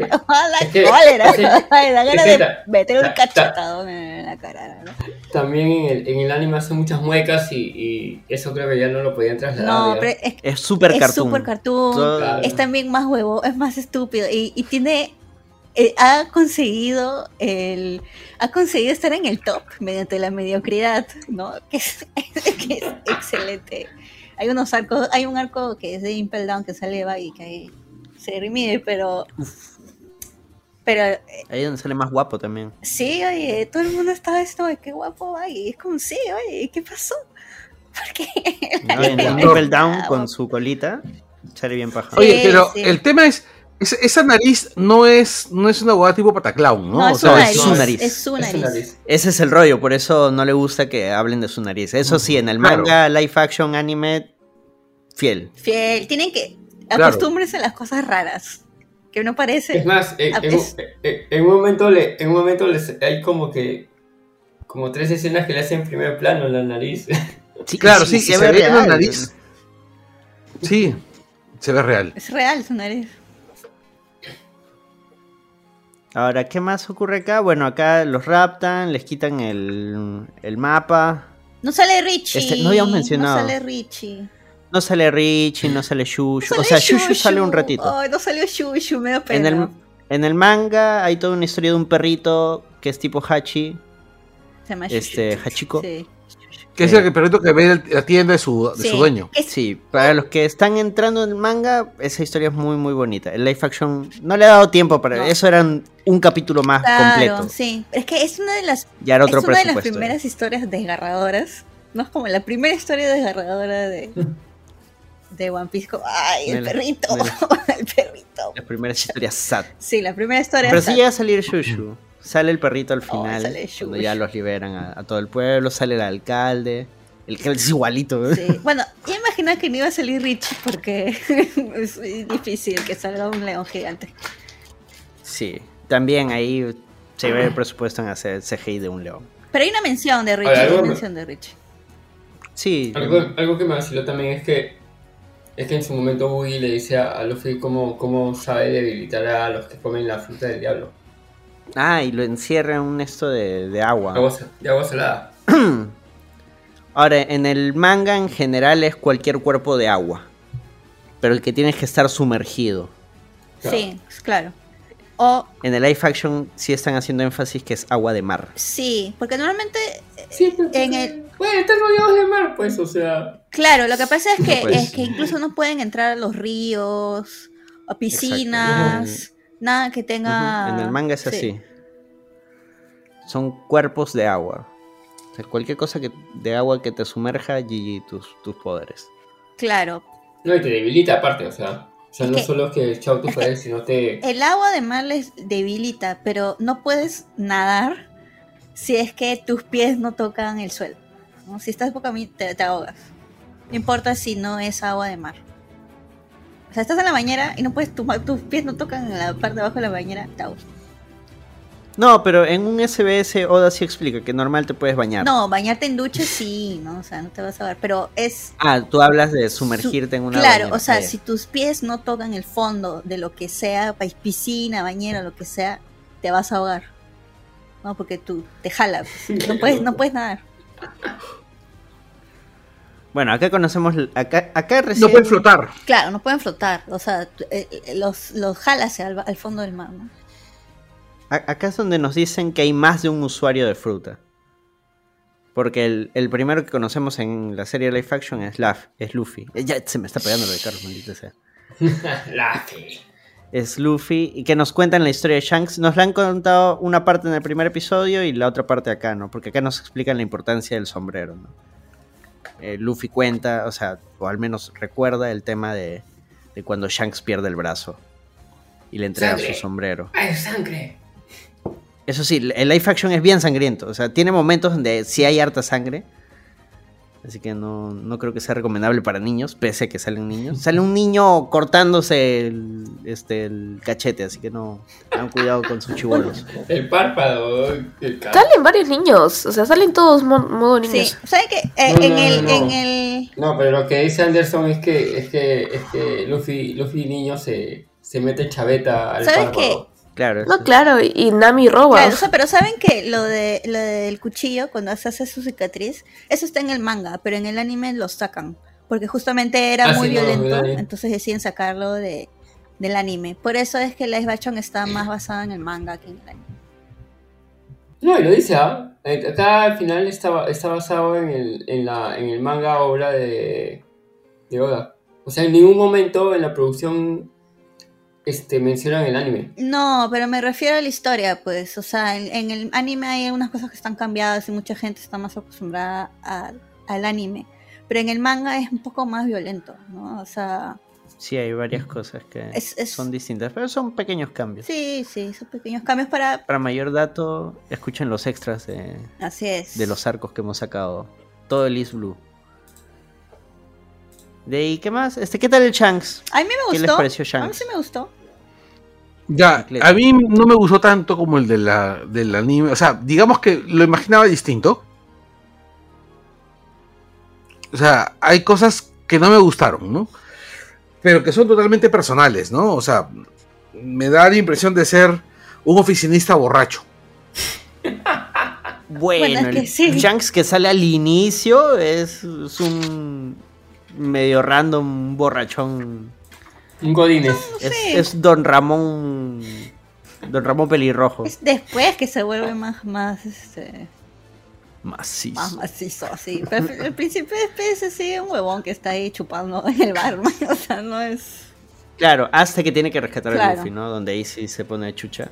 B: que-
D: cólera. Ay, da ganas de meter un cachetadón en la cara. ¿no?
B: También en el, en el anime hace muchas muecas y, y eso creo que ya no lo podían trasladar.
D: No,
B: ya.
D: pero es,
A: Es súper
D: es
A: cartoon.
D: super cartoon.
B: Claro.
D: Es también más huevo, es más estúpido. Y, y tiene. eh, ha conseguido el. Ha conseguido estar en el top mediante la mediocridad, ¿no? Que es, que es excelente. Hay unos arcos, hay un arco que es de Impel Down que sale y que ahí pero. Pero eh,
A: Ahí es donde sale más guapo también.
D: sí, oye, todo el mundo está esto, ay, qué guapo, ay, es como, sí, oye, ¿qué pasó? Porque
A: ¿no? En el Down con su colita. Sale bien paja.
C: Oye, pero
D: sí.
C: el tema es, es- esa nariz no es, no es una hueá tipo pataclown, ¿no?
D: No,
C: O
D: es
C: sea,
D: su
A: es
D: nariz.
A: su nariz.
D: Es su
B: Es su
D: nariz.
A: Ese es el rollo, por eso no le gusta que hablen de su nariz. Eso sí, en el
C: Claro.
A: manga, live action, anime, fiel.
D: Fiel, tienen que
C: Claro.
D: acostúmbrense a las cosas raras. Que no parece.
B: Es más, en, en un-
D: es-
B: en- en un momento, le, en un momento les, hay como que como tres escenas que le hacen en primer plano en la nariz.
A: Sí,
C: Claro, sí, se ve la
A: real.
C: nariz. Sí, se ve real.
D: Es real su nariz.
A: Ahora, ¿qué más ocurre acá? Bueno, acá los raptan, les quitan el, el mapa.
D: No sale Richie.
A: Este, no habíamos mencionado.
D: No sale Richie.
A: No sale Richie, no sale Shushu.
D: No
A: o sea,
D: sale
A: Shushu sale un ratito.
D: No salió Shushu, me da
A: En
D: pena.
A: el, en el manga hay toda una historia de un perrito que es tipo Hachi,
D: Se llama
A: este,
D: Shushu.
A: Hachiko.
D: Sí.
C: Que es el perrito que ve la tienda de su, de
D: Sí.
C: su dueño.
D: Es-
A: Sí, para los que están entrando en el manga, esa historia es muy muy bonita. El live action no le ha dado tiempo para
D: No.
A: eso, era un, un capítulo más
D: Claro,
A: completo.
D: sí. Es que es una de las,
A: Ya era otro
D: es una de las
A: eh.
D: primeras historias desgarradoras. No es como la primera historia desgarradora de, de One Piece. como, Ay, el
A: la-
D: perrito. el perrito.
A: Las primeras historias sad.
D: Sí, la primera historia.
A: Pero
D: sad.
A: sí llega a salir Shushu. Sale el perrito al final,
D: sale
A: cuando ya los liberan a, a todo el pueblo, sale el alcalde. El alcalde es igualito. ¿eh?
D: Sí. Bueno, ya imagina que no iba a salir Richie porque es difícil que salga un león gigante.
A: Sí, también ahí se ve el presupuesto en hacer CGI de un león.
D: Pero hay una mención de Richie. Hay
B: me-
D: mención de Richie.
A: Sí,
B: algo, algo que me vaciló también es que es que en su momento Buggy le dice a, Luffy cómo, cómo sabe debilitar a los que comen la fruta del diablo.
A: ah, y lo encierra en un esto de, de agua.
B: De agua salada.
A: Ahora, en el manga en general es cualquier cuerpo de agua. Pero el que tienes que estar sumergido.
B: Claro.
D: Sí, claro. O
A: En el live action sí están haciendo énfasis que es agua de mar.
D: sí, porque normalmente
B: Sí,
D: en el
B: Bueno, están rodeados de mar, pues, o sea.
D: Claro, lo que pasa es que,
A: pues.
D: es que incluso no pueden entrar a los ríos, a piscinas, nada que tenga...
A: En el manga es
D: sí,
A: así. Son cuerpos de agua. O sea, cualquier cosa que, de agua que te sumerja, GG tus, tus poderes.
D: Claro.
B: No, y te debilita aparte, o sea. O sea,
D: Es
B: no
D: que-
B: solo que chau tus poderes, sino te.
D: El agua de mar les debilita, pero no puedes nadar si es que tus pies no tocan el suelo. ¿No? Si estás boca te, te ahogas. No importa si no es agua de mar. O sea, estás en la bañera y no puedes, tu- tus pies no tocan en la parte de abajo de la bañera, te ahogas.
A: No, pero en un SBS Oda sí explica que normal te puedes bañar.
D: No, bañarte en ducha sí, ¿no? O sea, no te vas a ver. Pero es.
A: Ah, tú hablas de sumergirte en una
D: Claro,
A: bañera.
D: o sea, si tus pies no tocan el fondo de lo que sea, piscina, bañera, lo que sea, te vas a ahogar. No, porque tú te jala. pues. No puedes, no puedes nadar.
A: Bueno, acá conocemos. Acá, acá recién.
C: No puede flotar.
D: Claro, no pueden flotar. O sea, eh, los, los jalas al, al fondo del mar, ¿no?
A: Acá es donde nos dicen que hay más de un usuario de fruta. Porque el, el primero que conocemos en la serie Life Action es, Luff, es Luffy. Eh, Ya se me está pegando lo de Carlos, maldita sea.
B: Luffy.
A: Es Luffy y que nos cuentan la historia de Shanks. Nos la han contado una parte en el primer episodio y la otra parte acá, ¿no? Porque acá nos explican la importancia del sombrero, ¿no? Eh, Luffy cuenta, o sea, o al menos recuerda el tema de, de cuando Shanks pierde el brazo y le entrega
B: Sangre.
A: su sombrero.
B: ¡Ay, sangre!
A: Eso sí, el live action es bien sangriento. O sea, tiene momentos donde sí hay harta sangre. Así que no, no creo que sea recomendable para niños, pese a que salen niños. Sale un niño cortándose el, este, el cachete, así que no. Tengan cuidado con sus chibolos.
B: El párpado, el
E: Salen varios niños, o sea, salen todos mo- modo niños.
D: Sí, ¿sabes qué? Eh,
B: No,
D: en,
B: no,
D: el,
B: no, no.
D: en el.
B: No, pero lo que dice Anderson es que, es que, es que Luffy, Luffy niño se, se mete chaveta al
D: ¿Sabes
B: párpado.
A: Claro.
E: No, claro, y, Nami roba.
D: Claro, o sea, pero saben que lo de lo del cuchillo, cuando se hace su cicatriz, eso está en el manga, pero en el anime lo sacan. Porque justamente era
B: Ah,
D: muy
B: sí,
D: violento, entonces deciden sacarlo de, del anime. Por eso es que Live Action está más basado en el manga que en el anime.
B: No, y lo dice, ¿ah? Eh, Acá al final está, está basado en el, en, la, en el manga obra de, de Oda. O sea, en ningún momento en la producción este, mencionan el anime.
D: No, pero me refiero a la historia, pues. O sea, en, en el anime hay algunas cosas que están cambiadas y mucha gente está más acostumbrada a- al anime. Pero en el manga es un poco más violento, ¿no? O sea,
A: Sí, hay varias cosas que
D: Es- es-
A: son distintas, pero son pequeños cambios.
D: sí, sí, son pequeños cambios para...
A: Para mayor dato, escuchen los extras de,
D: Así es.
A: de los arcos que hemos sacado. Todo el East Blue. De ahí, ¿qué más? Este, ¿qué tal el Shanks?
D: A mí me gustó.
A: ¿Qué les pareció
D: A mí
A: Shanks?
D: sí me gustó.
C: Ya, a mí no me gustó tanto como el de la, del anime. O sea, digamos que lo imaginaba distinto. O sea, hay cosas que no me gustaron, ¿no? Pero que son totalmente personales, ¿no? O sea, me da la impresión de ser un oficinista borracho.
A: Bueno,
D: Bueno, es que
A: el
D: sí.
A: Shanks que sale al inicio es, es un medio random, un borrachón.
B: Un Godines.
A: Es,
D: sé.
A: es Don Ramón. Don Ramón pelirrojo.
D: Es después que se vuelve más, más, este,
A: Macizo.
D: más macizo, así. Pero al principio es así un huevón que está ahí chupando en el bar, man. O sea, no es...
A: Claro, hasta que tiene que rescatar a
D: Claro.
A: Luffy, ¿no? Donde ahí sí se pone chucha.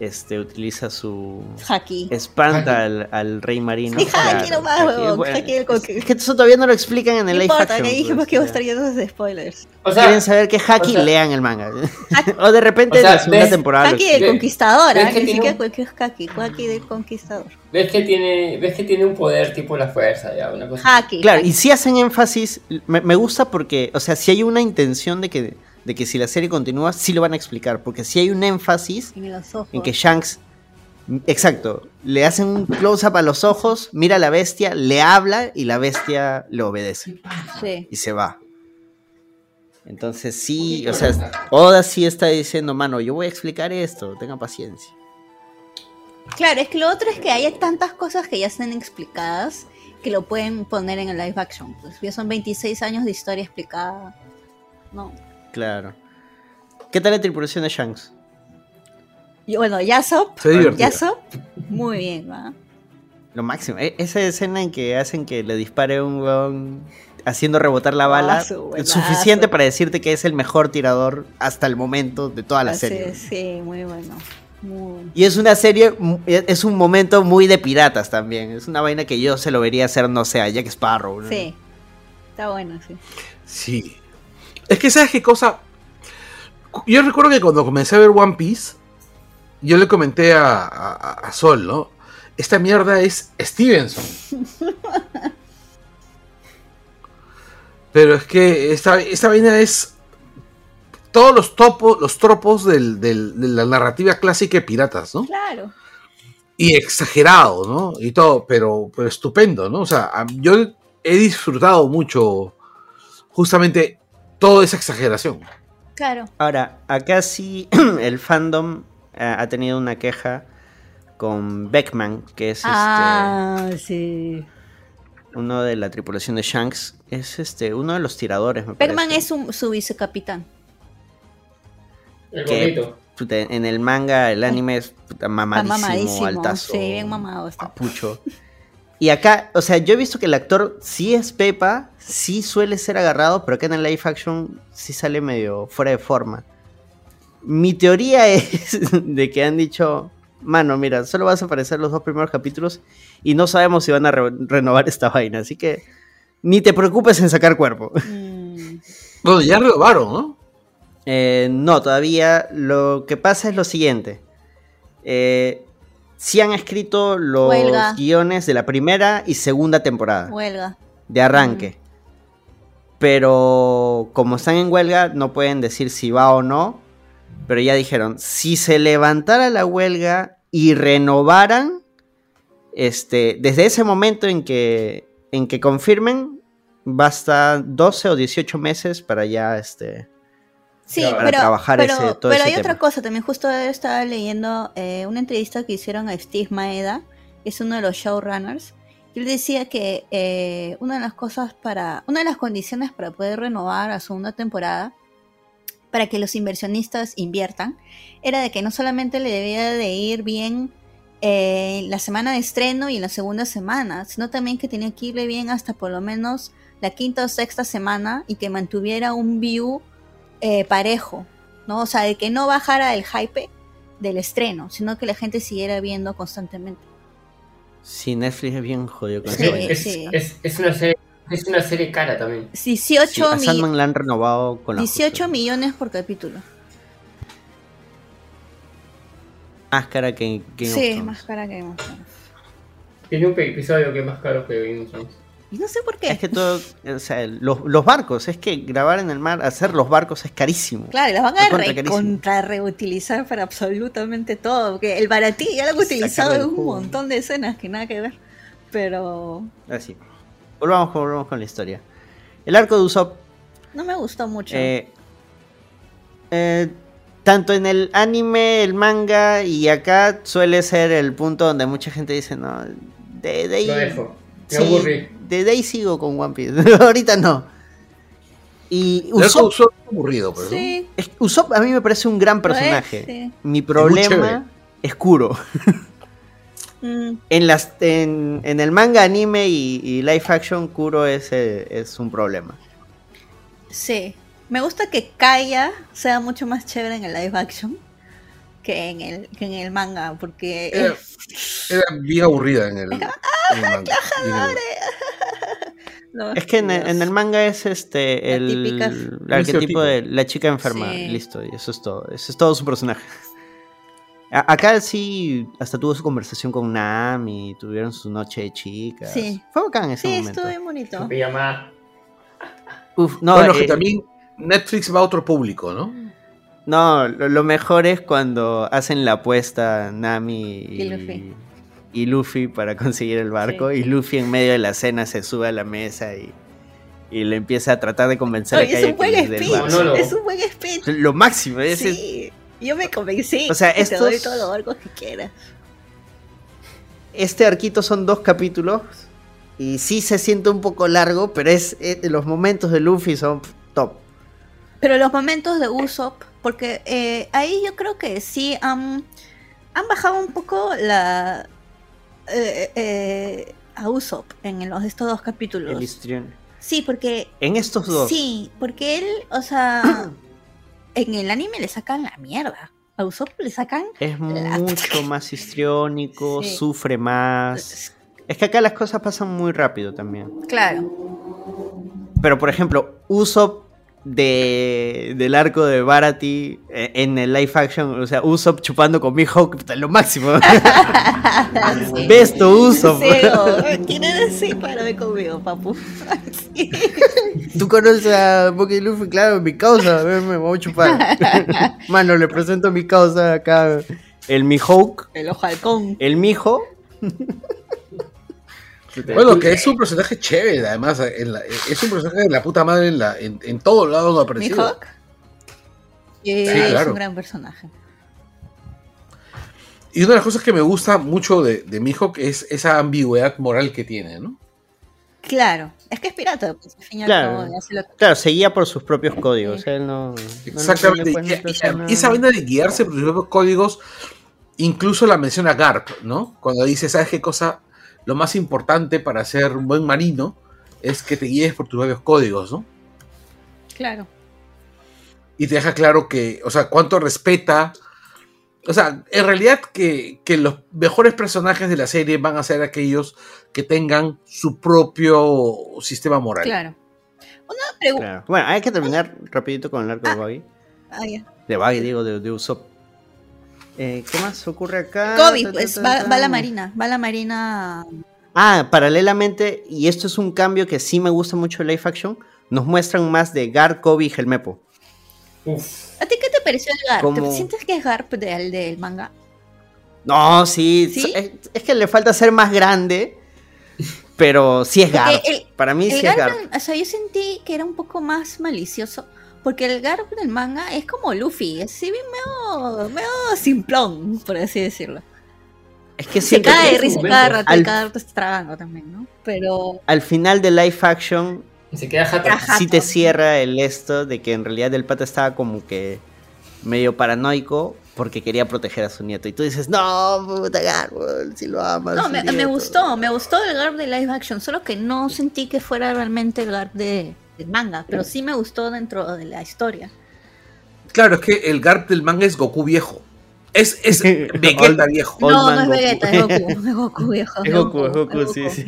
A: Este, utiliza su...
D: Haki.
A: Espanta al, al rey marino.
D: Sí, Haki
A: claro,
D: nomás,
A: Haki, bueno,
D: Haki el con-
A: Es que eso todavía no lo explican en el
D: No
A: live
D: importa,
A: action.
D: que dijimos
A: pues,
D: que iba a estar lleno de spoilers.
B: O sea,
A: Quieren saber que Haki
B: o sea-
A: lean el manga. o de repente
B: O sea,
A: en la segunda
B: ves-
A: temporada.
D: Haki del conquistador,
B: ¿Ves
D: ¿ah?
B: que
D: Ni
B: tiene
D: siquiera
B: un-
D: cualquier Haki, Haki del conquistador.
B: ¿Ves que tiene, ves que tiene un poder tipo la fuerza, ya, una cosa.
D: Haki.
A: Claro,
D: Haki.
A: y si hacen énfasis, me, me gusta porque, o sea, si hay una intención de que, de que si la serie continúa, sí lo van a explicar, porque si hay un énfasis
D: En los ojos.
A: en que Shanks, exacto, le hacen un close-up a los ojos, mira a la bestia, le habla y la bestia le obedece
D: Sí.
A: y se va. Entonces sí, o sea, Oda sí está diciendo, mano, yo voy a explicar esto, tengan paciencia.
D: Claro, es que lo otro es que hay tantas cosas que ya están explicadas que lo pueden poner en el live action. Pues ya son 26 años de historia explicada. No.
A: Claro. ¿Qué tal la tripulación de Shanks?
D: Y bueno, Yasop. Yasop, muy bien, ¿va?
A: Lo máximo. E- Esa escena en que hacen que le dispare un weón haciendo rebotar la bala
D: Ah, su
A: es suficiente para decirte que es el mejor tirador hasta el momento de toda la
D: Así
A: serie.
D: es, sí, muy bueno. Muy-
A: Y es una serie, mu- es un momento muy de piratas también. Es una vaina que yo se lo vería hacer, no sé, a Jack Sparrow. ¿no?
D: Sí, está bueno, sí.
C: Sí. Es que, ¿sabes qué cosa? Yo recuerdo que cuando comencé a ver One Piece, yo le comenté a, a- a Sol, ¿no? Esta mierda es Stevenson. Pero es que esta, esta vaina es todos los topos, los tropos del- del- de la narrativa clásica de piratas, ¿no?
D: Claro.
C: y exagerado, ¿no? Y todo, pero, pero estupendo, ¿no? O sea, yo he disfrutado mucho justamente toda esa exageración.
D: Claro.
A: Ahora, acá sí el fandom eh, ha tenido una queja con Beckman, que es
D: Ah, sí.
A: este, uno de la tripulación de Shanks. Es este uno de los tiradores, me parece.
D: es un- su vicecapitán.
B: El
A: que puta, en el manga, el anime es puta, mamadísimo,
D: mamadísimo.
A: altazo,
D: Sí, bien mamado está.
A: papucho. Y acá, o sea, yo he visto que el actor sí es Pepa, sí suele ser agarrado, pero acá en el live action sí sale medio fuera de forma. Mi teoría es de que han dicho, mano, mira, solo vas a aparecer los dos primeros capítulos y no sabemos si van a re- renovar esta vaina, así que ni te preocupes en sacar cuerpo.
D: Mm,
C: Bueno, ya renovaron, ¿no?
A: Eh, no, todavía lo que pasa es lo siguiente. Eh, sí han escrito los
D: Huelga.
A: guiones de la primera y segunda temporada
D: huelga.
A: de arranque. Pero como están en huelga, no pueden decir si va o no. Pero ya dijeron, si se levantara la huelga y renovaran, este, desde ese momento en que, en que confirmen, basta 12 o 18 meses para ya este,
D: Sí,
A: para
D: pero,
A: trabajar
D: pero,
A: ese, todo
D: pero
A: ese
D: hay otra cosa también. Justo estaba leyendo eh, una entrevista que hicieron a Steve Maeda, que es uno de los showrunners. Y él decía que eh, una de las cosas para. Una de las condiciones para poder renovar a segunda temporada, para que los inversionistas inviertan, era de que no solamente le debía de ir bien eh, la semana de estreno y en la segunda semana, sino también que tenía que irle bien hasta por lo menos la quinta o sexta semana y que mantuviera un view eh, parejo, ¿no? O sea, de que no bajara el hype del estreno, sino que la gente siguiera viendo constantemente.
A: Sí, Netflix es bien jodido con
D: Sí,
A: eso.
B: Es,
D: sí.
B: es, es una serie, es una serie cara también.
D: 18,
A: Sí, a
D: mi-
A: Sandman la han renovado con la
D: 18 millones por capítulo.
A: más cara que Game of
D: Sí,
A: Thrones.
D: más cara que Game of Thrones.
B: Tiene un episodio que es más caro que Game of Thrones.
D: Y no sé por qué.
A: Es que todo, o sea, los, los barcos, es que grabar en el mar, hacer los barcos es carísimo.
D: Claro, y las van a re- contra reutilizar para absolutamente todo. Porque el baratí ya lo han utilizado en un
A: jugo.
D: montón de escenas que nada que ver. Pero
A: Así. Volvamos, volvamos con la historia. El arco de Usopp,
D: no me gustó mucho.
A: eh, eh, tanto en el anime, el manga y acá suele ser el punto donde mucha gente dice, no, de, de ahí...
B: Lo dejo. Me
A: sí,
B: aburrí.
A: De, ahí sigo con One Piece. Ahorita no. Y Usopp,
C: Usopp es aburrido, pues, ¿no?
D: sí,
A: es- Usopp a mí me parece un gran
D: lo es,
A: personaje.
D: sí.
A: Mi problema es Kuro.
D: Mm,
A: En, las, en, en el manga, anime y, y live action, Kuro es, eh, es un problema.
D: sí. Me gusta que Kaya sea mucho más chévere en el live action que en el, que en el manga. Porque
C: Era,
D: es-
C: era bien aburrida en el, en el manga.
D: No,
A: Es que en, el-
D: Dios.
A: en el manga es este
D: La
A: el,
D: típica-
A: el
C: El
A: arquetipo de la chica enferma.
D: Sí.
A: Listo, y eso es todo. Eso es todo su personaje. A- Acá sí, hasta tuvo su conversación con Nami, tuvieron su noche de chicas.
D: Sí.
A: Fue bacán ese
D: Sí,
A: momento.
D: estuvo bien bonito.
A: Uf, no,
C: bueno,
A: eh,
C: que también Netflix va a otro público, ¿no?
A: no lo, lo mejor es cuando hacen la apuesta Nami y,
D: Y Luffy.
A: Y Luffy para conseguir el barco.
D: Sí.
A: Y Luffy en medio de la cena se sube a la mesa y, y le empieza a tratar de convencer a que
D: es
A: haya
D: un buen
A: que
D: speech.
A: barco.
D: Es un buen speech.
A: Lo máximo, es,
D: Sí, yo me convencí.
A: O sea,
D: y te doy
A: estos-
D: todos los barcos que quieras.
A: este arquito son dos capítulos y sí se siente un poco largo, pero es, eh, los momentos de Luffy son top.
D: Pero los momentos de Usopp, porque eh, ahí yo creo que sí han, han bajado un poco la eh, eh, a Usopp en los, estos dos capítulos.
A: El histrión.
D: Sí, porque
A: En estos dos.
D: sí, porque él, o sea, en el anime le sacan la mierda. A Usopp le sacan
A: Es
D: La-
A: mucho más histriónico,
D: Sí.
A: sufre más. Es que acá las cosas pasan muy rápido también.
D: claro.
A: Pero por ejemplo, Usopp de, del arco de Barati eh, en el live action, o sea, Usopp chupando con Mihawk, lo máximo.
D: Sí.
A: Ves tu Usopp.
D: Sí, o, ¿Quién eres? Sí, párame conmigo, papu. Sí.
A: Tú conoces a Bucky Luffy, claro, mi causa, a ver, me voy a chupar. Mano, le presento mi causa acá, el Mihawk,
D: El ojo halcón.
A: el Mijo.
C: Bueno, que es un personaje chévere, además. en la- es un personaje de la puta madre en, la, en, en todos lados donde ha aparecido.
D: Mihawk. Sí,
C: Sí,
D: es
C: claro.
D: un gran personaje.
C: Y una de las cosas que me gusta mucho de, de Mihawk es esa ambigüedad moral que tiene, ¿no?
D: Claro, es que es pirata, pues al fin y al
A: Claro.
D: lo que-
A: Claro, seguía por sus propios códigos. Él no.
C: Exactamente.
A: pues, no
C: Y- y esa vaina de guiarse por sus propios códigos, incluso la menciona Garp, ¿no? Cuando dice, ¿sabes qué cosa? Lo más importante para ser un buen marino es que te guíes por tus propios códigos, ¿no?
D: Claro.
C: y te deja claro que, o sea, cuánto respeta. O sea, en realidad que, que los mejores personajes de la serie van a ser aquellos que tengan su propio sistema moral.
D: Claro. Una pregunta.
A: Claro. Bueno, hay que terminar rapidito con el arco de Buggy.
D: Ah, ya.
A: De Buggy, digo, de, de Usopp. Eh, ¿Qué más ocurre acá? Ta,
D: pues va, va a la marina. Va la marina.
A: Ah, paralelamente, y esto es un cambio que sí me gusta mucho de Life Action, nos muestran más de Gar, Kobe y Helmepo.
B: Uf.
D: ¿A ti qué te pareció el Garp?
A: Como-
D: ¿Te sientes que es Garp del, del manga?
A: No, sí,
D: ¿Sí?
A: Es, es que le falta ser más grande, pero sí es Gar.
D: Porque el-
A: Para mí
D: El
A: sí es
D: Garp,
A: Gar.
D: o sea, yo sentí que era un poco más malicioso. Porque el Garp del manga es como Luffy, es así bien medio, medio simplón, por así decirlo.
A: Es que
D: Se cae de risa cada rato y
A: al,
D: cada rato está tragando también, ¿no? Pero
A: al final de live action
B: Y se queda jato.
A: Sí te cierra el esto de que en realidad el pata estaba como que medio paranoico porque quería proteger a su nieto. Y tú dices, no, puta Garbo, si lo amas.
D: no, me, me
A: nieto".
D: gustó, me gustó el Garp de live action, solo que no sentí que fuera realmente el Garp de, del manga, pero sí me gustó dentro de la historia.
C: Claro, es que el Garp del manga es Goku viejo. Es, es Vegeta viejo.
D: No, no es
A: Goku.
D: Vegeta, es Goku, es Goku viejo.
A: Es Goku, es Goku, sí, sí.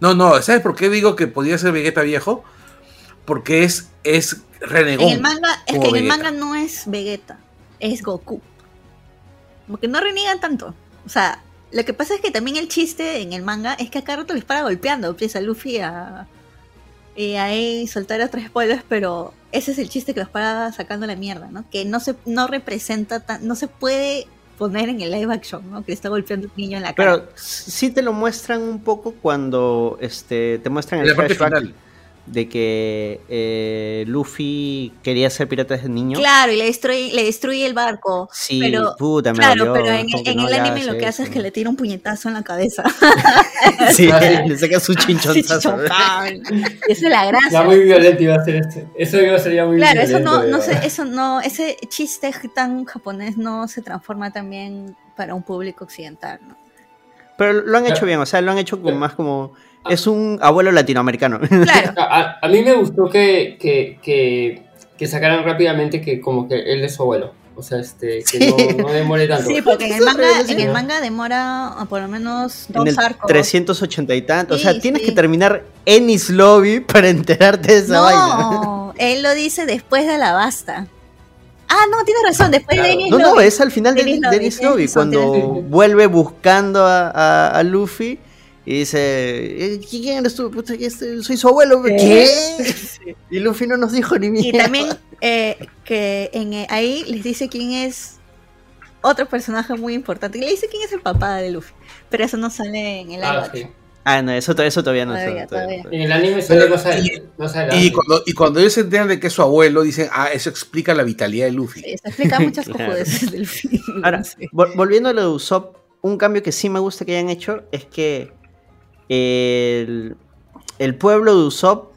C: No, no, ¿sabes por qué digo que podía ser Vegeta viejo? Porque es, es renegón.
D: En el manga, es que en el manga no es Vegeta, es Goku. Porque no reniegan tanto. O sea, lo que pasa es que también el chiste en el manga es que a cada rato les para golpeando. Empieza Luffy a. Y ahí soltar otros spoilers, pero ese es el chiste que los para sacando la mierda, ¿no? Que no se no representa tan, no se puede poner en el live action, ¿no? Que le está golpeando un niño en la cara.
A: Pero sí te lo muestran un poco cuando este, te muestran el
C: la parte
A: flashback
C: final.
A: De que eh, Luffy quería ser pirata desde niño.
D: Claro, y le destruye, le destruye el barco.
A: Sí,
D: pero,
A: puta, me
D: claro,
A: dolió,
D: pero en,
A: como no
D: el anime lo que hace es
A: eso.
D: que le tira un puñetazo en la cabeza.
A: Sí, le saca su chinchonzazo.
D: esa es la gracia.
B: Ya muy violento iba a ser este. Eso iba a ser ya muy
D: Claro, eso
B: violento.
D: no, no
B: de
D: sé,
B: verdad.
D: eso no, ese chiste tan japonés no se transforma también para un público occidental, ¿no?
A: Pero lo han hecho
B: Claro.
A: bien, o sea, lo han hecho con más como... Es un abuelo latinoamericano.
D: Claro,
B: A, a- mí me gustó que, que, que, que sacaran rápidamente que como que él es su abuelo. O sea, este, que
A: Sí.
B: no, no demore tanto.
D: sí, porque en el manga,
A: es
D: en el
B: ¿no?
D: manga demora ah, por lo menos
A: en
D: dos
A: el
D: arcos.
A: 380 y tanto. o
D: Sí,
A: sea, tienes
D: sí.
A: que terminar Ennis Lobby para enterarte de esa vaina.
D: No, él lo dice después de la basta. Ah, no, tienes razón, después
B: Claro.
D: de Enies
A: No, no,
D: Lobby.
A: es al final de,
D: Lobby,
A: Ennis Lobby, cuando vuelve buscando a, a- a Luffy y dice, "Eh, ¿quién eres tú? Puta, que este- soy su abuelo.
D: ¿Qué?
A: ¿Qué? Y Luffy no nos dijo ni
D: Y
A: mierda.
D: también eh, que en, eh, ahí les dice quién es otro personaje muy importante. Y le dice quién es el papá de Luffy. Pero eso no sale en el
B: Ah, sí.
A: Ah, no, eso, eso todavía no
D: Todavía,
A: todavía-
D: todavía.
B: En el anime sale
C: Pero-
B: más adelante. más adelante.
C: Y cuando, y cuando ellos se enteran de que es su abuelo, dicen, ah, eso explica la vitalidad de Luffy.
D: Sí, se explica muchas
A: Claro.
D: cojudeces del film.
A: Ahora,
D: sí.
A: vol- volviendo a lo de Usopp, un cambio que sí me gusta que hayan hecho es que el, el pueblo de Usopp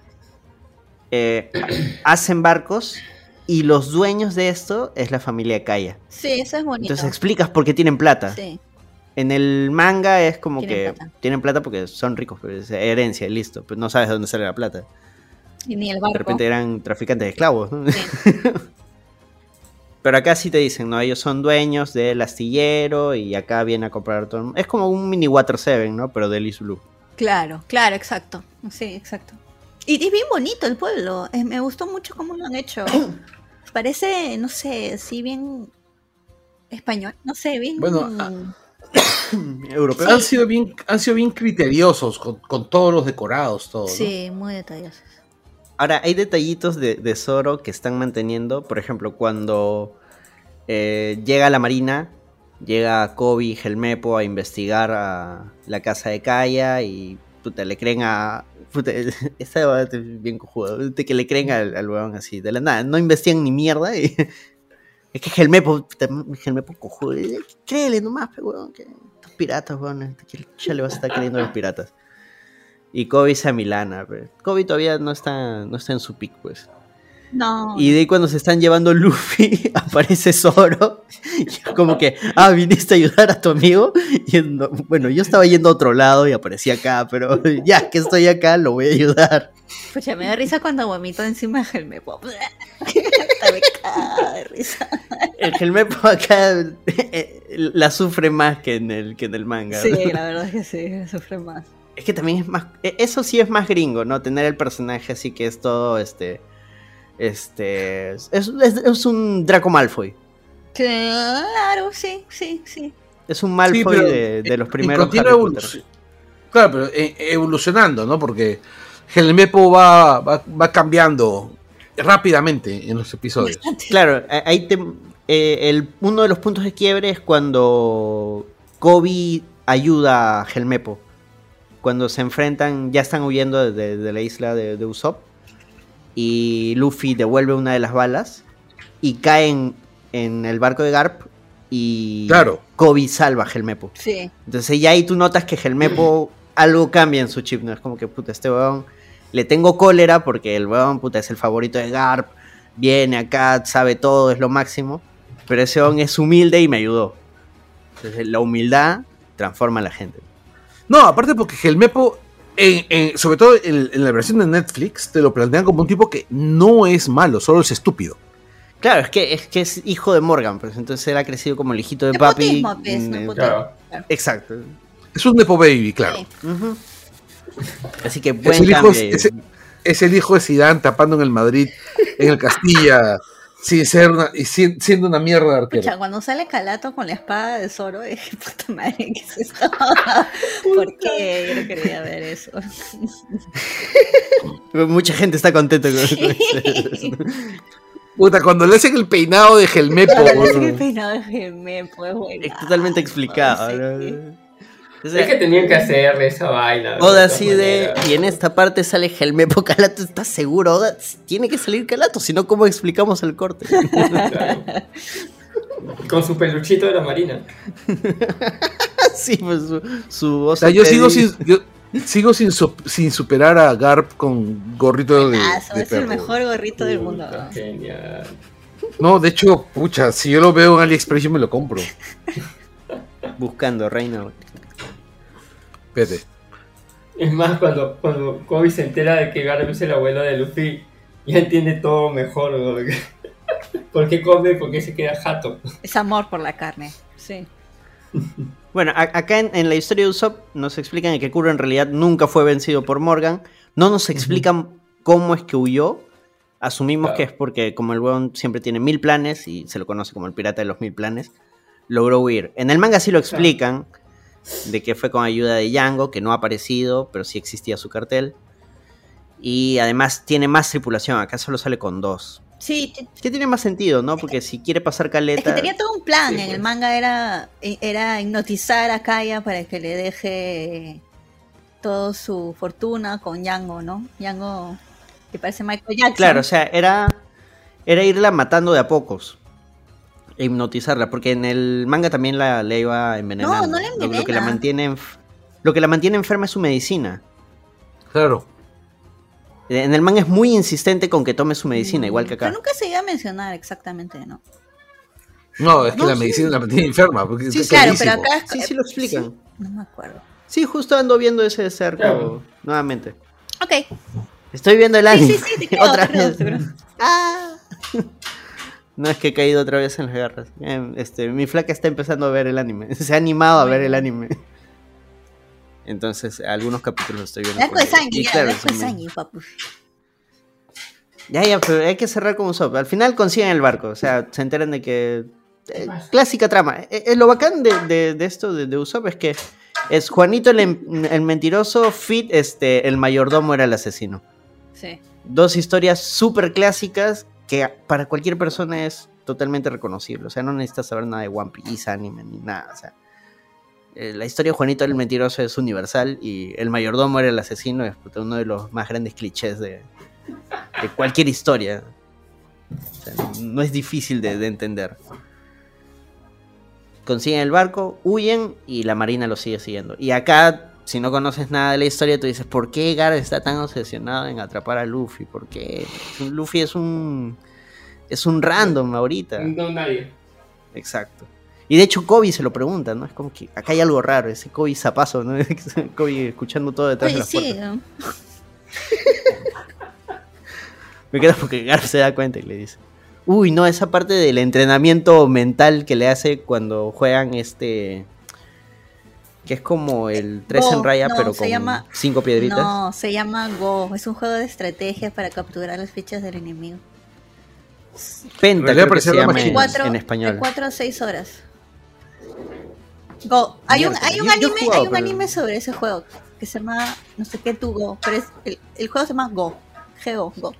A: eh, hacen barcos y los dueños de esto es la familia Kaya.
D: Sí, eso es bonito.
A: Entonces explicas por qué tienen plata.
D: Sí.
A: En el manga es como
D: Tienen
A: que
D: plata.
A: tienen plata porque son ricos, pero es herencia, listo. Pero no sabes de dónde sale la plata.
D: Y ni el
A: De
D: barco.
A: repente eran traficantes de esclavos. ¿no?
D: Sí.
A: Pero acá sí te dicen, ¿no? Ellos son dueños del astillero y acá vienen a comprar todo. Es como un mini Water 7, ¿no? Pero de Liz Blue.
D: Claro, claro, exacto. Sí, exacto. Y es bien bonito el pueblo. Eh, me gustó mucho cómo lo han hecho. Parece, no sé, así bien español. No sé, bien.
C: Bueno, ah,
A: Europeo.
C: Han, sido bien, han sido bien criteriosos con, con todos los decorados, todo. ¿no?
D: Sí, muy detallosos.
A: Ahora, hay detallitos de, de Zoro que están manteniendo. Por ejemplo, cuando eh, llega a la marina, llega Kobe y Helmepo a investigar a la casa de Kaya y puta, le creen a. Puta, esta es bien cojuda. De que le creen al, al así, de la nada. No investigan ni mierda. Y, es que Helmepo, puta, Helmepo cojudo. Créele nomás, pe, huevón, que estos piratas, huevón. Ya le vas a estar creyendo a los piratas. Y Kobe se a Milana. Kobe todavía no está, no está en su pick, pues.
D: No.
A: Y de ahí cuando se están llevando Luffy, aparece Zoro. Y es como que, ah, viniste a ayudar a tu amigo. Y no- bueno, yo estaba yendo a otro lado y aparecí acá, pero ya que estoy acá, lo voy a ayudar.
D: Pucha, me da risa cuando vomito encima de Helmepo. Me caga de risa.
A: El Helmepo acá eh, la sufre más que en el, que en el manga.
D: Sí,
A: ¿no?
D: la verdad es que sí, sufre más.
A: Es que también es más. eh, Eso sí es más gringo, ¿no? Tener el personaje así que es todo este. Este. Es, es- es un Draco Malfoy.
D: Claro, sí, sí, sí.
A: Es un Malfoy
C: Sí, pero
A: de, de los primeros. Harry Potter.
C: Claro, pero eh, evolucionando, ¿no? Porque Helmepo va, va, va cambiando rápidamente en los episodios.
A: Claro, a- ahí te- eh, el, uno de los puntos de quiebre es cuando Kobe ayuda a Helmepo. Cuando se enfrentan, ya están huyendo de, de la isla de, de Usopp. Y Luffy devuelve una de las balas y cae en, en el barco de Garp y
C: Claro.
A: Kobe salva a Helmepo.
D: Sí.
A: Entonces ya ahí tú notas que Helmepo algo cambia en su chip, ¿no? Es como que, puta, este weón le tengo cólera porque el weón, puta, es el favorito de Garp, viene acá, sabe todo, es lo máximo, pero ese weón es humilde y me ayudó. Entonces la humildad transforma a la gente.
C: No, aparte porque Helmepo, en- en- sobre todo en, en la versión de Netflix, te lo plantean como un tipo que no es malo, solo es estúpido.
A: Claro, es que es, que es hijo de Morgan, pues entonces él ha crecido como el hijito de papi.
D: Pues,
A: Mm,
D: nepotismo.
B: Claro.
A: Exacto.
C: Es un Nepo Baby, claro.
A: Así que
C: Es
A: buen
C: el, hijo, es, es el hijo de Zidane tapando en el Madrid, en el Castilla, sin ser una, y sin- siendo una mierda de arquero.
D: Escucha, cuando sale Calato con la espada de Zoro, dije, puta madre, ¿qué es esto? ¿Por qué? Yo no quería ver eso.
A: Mucha gente está contenta con eso.
C: Puta, cuando le hacen el peinado de Helmepo,
D: Cuando le hacen el peinado de Gemé, pues, bueno.
A: Es totalmente explicado. ¿no? O sea,
B: Es que tenían que hacerle esa vaina.
A: Oda
B: todas
A: así de. Y en esta parte sale Helmepo Calato. ¿Estás seguro, Oda? Tiene que salir Calato, si no, ¿cómo explicamos el corte?
B: Claro. Con su peluchito de la marina.
A: sí, pues su, su voz.
C: O sea, yo sigo sin, yo sigo sin, su- sin superar a Garp con gorrito de,
D: Buenazo,
C: de
D: es el mejor gorrito del mundo.
B: Puta, Genial.
C: No, de hecho, pucha, si yo lo veo en AliExpress yo me lo compro.
A: Buscando, Reina.
B: Es más, cuando, cuando Kobe se entera de que Garp es el abuelo de Luffy, ya entiende todo mejor. ¿no? ¿Por qué come? ¿Por qué se queda jato?
D: Es amor por la carne, sí.
A: Bueno, a- acá en, en la historia de Usopp nos explican que Kuro en realidad nunca fue vencido por Morgan. No nos explican cómo es que huyó. Asumimos
B: Claro.
A: que es porque como el weón siempre tiene mil planes y se lo conoce como el pirata de los mil planes, logró huir. En el manga sí lo explican de que fue con ayuda de Django, que no ha aparecido, pero sí existía su cartel. Y además tiene más tripulación, acá solo sale con dos.
D: Sí,
A: Que tiene más sentido, ¿no? Porque si quiere pasar caleta...
D: es que tenía todo un plan.
B: Sí,
D: en el
B: pues.
D: manga era, era hipnotizar a Kaya para que le deje toda su fortuna con Yango, ¿no? Yango, que parece Michael Jackson.
A: Claro, o sea, era, era irla matando de a pocos. E hipnotizarla, porque en el manga también la, la iba envenenando.
D: No, no la
A: Lo- Lo, que la
D: envenena.
A: mantiene enf- lo que la mantiene enferma es su medicina.
C: Claro.
A: En el manga es muy insistente con que tome su medicina, igual que acá.
D: Pero nunca se iba a mencionar exactamente, ¿no?
C: No, es que
A: No,
C: la
A: sí.
C: medicina la mantiene enferma. Porque
A: Sí,
C: es
D: Claro, pero acá es-
A: Sí, sí lo explican.
D: No me acuerdo.
A: Sí, justo ando viendo ese de cerca
B: Claro.
A: nuevamente.
D: Ok.
A: Estoy viendo el
D: Sí,
A: anime.
D: sí, sí, te creo,
A: otra
D: te creo,
A: vez.
D: te creo.
A: Ah. No es que he caído otra vez en las garras. Eh, Este, mi flaca está empezando a ver el anime. Se ha animado a ver el anime. Entonces, algunos capítulos estoy viendo.
D: Sanji,
A: Y
D: ya,
A: claro,
D: papu.
A: Ya, ya, pero hay que cerrar con Usopp. Al final consiguen el barco. O sea, se enteran de que. eh, clásica trama. Eh, eh, lo bacán de, de- de esto de, de Usopp es que es Juanito el, em- el mentiroso, Fit, este, el mayordomo era el asesino.
D: Sí.
A: Dos historias súper clásicas que para cualquier persona es totalmente reconocible. O sea, no necesitas saber nada de One Piece, anime, ni nada. O sea, eh, la historia de Juanito el mentiroso es universal y el mayordomo era el asesino. Es uno de los más grandes clichés de, cualquier historia. No es difícil de, de entender. Consiguen el barco, huyen y la marina los sigue siguiendo. Y acá, si no conoces nada de la historia, tú dices, ¿por qué Gar está tan obsesionado en atrapar a Luffy? ¿Por qué? Luffy es un... Es un random ahorita.
B: No, nadie.
A: Exacto. Y de hecho Kobe se lo pregunta, ¿no? Es como que acá hay algo raro, ese Kobe zapazo, ¿no? Kobe escuchando todo detrás de
D: Oye,
A: las
D: sí,
A: puertas.
D: ¿no?
A: Me queda porque Garp se da cuenta y le dice. Uy, no, esa parte del entrenamiento mental que le hace cuando juegan este. Que es como el 3 en
D: Go,
A: raya,
D: no,
A: pero con
D: llama-
A: 5 piedritas.
D: No, se llama Go. Es un juego de estrategia para capturar las fichas del enemigo.
A: Penta,
C: En
A: creo que
C: parecía
A: se
C: la
A: llama en,
D: Cuatro,
A: en
D: De
A: español.
D: 4 a 6 horas. Go. Hay un, hay un
A: yo- yo he
D: anime,
A: jugado,
D: hay un
A: pero-
D: anime sobre ese juego que se llama no sé qué tu Go, pero es el, el juego se llama Go. Geo, Go.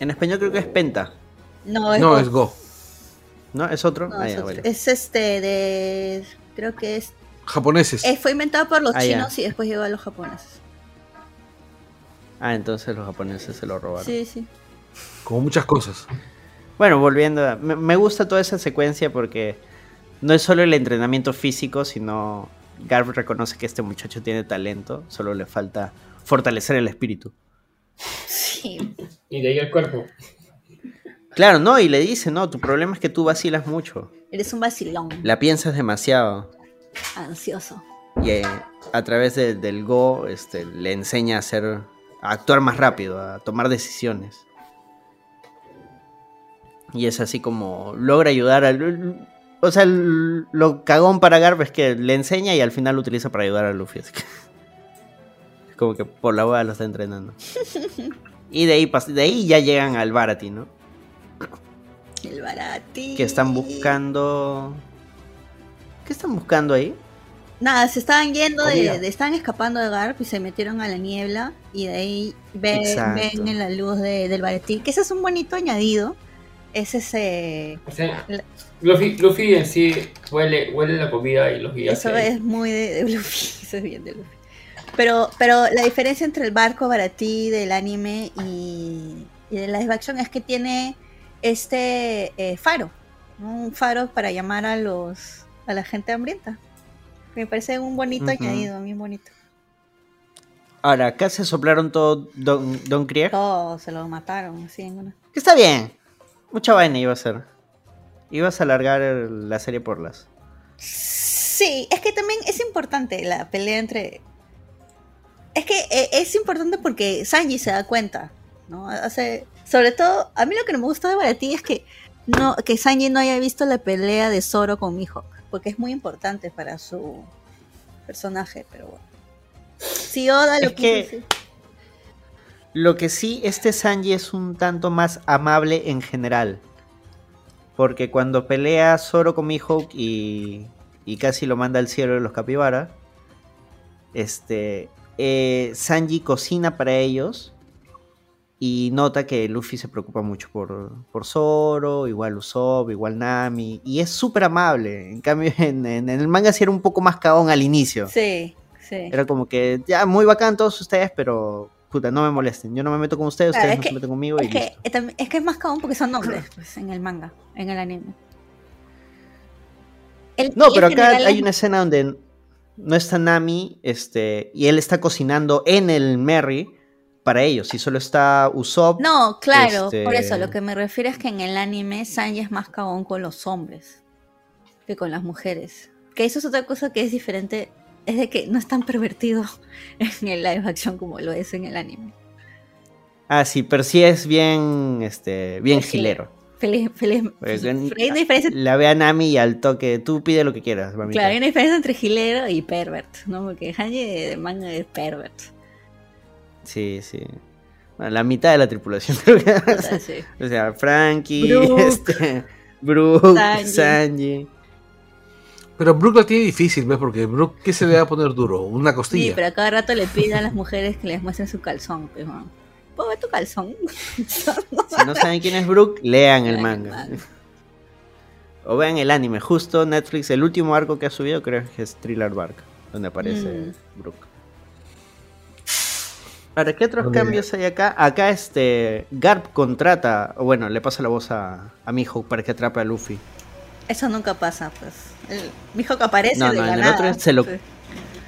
A: En español creo que es Penta.
D: No, es
C: No,
D: Go.
C: es Go.
A: ¿No? ¿Es otro?
D: No,
A: Ah,
D: es,
A: ya,
D: otro.
A: vale.
D: Es este de creo que es
C: Japoneses.
D: eh, fue inventado por los
A: Ah, ya.
D: chinos y después llegó a los japoneses.
A: Ah, entonces los japoneses se lo robaron.
D: Sí, sí.
C: Como muchas cosas.
A: Bueno, volviendo a... Me, me gusta toda esa secuencia porque no es solo el entrenamiento físico, sino Garb reconoce que este muchacho tiene talento, solo le falta fortalecer el espíritu.
D: Sí.
B: Y de ahí el cuerpo.
A: Claro, no, y le dice, no, tu problema es que tú vacilas mucho,
D: Eres un vacilón.
A: la piensas demasiado.
D: Ansioso.
A: Y eh, a través de- del Go este, le enseña a hacer, a actuar más rápido, a tomar decisiones. Y es así como logra ayudar al... O sea, el- lo cagón para Garb es que le enseña y al final lo utiliza para ayudar a Luffy. que- Es como que por la hueá lo está entrenando. Y de ahí, de ahí ya llegan al Barati, ¿no?
D: El barati.
A: Que están buscando... ¿Qué están buscando ahí?
D: Nada, se estaban yendo de, de- Estaban escapando de Garp y se metieron a la niebla. Y de ahí ven, ven en la luz de- del baretín. Que ese es un bonito añadido. Es ese.
B: O sea,
D: la-
B: Luffy, Luffy en sí huele, huele la comida y los guía.
D: Eso es muy de, de Luffy. Eso es bien de Luffy. Pero, pero la diferencia entre el barco baratí del anime y, y de live action es que tiene este eh, faro. ¿no? Un faro para llamar a los a la gente hambrienta. Me parece un bonito
A: Ujú.
D: añadido, bien bonito.
A: Ahora, acá se soplaron todo Don, Don Krieg.
D: Todos se lo mataron así en una.
A: Que está bien. Mucha vaina iba a ser. Ibas a alargar el- la serie por las.
D: Sí, es que también es importante la pelea entre. Es que eh, es importante porque Sanji se da cuenta, ¿no? Hace, sobre todo, a mí lo que no me gusta de Baratí es que no, que Sanji no haya visto la pelea de Zoro con Mihawk, porque es muy importante para su personaje, pero bueno. Si Oda lo
A: Es que-. Lo que sí, este Sanji es un tanto más amable en general. Porque cuando pelea Zoro con Mihawk y, y casi lo manda al cielo de los capibara, este, eh, Sanji cocina para ellos y nota que Luffy se preocupa mucho por, por Zoro, igual Usopp, igual Nami, y es súper amable. En cambio, en, en- en el manga sí era un poco más cagón al inicio.
D: Sí, sí.
A: Era como que, ya, muy bacán todos ustedes, pero puta, no me molesten. Yo no me meto con ustedes,
D: Claro,
A: ustedes
D: es
A: no
D: que-
A: se meten conmigo y
D: Es que,
A: listo.
D: es que es más cabrón porque son hombres pues, en el manga, en el anime. El-
A: No, pero acá hay
D: es-
A: una escena donde no está Nami, este, y él está cocinando en el Merry para ellos, y solo está Usopp.
D: No, claro,
A: este,
D: por eso lo que me refiero es que en el anime Sanji es más cagón con los hombres que con las mujeres. Que eso es otra cosa que es diferente, es de que no es tan pervertido en el live action como lo es en el anime.
A: Ah, sí, pero sí es bien, este, bien
D: Sí.
A: gilero.
D: Feliz, feliz, pero hay una diferencia,
A: La ve a Nami y al toque, tú pide lo que quieras, mamita.
D: claro, hay una diferencia entre gilero y pervert, ¿no? Porque Sanji de manga es pervert.
A: Sí, sí. Bueno, la mitad de la tripulación. creo que-
D: Puta, sí.
A: o sea, Frankie,
D: Brook.
A: este, Brook,
D: Sanji.
A: Sanji.
C: Pero Brook la tiene difícil, ¿ves? Porque Brook, ¿qué se le va a poner duro? Una
D: Sí,
C: costilla.
D: pero a cada rato le piden a las mujeres que les muestren su calzón. Pues, ¿no? ¿Puedo ver tu calzón?
A: Si no saben quién es Brook, lean el manga. O vean el anime. Justo Netflix, el último arco que ha subido creo que es Thriller Bark, donde aparece
D: Mm.
A: Brook. Ahora, ¿qué otros cambios hay acá? Acá este Garp contrata, o bueno, le pasa la voz a, a Mihawk para que atrape a Luffy.
D: Eso nunca pasa, pues. El, mi hijo que aparece
A: No,
D: de
A: no,
D: la
A: en el
D: nada.
A: otro se lo,
D: Sí,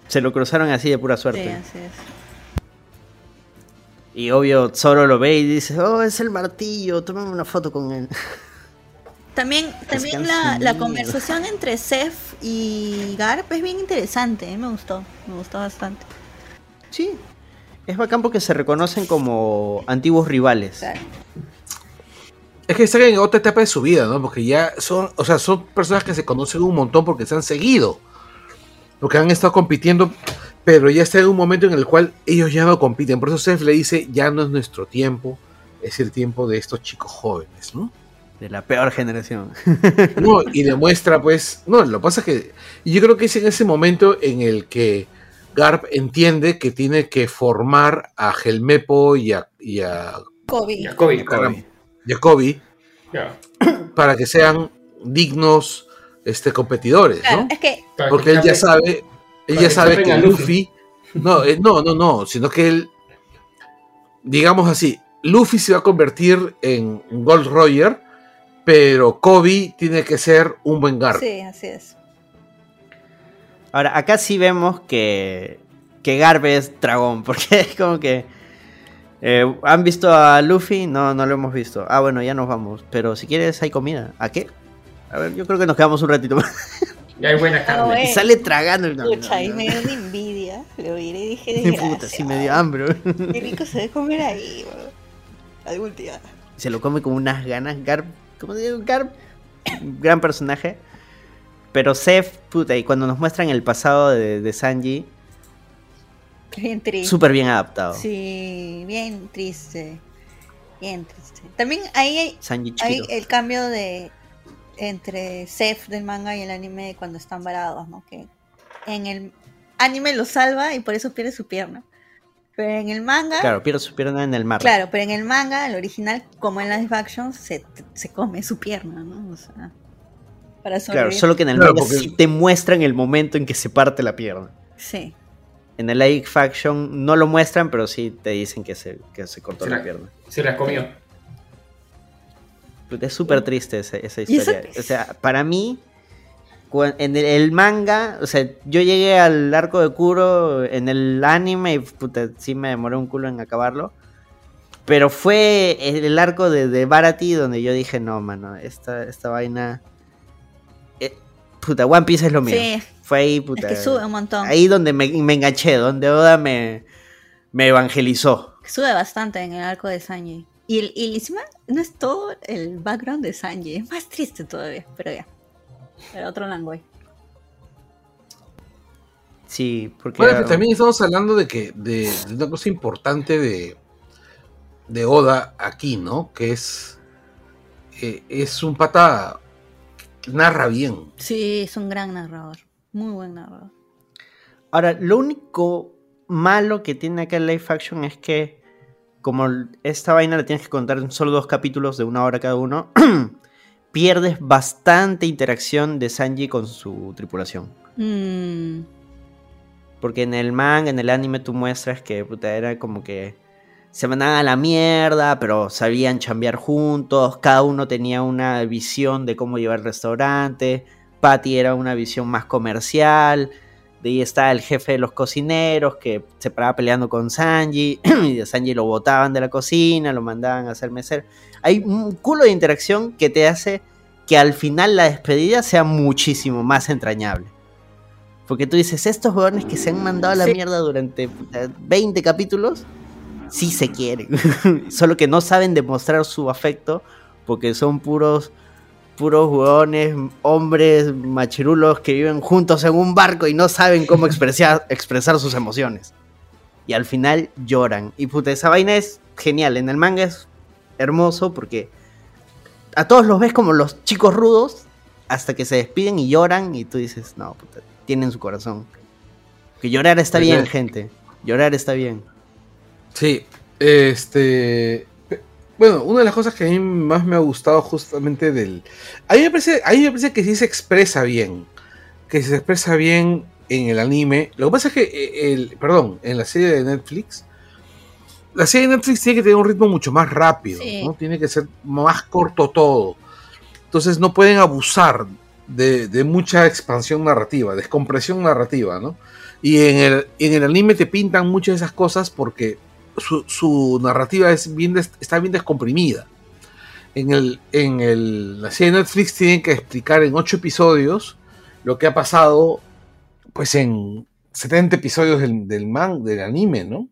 A: se lo cruzaron así de pura
D: sí,
A: suerte.
D: así es.
A: Y obvio, Zoro lo ve y dice, oh, es el martillo, tómame una foto con él.
D: También, también la, la conversación entre Seth y Garp es bien interesante, ¿eh? me gustó, me gustó bastante.
A: Sí, es bacán porque se reconocen como antiguos rivales.
C: Es que están en otra etapa de su vida, ¿no? Porque ya son, o sea, son personas que se conocen un montón porque se han seguido. Porque han estado compitiendo, pero ya está en un momento en el cual ellos ya no compiten. Por eso Seth le dice, ya no es nuestro tiempo, es el tiempo de estos chicos jóvenes, ¿no?
A: De la peor generación.
C: No, y demuestra, pues, no, lo que pasa es que yo creo que es en ese momento en el que Garp entiende que tiene que formar a Helmepo y a, y a
D: Kobe.
B: Jacobi,
C: Jacobi para que sean dignos este, competidores,
D: Claro,
C: ¿no?
D: es que
C: Porque
B: que
C: él ya sabe, él ya
B: que
C: sabe que Luffy. no, eh, no, no, no, sino que él, digamos así, Luffy se va a convertir en Gold Roger, pero Kobe tiene que ser un buen Garp.
D: Sí, así es.
A: Ahora, acá sí vemos que, que Garp es dragón, porque es como que... eh, ¿Han visto a Luffy? No, no lo hemos visto. Ah, bueno, ya nos vamos. Pero si quieres, hay comida. ¿A qué? A ver, yo creo que nos quedamos un ratito más.
B: Ya hay buena
D: Ah,
B: carne.
D: bueno.
A: Y sale tragando. No, no,
D: y
A: no.
D: me dio una envidia. Lo miré y dije,
A: Puta,
D: desgracia.
A: sí me dio hambre.
D: Qué rico se debe comer ahí. Algún día.
A: Se lo come con unas ganas. Garp, ¿cómo se dice? Garp, gran personaje. Pero Seth, puta, y cuando nos muestran el pasado de, de Sanji,
D: Bien triste.
A: súper bien adaptado.
D: Sí, bien triste. Bien triste. También ahí hay,
A: Sanji
D: hay
A: chiquito.
D: el cambio de entre Seth del manga y el anime cuando están varados, ¿no? Que en el anime lo salva y por eso pierde su pierna. Pero en el manga,
A: Claro, pierde su pierna en el mar.
D: claro, pero en el manga, el original, como en live action, se, se come su pierna, ¿no? O sea, para
A: Claro, solo que en el
C: Claro,
A: manga
C: porque-
A: sí te muestran el momento en que se parte la pierna.
D: Sí.
A: En el live faction no lo muestran, pero sí te dicen que se, que se cortó
B: Se
A: la
B: la-
A: pierna.
B: Se la comió.
A: Puta, Es súper triste esa, esa
D: ¿Y eso
A: historia. O sea, para mí, en el, el manga, o sea, yo llegué al arco de Kuro en el anime y puta, sí me demoré un culo en acabarlo. Pero fue el arco de, de Barati donde yo dije, no, mano, esta, esta vaina... puta, One Piece es lo mío.
D: Sí,
A: Fue ahí,
D: es
A: puta.
D: que sube un montón.
A: Ahí donde me, me enganché, donde Oda me, me evangelizó.
D: Sube bastante en el arco de Sanji. Y, el- y encima no es todo el background de Sanji. Es más triste todavía, pero ya. Pero otro langoy.
A: Sí, porque...
C: Bueno, que también estamos hablando de que de, de una cosa importante de, de Oda aquí, ¿no? Que es eh, es un pata narra bien.
D: Sí, es un gran narrador. Muy buen narrador.
A: Ahora, lo único malo que tiene acá el live action es que, como esta vaina la tienes que contar en solo dos capítulos de una hora cada uno, pierdes bastante interacción de Sanji con su tripulación.
D: Mm,
A: Porque en el manga, en el anime, tú muestras que puta, era como que se mandaban a la mierda, pero sabían chambear juntos, cada uno tenía una visión de cómo llevar el restaurante, Patty era una visión más comercial, de ahí está el jefe de los cocineros que se paraba peleando con Sanji, y a Sanji lo botaban de la cocina, lo mandaban a hacer mesero. Hay un culo de interacción que te hace que al final la despedida sea muchísimo más entrañable. Porque tú dices, estos jóvenes que se han mandado a la
D: Sí.
A: mierda durante puta, 20 capítulos, sí se quieren. Solo que no saben demostrar su afecto porque son puros, puros hueones, hombres machirulos que viven juntos en un barco y no saben cómo expresar, expresar sus emociones. Y al final lloran. Y puta, esa vaina es genial. En el manga es hermoso porque a todos los ves como los chicos rudos hasta que se despiden y lloran y tú dices, no, puta, tienen su corazón. Que llorar está bien, gente. Llorar está bien.
C: Sí, este. Bueno, una de las cosas que a mí más me ha gustado justamente del. A mí me parece, a mí me parece que sí se expresa bien. Que se expresa bien en el anime. Lo que pasa es que, eh, el, perdón, en la serie de Netflix. La serie de Netflix tiene que tener un ritmo mucho más rápido,
D: Sí.
C: ¿no? Tiene que ser más corto todo. Entonces no pueden abusar de, de mucha expansión narrativa, descompresión narrativa, ¿no? Y en el, en el anime te pintan muchas de esas cosas porque su, su narrativa es bien des- está bien descomprimida. En, el, en el, la serie de Netflix tienen que explicar en ocho episodios lo que ha pasado pues en 70 episodios del, del, man, del anime, ¿no?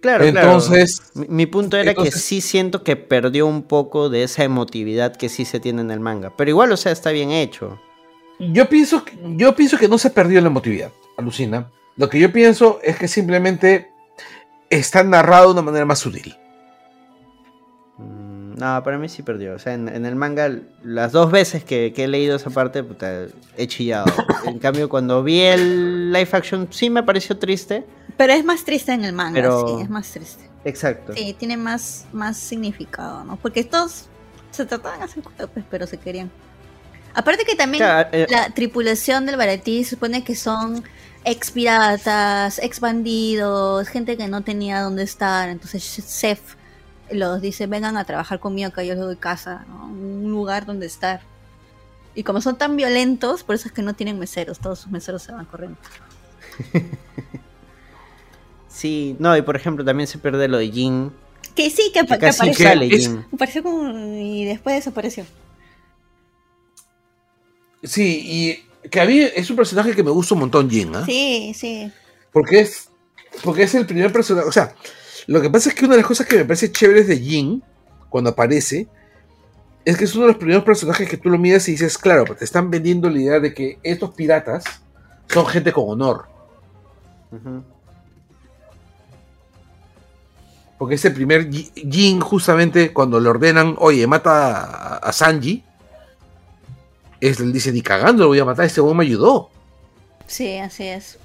A: Claro,
C: Entonces-
A: claro. Mi, mi punto era que sí siento que perdió un poco de esa emotividad que sí se tiene en el manga. Pero igual, o sea, está bien hecho.
C: Yo pienso, que- yo pienso que no se perdió la emotividad, alucina. Lo que yo pienso es que simplemente está narrado de una manera más sutil.
A: Mm, No, para mí sí perdió. O sea, en, en el manga, las dos veces que, que he leído esa parte, puta, he chillado. en cambio, cuando vi el live action, sí me pareció triste.
D: Pero es más triste en el manga,
A: Pero-
D: sí, es más triste.
A: Exacto.
D: Sí, tiene más, más significado, ¿no? Porque todos se trataban de hacer culpables, pero se querían. Aparte que también
A: Claro, eh,
D: la tripulación del Baratí se supone que son ex piratas, ex bandidos, gente que no tenía dónde estar. Entonces Seth los dice, vengan a trabajar conmigo que yo les doy casa, ¿no? un lugar donde estar. Y como son tan violentos, por eso es que no tienen meseros, todos sus meseros se van corriendo.
A: Sí, no, y por ejemplo también se pierde lo de Jin.
D: Que sí, que,
A: Que
D: que
A: casi
D: apareció.
A: sale
C: es-
A: Jin.
D: Apareció como- y después desapareció.
C: Sí, y que a mí es un personaje que me gusta un montón, Jin, ¿ah?
D: Sí, sí.
C: Porque es, porque es el primer personaje. O sea, lo que pasa es que una de las cosas que me parece chéveres de Jin, cuando aparece, es que es uno de los primeros personajes que tú lo miras y dices, claro, te están vendiendo la idea de que estos piratas son gente con honor. Porque ese primer Ji- Jin, justamente cuando le ordenan, oye, mata a, a Sanji, es, él dice, ni cagando lo voy a matar, este weón me ayudó.
D: Sí, así es.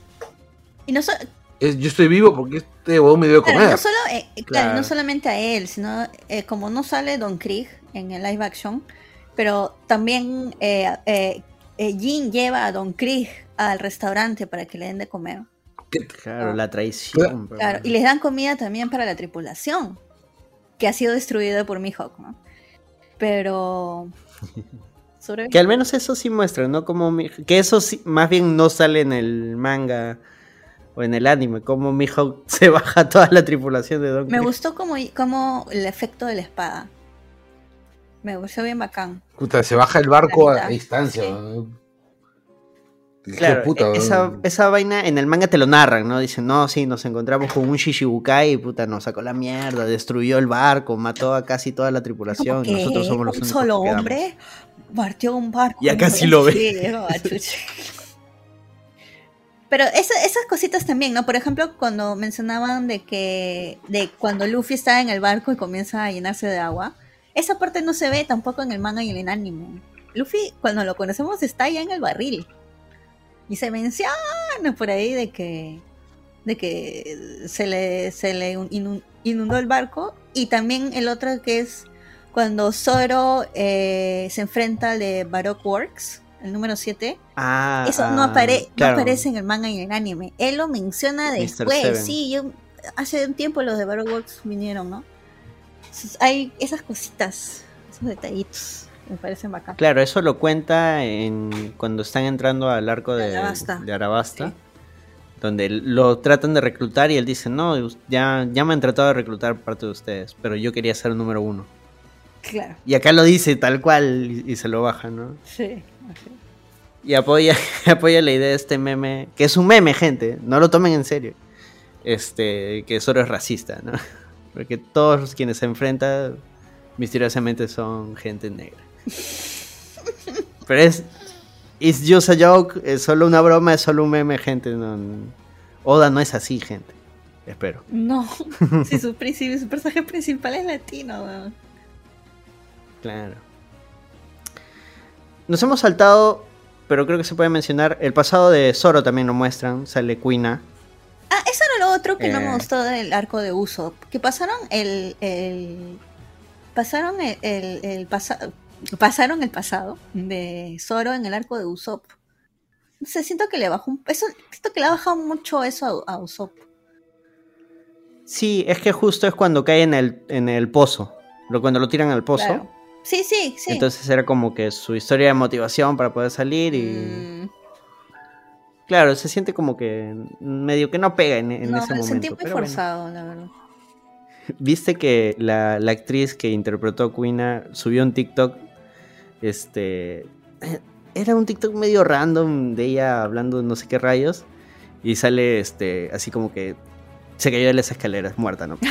D: Y no, so-
C: Es- yo estoy vivo porque este weón me dio de
D: claro,
C: comer.
D: no solo, eh, claro,
C: Claro.
D: no solamente a él, sino eh, como no sale Don Krieg en el live action, pero también eh, eh, eh, Jin lleva a Don Krieg al restaurante para que le den de comer.
A: Claro, la traición.
D: Claro, y les dan comida también para la tripulación, que ha sido destruida por Mihawk, ¿no? Pero... sobre-
A: Que al menos eso sí muestra, ¿no? Como mi- que eso sí, más bien no sale en el manga o en el anime, como Mihawk se baja toda la tripulación de Don
D: Me gustó como, como el efecto de la espada. Me pareció bien bacán.
C: Puta, se baja el barco a, distancia. Qué
A: Claro,
C: puta,
A: e- esa, esa vaina en el manga te lo narran, ¿no? Dicen, no, sí, nos encontramos con un Shishibukai y puta, nos sacó la mierda, destruyó el barco, mató a casi toda la tripulación y nosotros somos los
D: un
A: únicos
D: solo
A: que quedamos".
D: hombre partió un barco.
A: Ya casi lo ve.
D: Pero esa- esas cositas también, ¿no? Por ejemplo, cuando mencionaban de que de cuando Luffy está en el barco y comienza a llenarse de agua, esa parte no se ve tampoco en el manga y en el anime. Luffy, cuando lo conocemos, está ya en el barril. Y se menciona por ahí de que de que se le, se le inu- inundó el barco. Y también el otro que es cuando Zoro eh, se enfrenta al de Baroque Works, el número 7.
A: Ah,
D: Eso no,
A: ah,
D: apare- no aparece en el manga y en el anime. Él lo menciona después. Sí, yo hace un tiempo los de Baroque Works vinieron, ¿no? Entonces, hay esas cositas, esos detallitos. Me parecen bacán.
A: Claro, eso lo cuenta en cuando están entrando al arco de
D: Arabasta.
A: de Arabasta, donde lo tratan de reclutar y él dice, no, ya, ya me han tratado de reclutar parte de ustedes, pero yo quería ser el número uno.
D: Claro.
A: Y acá lo dice tal cual y, y se lo baja, ¿no?
D: Sí. así.
A: Y apoya, apoya la idea de este meme, que es un meme, gente, no lo tomen en serio. Este, que solo es racista, ¿no? Porque todos quienes se enfrentan misteriosamente son gente negra. Pero es. It's just a joke, es solo una broma, es solo un meme, gente. No, Oda no es así, gente. Espero.
D: No, si su, personaje principal es latino, weón.
A: Claro. Nos hemos saltado, pero creo que se puede mencionar. El pasado de Zoro también lo muestran. Sale Kuina.
D: Ah, eso era lo otro que no me
A: Eh.
D: gustó del arco de Usopp. Que pasaron el. el pasaron el, el, el pasa- pasaron el pasado de Zoro en el arco de Usopp. No sé, siento que le bajó un. Eso, siento que le ha bajado mucho eso a, a Usopp.
A: Sí, es que justo es cuando cae en el, en el pozo. Cuando lo tiran al pozo.
D: Claro. Sí, sí, sí.
A: Entonces era como que su historia de motivación para poder salir y...
D: Mm,
A: Claro, se siente como que medio que no pega en, en
D: no,
A: ese
D: me
A: momento.
D: sentí muy
A: bueno.
D: forzado, la verdad.
A: Viste que la, la actriz que interpretó a Kuina subió un TikTok. Este. Era un TikTok medio random de ella hablando de no sé qué rayos. Y sale este. así como que se cayó de las escaleras, muerta, ¿no?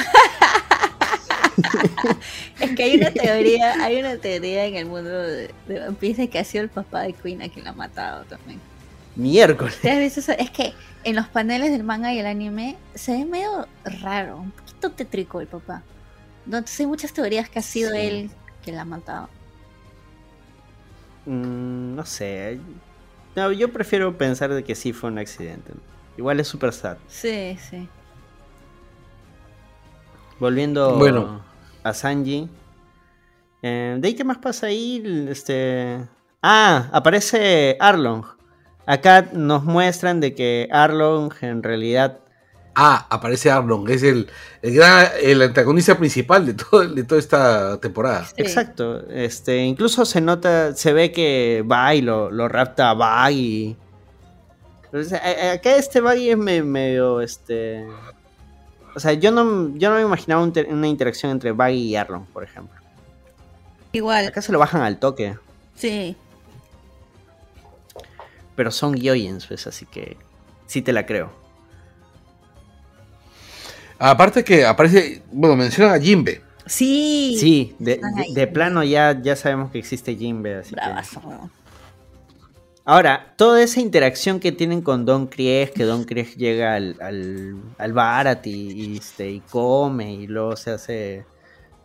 D: Es que hay una teoría, hay una teoría en el mundo de, de One Piece de que ha sido el papá de Queen a quien la ha matado también.
A: Miércoles.
D: Es que en los paneles del manga y el anime se ve medio raro, un poquito tétrico el papá. Entonces hay muchas teorías que ha sido
A: Sí.
D: él quien la ha matado.
A: Mm, no sé. No, yo prefiero pensar de que sí fue un accidente. Igual es super sad.
D: Sí, sí.
A: Volviendo
C: Bueno.
A: a Sanji. Eh, ¿De ahí qué más pasa ahí? Este. Ah, aparece Arlong. Acá nos muestran de que Arlong en realidad
C: Ah, aparece Arlong, es el, el gran el antagonista principal de todo de toda esta temporada.
A: Exacto. Este, incluso se nota, se ve que va y lo, lo rapta a Baggy. A- acá este Baggy es me- medio este. O sea, yo no, yo no me imaginaba un ter- una interacción entre Baggy y Arlong, por ejemplo.
D: Igual.
A: Acá se lo bajan al toque.
D: Sí.
A: Pero son Gyoyens, pues, así que sí te la creo.
C: Aparte que aparece, bueno, mencionan a Jimbe.
D: Sí.
A: Sí, de, plano ya, ya sabemos que existe Jinbe, así que.
D: Bravazo, weón.
A: Ahora, toda esa interacción que tienen con Don Krieg, que Don Krieg llega al, al, al Bharat y, y, este, y come y luego se hace,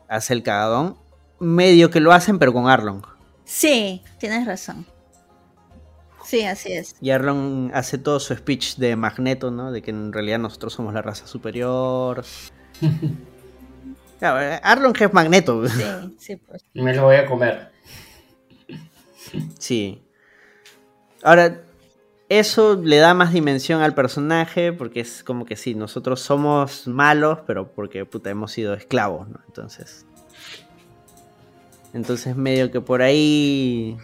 A: hace el cagadón, medio que lo hacen pero con Arlong.
D: Sí, tienes razón. Sí, así es.
A: Y Arlong hace todo su speech de Magneto, ¿no? De que en realidad nosotros somos la raza superior. Claro, Arlong es Magneto.
D: Sí, sí, pues.
B: Me lo voy a comer.
A: Sí. Ahora, eso le da más dimensión al personaje porque es como que sí, nosotros somos malos, pero porque puta hemos sido esclavos, ¿no? Entonces. Entonces medio que por ahí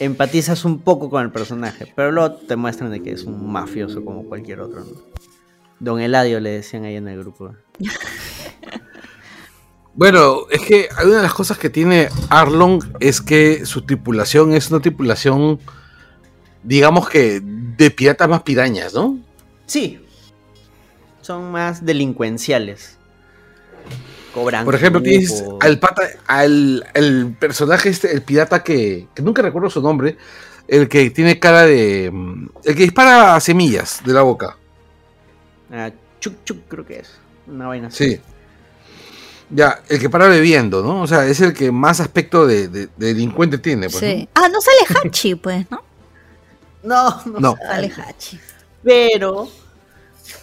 A: empatizas un poco con el personaje, pero luego te muestran de que es un mafioso como cualquier otro, ¿no? Don Eladio le decían ahí en el grupo.
C: Bueno, es que una de las cosas que tiene Arlong es que su tripulación es una tripulación, digamos que de piratas más pirañas, ¿no?
A: Sí. Son más delincuenciales. Cobran.
C: Por ejemplo, tienes al pata, al el personaje este, el pirata que, que nunca recuerdo su nombre, el que tiene cara de, el que dispara semillas de la boca.
A: Ah, Chuk Chuk creo que es. Una vaina así.
C: Sí. Ya, el que para bebiendo, ¿no? O sea, es el que más aspecto de, de- de delincuente tiene, pues.
D: Sí. Ah, no sale Hachi, pues, ¿no?
A: No, no,
C: No.
D: Sale Hachi.
A: Pero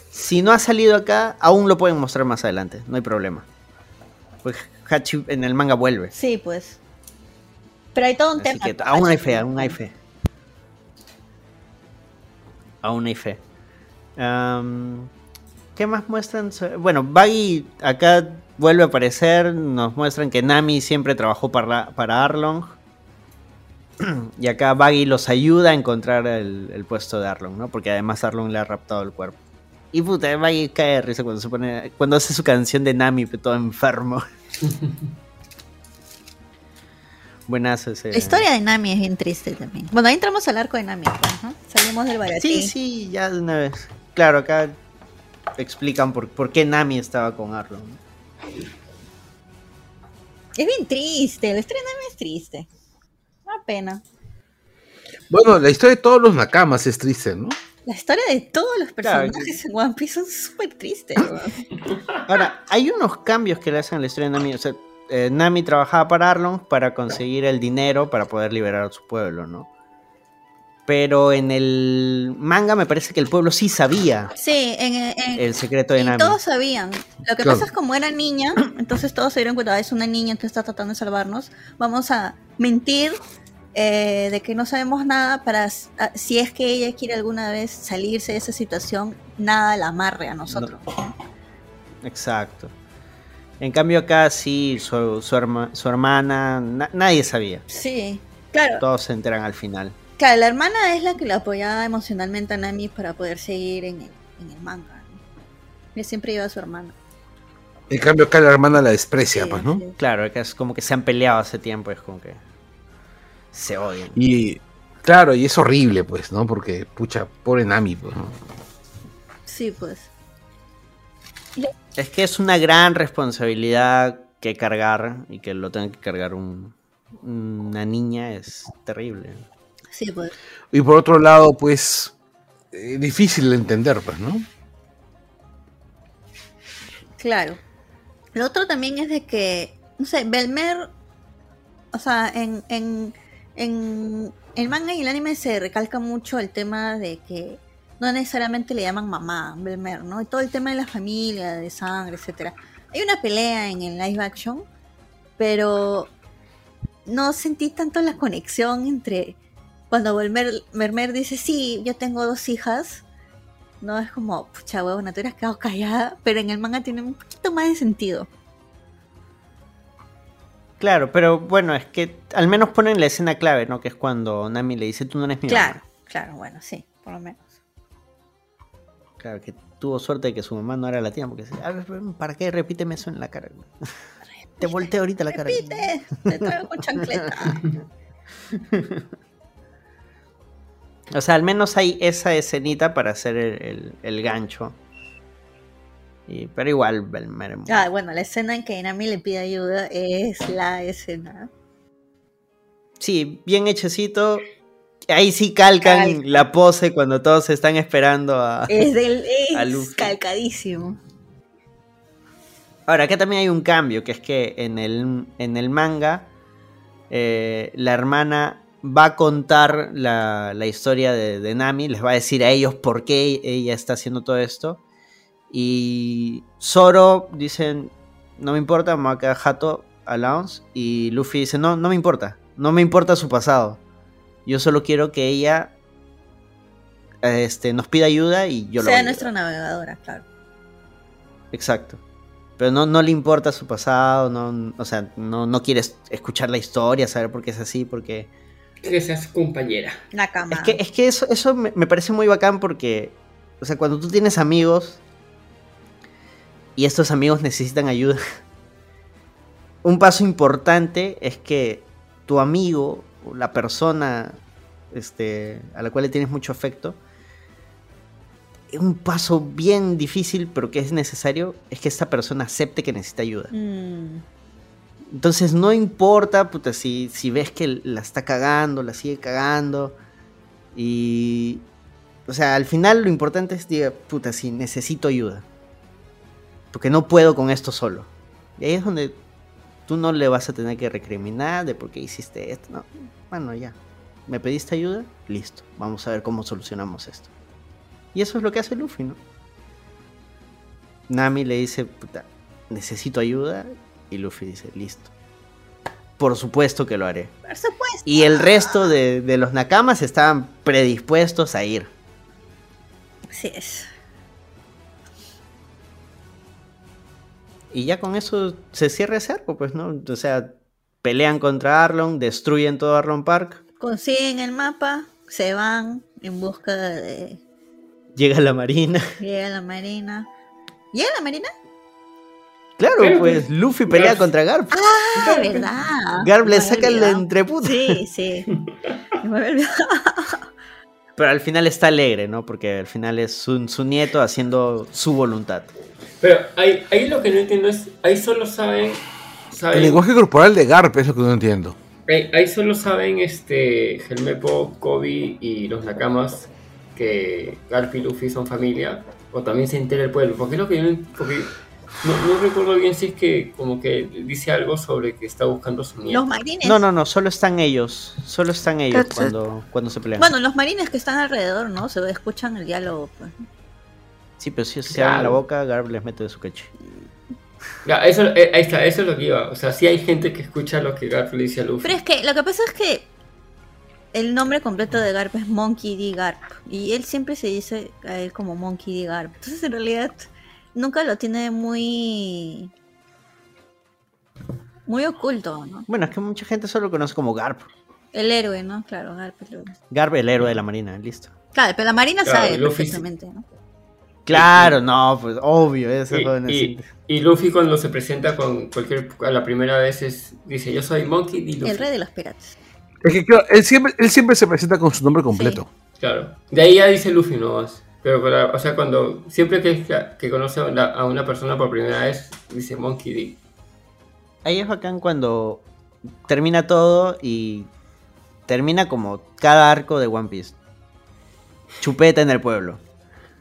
A: si no ha salido acá, aún lo pueden mostrar más adelante. No hay problema. Pues Hachi en el manga vuelve.
D: Sí, pues. Pero hay todo un
A: Así
D: tema.
A: que aún hay fe, aún hay fe. Aún hay fe. ¿Qué más muestran? Bueno, Baggy acá vuelve a aparecer. Nos muestran que Nami siempre trabajó para, para Arlong. Y acá Baggy los ayuda a encontrar el, el puesto de Arlong, ¿no? Porque además Arlong le ha raptado el cuerpo. Y puta, Baggy cae de risa cuando se pone. Cuando hace su canción de Nami, todo enfermo. Buenazo ese.
D: La historia de Nami es bien triste también. Bueno, ahí entramos al arco de Nami, pues, ¿no? Salimos del baratín.
A: Sí, sí, ya de una vez. Claro, acá explican por, por qué Nami estaba con Arlong. ¿no?
D: Es bien triste, la historia de Nami es triste. Una pena.
C: Bueno, la historia de todos los nakamas es triste, ¿no?
D: La historia de todos los
A: Claro,
D: personajes en One Piece son súper tristes. weón.
A: Ahora, hay unos cambios que le hacen a la historia de Nami. O sea, eh, Nami trabajaba para Arlong para conseguir el dinero para poder liberar a su pueblo, ¿no? Pero en el manga me parece que el pueblo sí sabía
D: Sí, en, en-
A: el secreto de Nami.
D: todos sabían. Lo que
A: Claro.
D: pasa es como era niña, entonces todos se dieron cuenta, "Ah, es una niña, entonces está tratando de salvarnos. Vamos a mentir eh, de que no sabemos nada para, si es que ella quiere alguna vez salirse de esa situación, nada la amarre a nosotros.
A: Exacto. En cambio acá sí, su, su, herma- su hermana, na- nadie sabía.
D: Sí, claro.
A: Todos se enteran al final.
D: Claro, la hermana es la que la apoyaba emocionalmente a Nami para poder seguir en el, en el manga. ¿no? Siempre iba a su hermana.
C: En cambio, acá la hermana la desprecia, pues, ¿no?
A: Claro, acá es como que se han peleado hace tiempo, es como que se odian.
C: Y claro, y es horrible, pues, ¿no? Porque, pucha, pobre Nami, pues, ¿no?
D: Sí, pues.
A: Es que es una gran responsabilidad que cargar y que lo tenga que cargar un- una niña es terrible.
D: Sí, pues.
C: Y por otro lado, pues, eh, difícil de entender, pues, ¿no?
D: Claro. Lo otro también es de que, no sé, Belmer, o sea, en, en, en el manga y el anime se recalca mucho el tema de que no necesariamente le llaman mamá, Belmer, ¿no? Y todo el tema de la familia, de sangre, etcétera. Hay una pelea en el live action, pero no sentí tanto la conexión entre cuando Mermer dice, sí, yo tengo dos hijas, no es como, pucha huevona, tú hubieras quedado callada, pero en el manga tiene un poquito más de sentido.
A: Claro, pero bueno, es que al menos ponen la escena clave, ¿no? Que es cuando Nami le dice, tú no eres mi
D: Claro,
A: mamá.
D: claro, bueno, sí, por lo menos.
A: Claro, que tuvo suerte de que su mamá no era latina, porque dice, "A ver, ¿para qué? Repíteme eso en la cara. Te volteo ahorita la cara.
D: Repite, te traigo con chancleta.
A: O sea, al menos hay esa escenita para hacer el, el- el gancho. Y- pero igual,
D: Ah, bueno, la escena en que Nami le pide ayuda es la escena.
A: Sí, bien hechecito. Ahí sí calcan
D: Calca.
A: la pose cuando todos están esperando a...
D: Es del es calcadísimo.
A: Ahora, acá también hay un cambio, que es que en el, en el manga eh, la hermana va a contar la, la historia de, de Nami, les va a decir a ellos por qué ella está haciendo todo esto. Y Zoro dicen, no me importa, me va a quedar jato a Lance. Y Luffy dice, no, no me importa, no me importa su pasado. Yo solo quiero que ella este, nos pida ayuda y yo lo voy a
D: sea
A: ayudar".
D: nuestra navegadora, claro.
A: Exacto. Pero no, no le importa su pasado, no, o sea, no, no quiere es- escuchar la historia, saber por qué es así, porque...
B: Que seas compañera.
D: Nakama.
A: Es que, es que eso, eso me, me parece muy bacán porque, o sea, cuando tú tienes amigos y estos amigos necesitan ayuda, un paso importante es que tu amigo, la persona este, a la cual le tienes mucho afecto, un paso bien difícil, pero que es necesario, es que esta persona acepte que necesita ayuda.
D: Mm,
A: Entonces no importa, puta, si, si ves que la está cagando, la sigue cagando. Y... O sea, al final lo importante es, diga, puta, si necesito ayuda. Porque no puedo con esto solo. Y ahí es donde tú no le vas a tener que recriminar de por qué hiciste esto. No, bueno, ya. ¿Me pediste ayuda? Listo. Vamos a ver cómo solucionamos esto. Y eso es lo que hace Luffy, ¿no? Nami le dice, puta, necesito ayuda. Y Luffy dice, listo. Por supuesto que lo haré.
D: por supuesto.
A: Y el resto de, de los Nakamas estaban predispuestos a ir.
D: Así es.
A: Y ya con eso se cierra ese arco, pues, ¿no? O sea, pelean contra Arlong, destruyen todo Arlong Park,
D: Consiguen el mapa, se van en busca de.
A: llega la marina.
D: Llega la marina. ¿Llega la marina?
A: Claro, pues. Luffy pelea contra Garp.
D: Ah, verdad.
A: Garp le saca el entreputa.
D: Sí, sí. Me.
A: Pero al final está alegre, ¿no? Porque al final es su, su nieto haciendo su voluntad.
B: Pero ahí, ahí lo que no entiendo es, ahí solo saben,
C: El lenguaje corporal de Garp es lo que no entiendo.
B: ahí, ahí solo saben este Helmepo, Kobe y los Nakamas que Garp y Luffy son familia, o también se entera el pueblo, porque es lo que yo no, porque no, no recuerdo bien si es que como que dice algo sobre que está buscando a su nieto.
D: Los marines.
A: No, no, no, solo están ellos. Solo están ellos cuando, cuando se pelean.
D: Bueno, los marines que están alrededor, ¿no? Se escuchan el diálogo, pues.
A: Sí, pero si se abren la boca, Garp les mete de su caché.
B: Ya, eso, eh, ahí está, eso es lo que iba. O sea, sí hay gente que escucha lo que Garp le dice a Luffy.
D: Pero es que lo que pasa es que el nombre completo de Garp es Monkey D. Garp. Y él siempre se dice a él como Monkey D. Garp. Entonces en realidad nunca lo tiene muy... Muy oculto, ¿no?
A: Bueno, es que mucha gente solo lo conoce como Garp.
D: El héroe, ¿no? Claro, Garp el héroe.
A: Garp, el héroe de la marina, listo.
D: Claro, pero la Marina
B: Claro,
D: sabe
B: Luffy
D: perfectamente, ¿no?
A: Claro, no, pues obvio, eso
B: Y,
A: lo necesita.
B: y- y Luffy cuando se presenta con cualquier a la primera vez es, dice yo soy Monkey D. Luffy.
D: El rey de los piratas.
C: Es que claro, él siempre, él siempre se presenta con su nombre completo.
B: Claro. De ahí ya dice Luffy no más. Pero o sea cuando siempre que, que conoce a una, a una persona por primera vez dice Monkey D.
A: Ahí es bacán cuando termina todo y termina como cada arco de One Piece. Chupeta en el pueblo.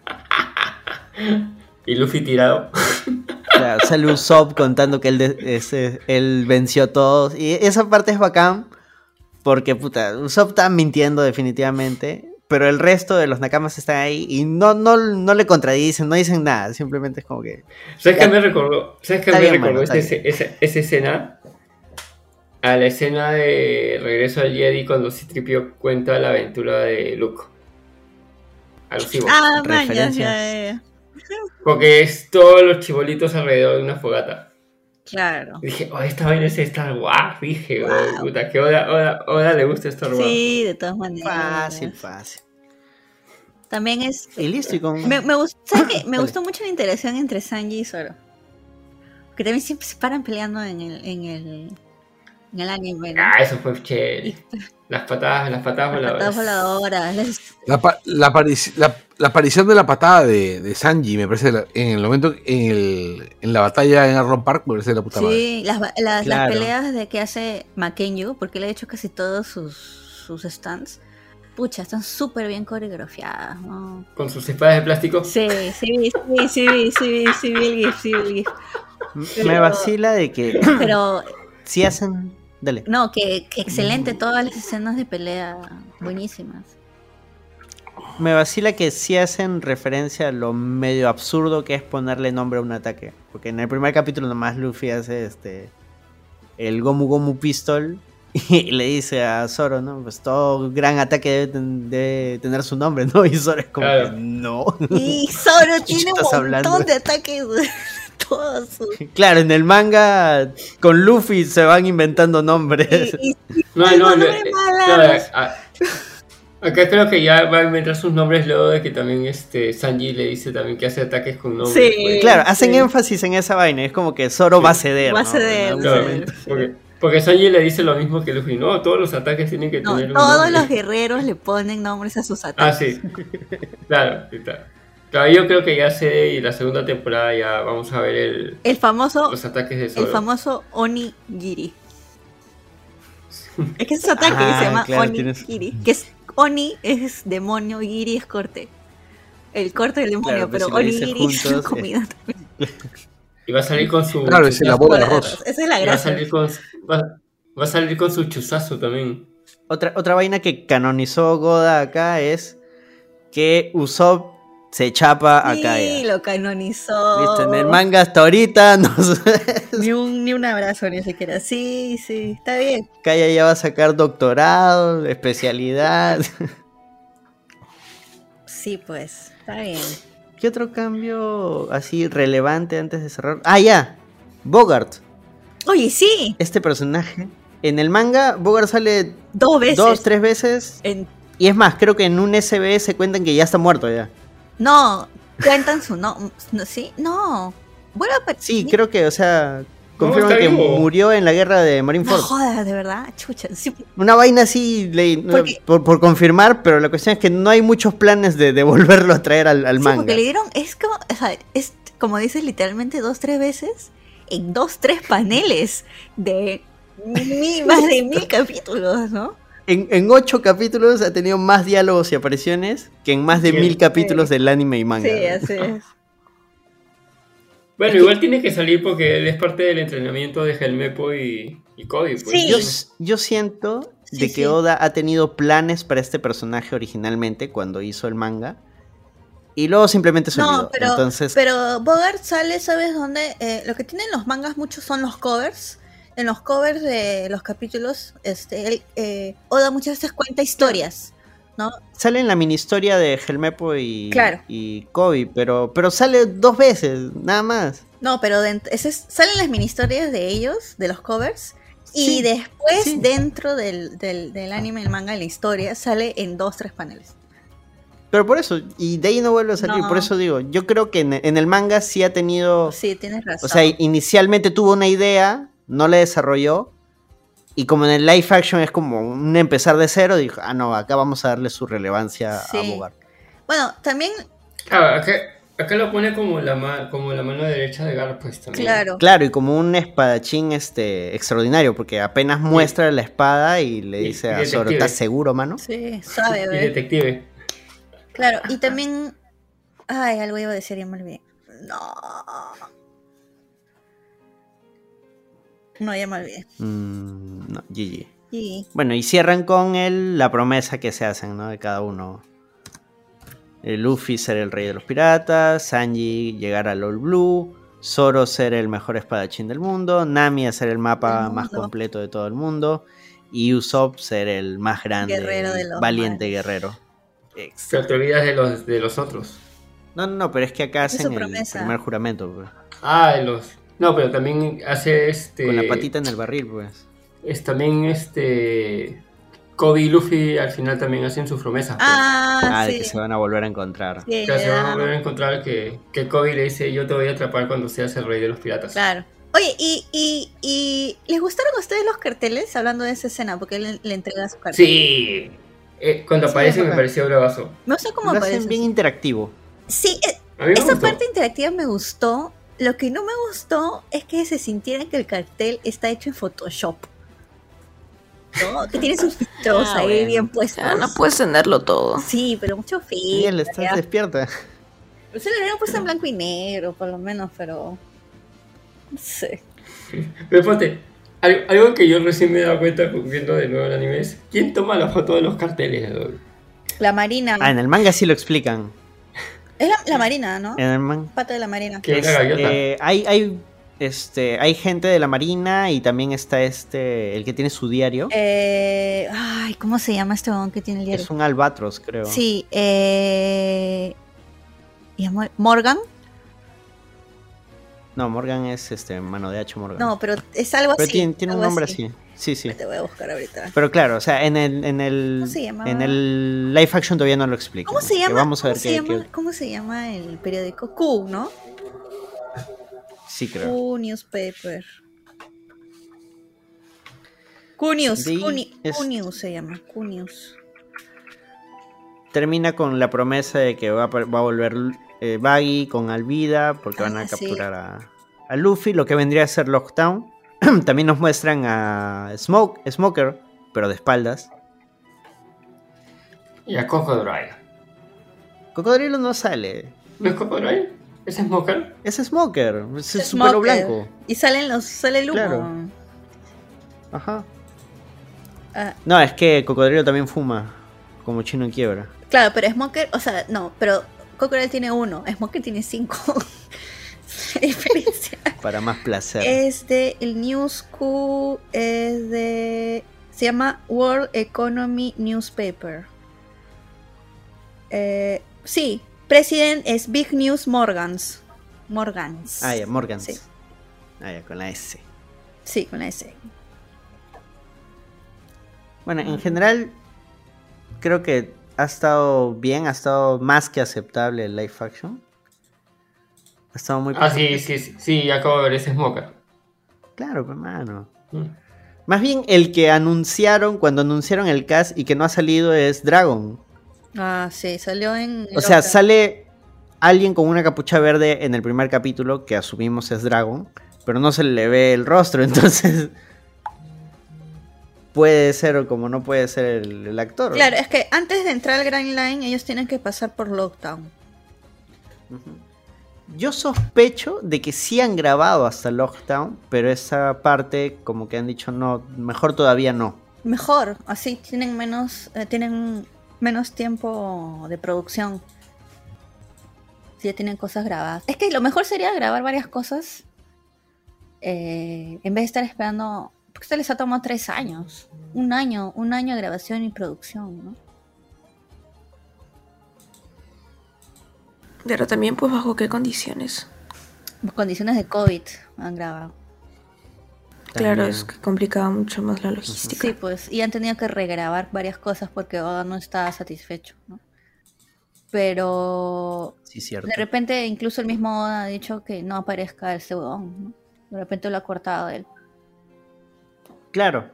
B: Y Luffy tirado.
A: O sea, sale Usopp contando que él, de- ese- él venció a todos. Y esa parte es bacán. Porque, puta, Usopp está mintiendo definitivamente. Pero el resto de los nakamas están ahí y no, no, no le contradicen, no dicen nada. Simplemente es como que.
B: ¿Sabes qué me recordó? ¿Sabes qué me
A: bien,
B: recordó
A: mano, está
B: ese- esa, esa escena? a la escena de regreso al Jedi cuando Citripio cuenta la aventura de Luke. Alusivo.
D: Ah,
A: Referencias.
D: ya, ya.
B: Porque es todos los chibolitos alrededor de una fogata.
D: Claro.
B: Y dije, oh, esta vaina es Star Wars. Dije, oh,
D: Wow.
B: puta, que Oda, Oda, Oda le gusta Star Wars.
D: Sí, de todas maneras.
A: Fácil, fácil.
D: También es.
A: Y listo, y con...
D: Me, me, gustó, ¿sabes qué? me
A: Dale.
D: gustó mucho la interacción entre Sanji y Zoro. Que también siempre se paran peleando en el, en el, en el anime. ¿no?
B: Ah, eso fue chévere. Las patadas, las patadas
D: Patadas
B: voladoras.
D: voladoras. las-
C: La, pa- la aparici- la- la aparición de la patada de, de Sanji, me parece, en el momento, en, el, en la batalla en Arron Park, me parece de la puta madre.
D: Sí, las, ba- las, peleas de que hace Makenyu, porque le ha hecho casi todos sus, sus stands. Pucha, están súper bien coreografiadas, ¿no?
B: Con sus espadas de plástico.
D: Sí, sí, sí, sí, sí, sí, sí,
A: vacila de que
D: Pero
A: si hacen... Dale.
D: No, que, que excelente todas las escenas de pelea, buenísimas.
A: Me vacila que sí hacen referencia a lo medio absurdo que es ponerle nombre a un ataque. Porque en el primer capítulo nomás Luffy hace este el Gomu Gomu Pistol y le dice a Zoro, ¿no? Pues todo gran ataque debe, ten- debe tener su nombre, ¿no? Y Zoro es como
B: Claro.
A: que no.
D: Y Zoro
A: ¿Qué
D: tiene un
A: estás
D: montón
A: hablando?
D: de ataques. Todos sus.
A: Claro, en el manga con Luffy se van inventando nombres.
D: Y, y-
B: No, no,
D: no,
B: eh,
D: malas.
B: no, a- Acá creo que ya va a inventar sus nombres luego de que también este Sanji le dice también que hace ataques con nombres.
D: Sí.
B: pues.
A: Claro, hacen
D: Sí.
A: énfasis en esa vaina. Es como que Zoro va a ceder.
D: Va a ceder,
B: Claro, porque, porque Sanji le dice lo mismo que Luffy. No, todos los ataques tienen que
D: no,
B: tener un
D: todos
B: nombre.
D: los guerreros le ponen nombres a sus
B: Ah,
D: ataques.
B: sí. Claro, sí, claro. Claro, yo creo que ya sé y la segunda temporada ya vamos a ver el,
D: El famoso,
B: los ataques de
D: el
B: Zoro.
D: famoso Onigiri. Es que ese ataque
A: Ah,
D: se llama
A: claro, tienes-
D: Onigiri. Que es Oni es demonio, Giri es corte. El corte del demonio,
A: Claro, pues
D: pero
A: si
D: Onigiri es
A: juntos, eh.
D: comida.
B: Y va a salir con su.
C: Claro, es el
B: chuzazo.
C: bola de arroz.
D: Esa es la
B: Y va a
D: gracia.
B: salir con, va, va a salir con su chuzazo también.
A: Otra, otra vaina que canonizó Goda acá es que Usopp se chapa a
D: Sí,
A: Kaya.
D: lo canonizó.
A: Listo, en el manga hasta ahorita no
D: Ni un, ni un abrazo ni siquiera. Sí, sí, está bien.
A: Kaya ya va a sacar doctorado, especialidad.
D: Sí, pues, está bien.
A: ¿Qué otro cambio así relevante antes de cerrar? Ah, ya. Bogart,
D: Oye, sí,
A: este personaje. En el manga, Bogart sale
D: dos veces.
A: dos, tres veces.
D: En-
A: Y es más, creo que en un SBS cuentan que ya está muerto ya.
D: No, cuentan su no, no sí, no. Bueno, pero
A: Sí, creo que, o sea, confirman que
B: vivo.
A: murió en la guerra de
D: No
A: Marineford.
D: jodas, de verdad, chucha. Sí,
A: Una vaina así leí, no,
D: Porque-
A: por, por confirmar, pero la cuestión es que no hay muchos planes de, de volverlo a traer al, al
D: sí,
A: manga.
D: porque le dieron, es como, o sea, es como dices literalmente dos, tres veces en dos, tres paneles de mil, más de mil capítulos, ¿no?
A: En, en ocho capítulos ha tenido más diálogos y apariciones que en más de
B: Sí.
A: mil capítulos del anime y manga.
D: Sí, así es.
B: Bueno, igual tiene que salir porque él es parte del entrenamiento de Helmepo y, y Cody. Pues.
D: Sí.
A: Yo, yo siento
D: Sí,
A: de que
D: sí.
A: Oda ha tenido planes para este personaje originalmente cuando hizo el manga. Y luego simplemente se olvidó.
D: No, pero,
A: Entonces,
D: pero Bogart sale, ¿sabes dónde? Eh, lo que tienen los mangas muchos son los covers. En los covers de los capítulos, este, él, eh, Oda muchas veces cuenta historias, ¿no?
A: sale en la mini historia de Helmepo y,
D: Claro.
A: y Kobe, pero, pero sale dos veces, nada más.
D: No, pero ese es- salen las mini historias de ellos, de los covers, y después
A: sí.
D: dentro del, del, del anime, el manga, la historia, sale en dos, tres paneles.
A: Pero por eso, y de ahí no vuelve a salir,
D: No.
A: por eso digo, yo creo que en, en el manga sí ha tenido,
D: Sí, tienes razón.
A: o sea, inicialmente tuvo una idea, no la desarrolló, y como en el live action es como un empezar de cero, dijo, ah, no, acá vamos a darle su relevancia
D: Sí.
A: a Bogart.
D: bueno, también,
B: Ah, acá, acá lo pone como la, ma- como la mano derecha de Garp, pues también.
D: claro.
A: Claro, y como un espadachín este extraordinario, porque apenas muestra la espada y le
B: Y-
A: dice
B: y
A: a Zoro,
B: detective.
A: ¿estás seguro, mano?
D: Sí, sabe,
B: Y
D: ¿ves?
B: detective.
D: Claro, y también. Ay, algo iba a decir y me olvidé. No. No, ya me olvidé.
A: Mm, no, GG.
D: Y
A: Bueno, y cierran con el, la promesa que se hacen, ¿no? De cada uno. El Luffy ser el rey de los piratas, Sanji llegar al All Blue, Zoro ser el mejor espadachín del mundo, Nami a ser el mapa más completo de todo el mundo y Usopp ser el más grande,
D: Guerrero de los
A: valiente
D: mares.
A: guerrero.
B: Pero te olvidas de los, de los otros.
A: No, no, no, pero es que acá hacen el primer juramento, pues,
B: Ah, de los. No, pero también hace este.
A: con la patita en el barril, pues.
B: Es también este. Kobe y Luffy al final también hacen su promesa. pues.
D: Ah,
A: Ah, de
D: sí.
A: que se van a volver a encontrar.
D: Sí,
B: Que se van a
D: ah,
B: volver a encontrar que, que Kobe le dice: Yo te voy a atrapar cuando seas el rey de los piratas.
D: Claro. Oye, y, y, y ¿les gustaron a ustedes los carteles? Hablando de esa escena, porque él le entrega su cartel.
B: Sí. Eh, cuando
D: Sí,
B: aparece me pareció bravazo.
D: No sé cómo
A: Lo
D: aparece.
A: hacen bien interactivo.
D: Sí, eh,
B: me
D: esa
B: gustó.
D: parte interactiva me gustó. Lo que no me gustó es que se sintiera que el cartel está hecho en Photoshop. ¿No? Que tiene sus filtros
E: Ah,
D: ahí
E: bueno.
D: bien puestos.
E: Ya, no puedes tenerlo todo.
D: Sí, pero mucho filtro.
A: Estás
D: ya.
A: despierta.
D: Pero se lo habrían puesto en blanco y negro, por lo menos, pero. No sé.
B: Pero algo, algo que yo recién me he dado cuenta viendo de nuevo el anime es: ¿quién toma la foto de los carteles?
D: La marina.
A: Ah, en el manga sí lo explican.
D: Es la, la marina, ¿no?
A: En el manga.
D: Pata de la marina.
B: Que es.
A: Eh, hay, hay, este, hay gente de la marina y también está este, el que tiene su diario.
D: Eh, ay, ¿cómo se llama este hombre que tiene el diario?
A: Es un albatros, creo.
D: Sí, eh. ¿y Mo- Morgan.
A: No, Morgan es este, mano de hacha Morgan.
D: No, pero es algo
A: Pero
D: así.
A: tiene, tiene un nombre así. Sí, sí.
D: Te voy a buscar ahorita.
A: Pero claro, o sea, en el, en el, en el live action todavía no lo explico.
D: ¿Cómo se llama?
A: Vamos a ver
D: ¿cómo, se
A: qué,
D: llama
A: qué-
D: ¿Cómo se llama el periódico? Q, ¿no?
A: Sí, creo.
D: Q Newspaper. Q News, Q,
A: es-
D: Q News se llama, Q News.
A: Termina con la promesa de que va a volver eh, Baggy con Alvida porque van a
D: Ah, sí.
A: capturar a, a Luffy, lo que vendría a ser Lockdown. También nos muestran a Smoke, Smoker, pero de espaldas.
B: Y a Cocodrile.
A: Cocodrilo no sale.
B: ¿No es Cocodrile? ¿Es Smoker?
A: Es Smoker, es su
D: Smoker.
A: pelo blanco.
D: Y salen los, sale el humo.
A: Claro. Ajá.
D: Ah,
A: No, es que Cocodrilo también fuma, como chino en quiebra.
D: claro, pero Smoker, o sea, no, pero Cocodrile tiene uno, Smoker tiene cinco. Diferencia.
A: Para más placer.
D: Es de el News Q, es de. Se llama World Economy Newspaper. Eh, sí, President es Big News Morgans. Morgans.
A: Ah, ya, Morgan.
D: Sí,
A: Ah, ya, con la S.
D: sí, con la S.
A: Bueno, en general, creo que ha estado bien, ha estado más que aceptable el live action. Ha estado muy
B: Ah, sí, sí, sí, sí, acabo de ver ese Smoker.
A: Claro, hermano.
B: Mm.
A: Más bien el que anunciaron cuando anunciaron el cast y que no ha salido es Dragon.
D: Ah, sí, salió en.
A: O sea, sale alguien con una capucha verde en el primer capítulo, que asumimos es Dragon, pero no se le ve el rostro, entonces puede ser o como no puede ser el, el actor.
D: Claro, es que antes de entrar al Grand Line, ellos tienen que pasar por Lockdown.
A: Yo sospecho de que sí han grabado hasta Lockdown, pero esa parte como que han dicho no, mejor todavía no.
D: Mejor, así tienen menos, eh, tienen menos tiempo de producción. Si ya tienen cosas grabadas. Es que lo mejor sería grabar varias cosas eh, en vez de estar esperando. Porque esto les ha tomado tres años. Un año, un año de grabación y producción, ¿no?
E: Pero también, pues, bajo qué condiciones.
D: Condiciones de COVID han grabado.
E: Claro, es que complicaba mucho más la logística.
D: Sí, pues, y han tenido que regrabar varias cosas porque Oda no estaba satisfecho, ¿no? Pero
A: Sí, cierto.
D: de repente incluso el mismo Oda ha dicho que no aparezca este huevón, ¿no? De repente lo ha cortado él.
A: Claro.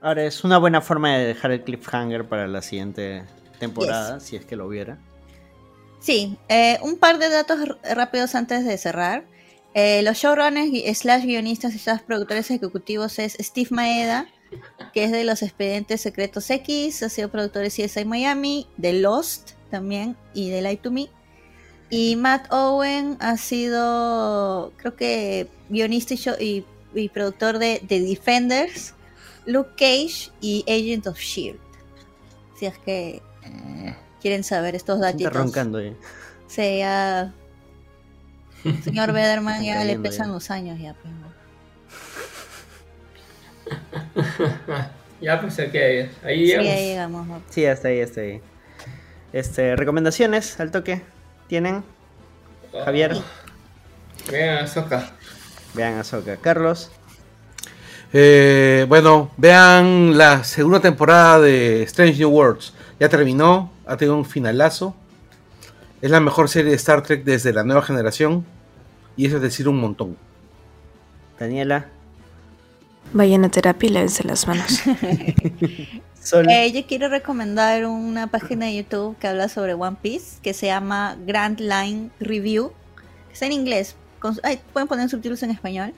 A: Ahora es una buena forma de dejar el cliffhanger para la siguiente temporada, si es que lo hubiera.
D: Sí, eh, un par de datos rápidos antes de cerrar. Eh, los showrunners slash guionistas y slash productores ejecutivos es Steve Maeda, que es de los Expedientes Secretos X, ha sido productor de CSI Miami, de Lost también y de Light to Me. Y Matt Owen ha sido, creo que, guionista y, show- y- y productor de The Defenders, Luke Cage y Agent of Shield. Si es que quieren saber estos
A: Está
D: datos.
A: roncando ahí.
D: Sí, ya. Señor Bederman ya le pesan
A: ya.
D: los años ya. pues.
B: ya, pues ok, ahí
D: Sí,
B: llegamos.
D: ahí llegamos. ¿no?
A: Sí, hasta ahí, hasta ahí. Este, recomendaciones al toque. ¿Tienen? Javier.
B: Vean, Soca.
A: Vean a Soca. Carlos.
C: Eh, bueno, vean la segunda temporada de Strange New Worlds. Ya terminó, ha tenido un finalazo. Es la mejor serie de Star Trek desde la nueva generación. Y eso es decir un montón.
A: Daniela.
E: Vayan a terapia y lávense las manos.
D: Eh, yo quiero recomendar una página de YouTube que habla sobre One Piece que se llama Grand Line Review. Está en inglés. Con- ay, pueden poner subtítulos en español.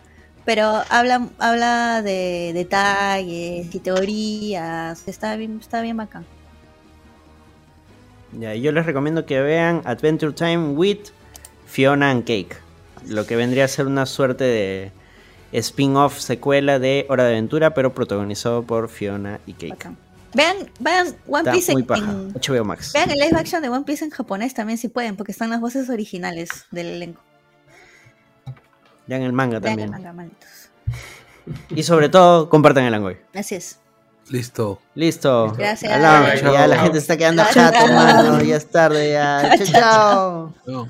D: Pero habla, habla de detalles y teorías. Está bien, está bien bacán.
A: Ya, yo les recomiendo que vean Adventure Time with Fiona and Cake. Lo que vendría a ser una suerte de spin-off secuela de Hora de Aventura, pero protagonizado por Fiona y Cake.
D: Bacán. Vean, vean One Piece en, en-
A: HBO Max.
D: vean el live action de One Piece en japonés también si pueden, porque están las voces originales del elenco.
A: Vean el manga
D: el
A: también.
D: manga, malditos.
A: Y sobre todo, compartan el Angoy.
D: Así es.
C: Listo.
A: Listo.
D: Gracias.
B: Chao.
A: ya la gente se está quedando
D: Chao.
A: chata, mano. Ya es tarde, ya. Chao, chao.
C: No.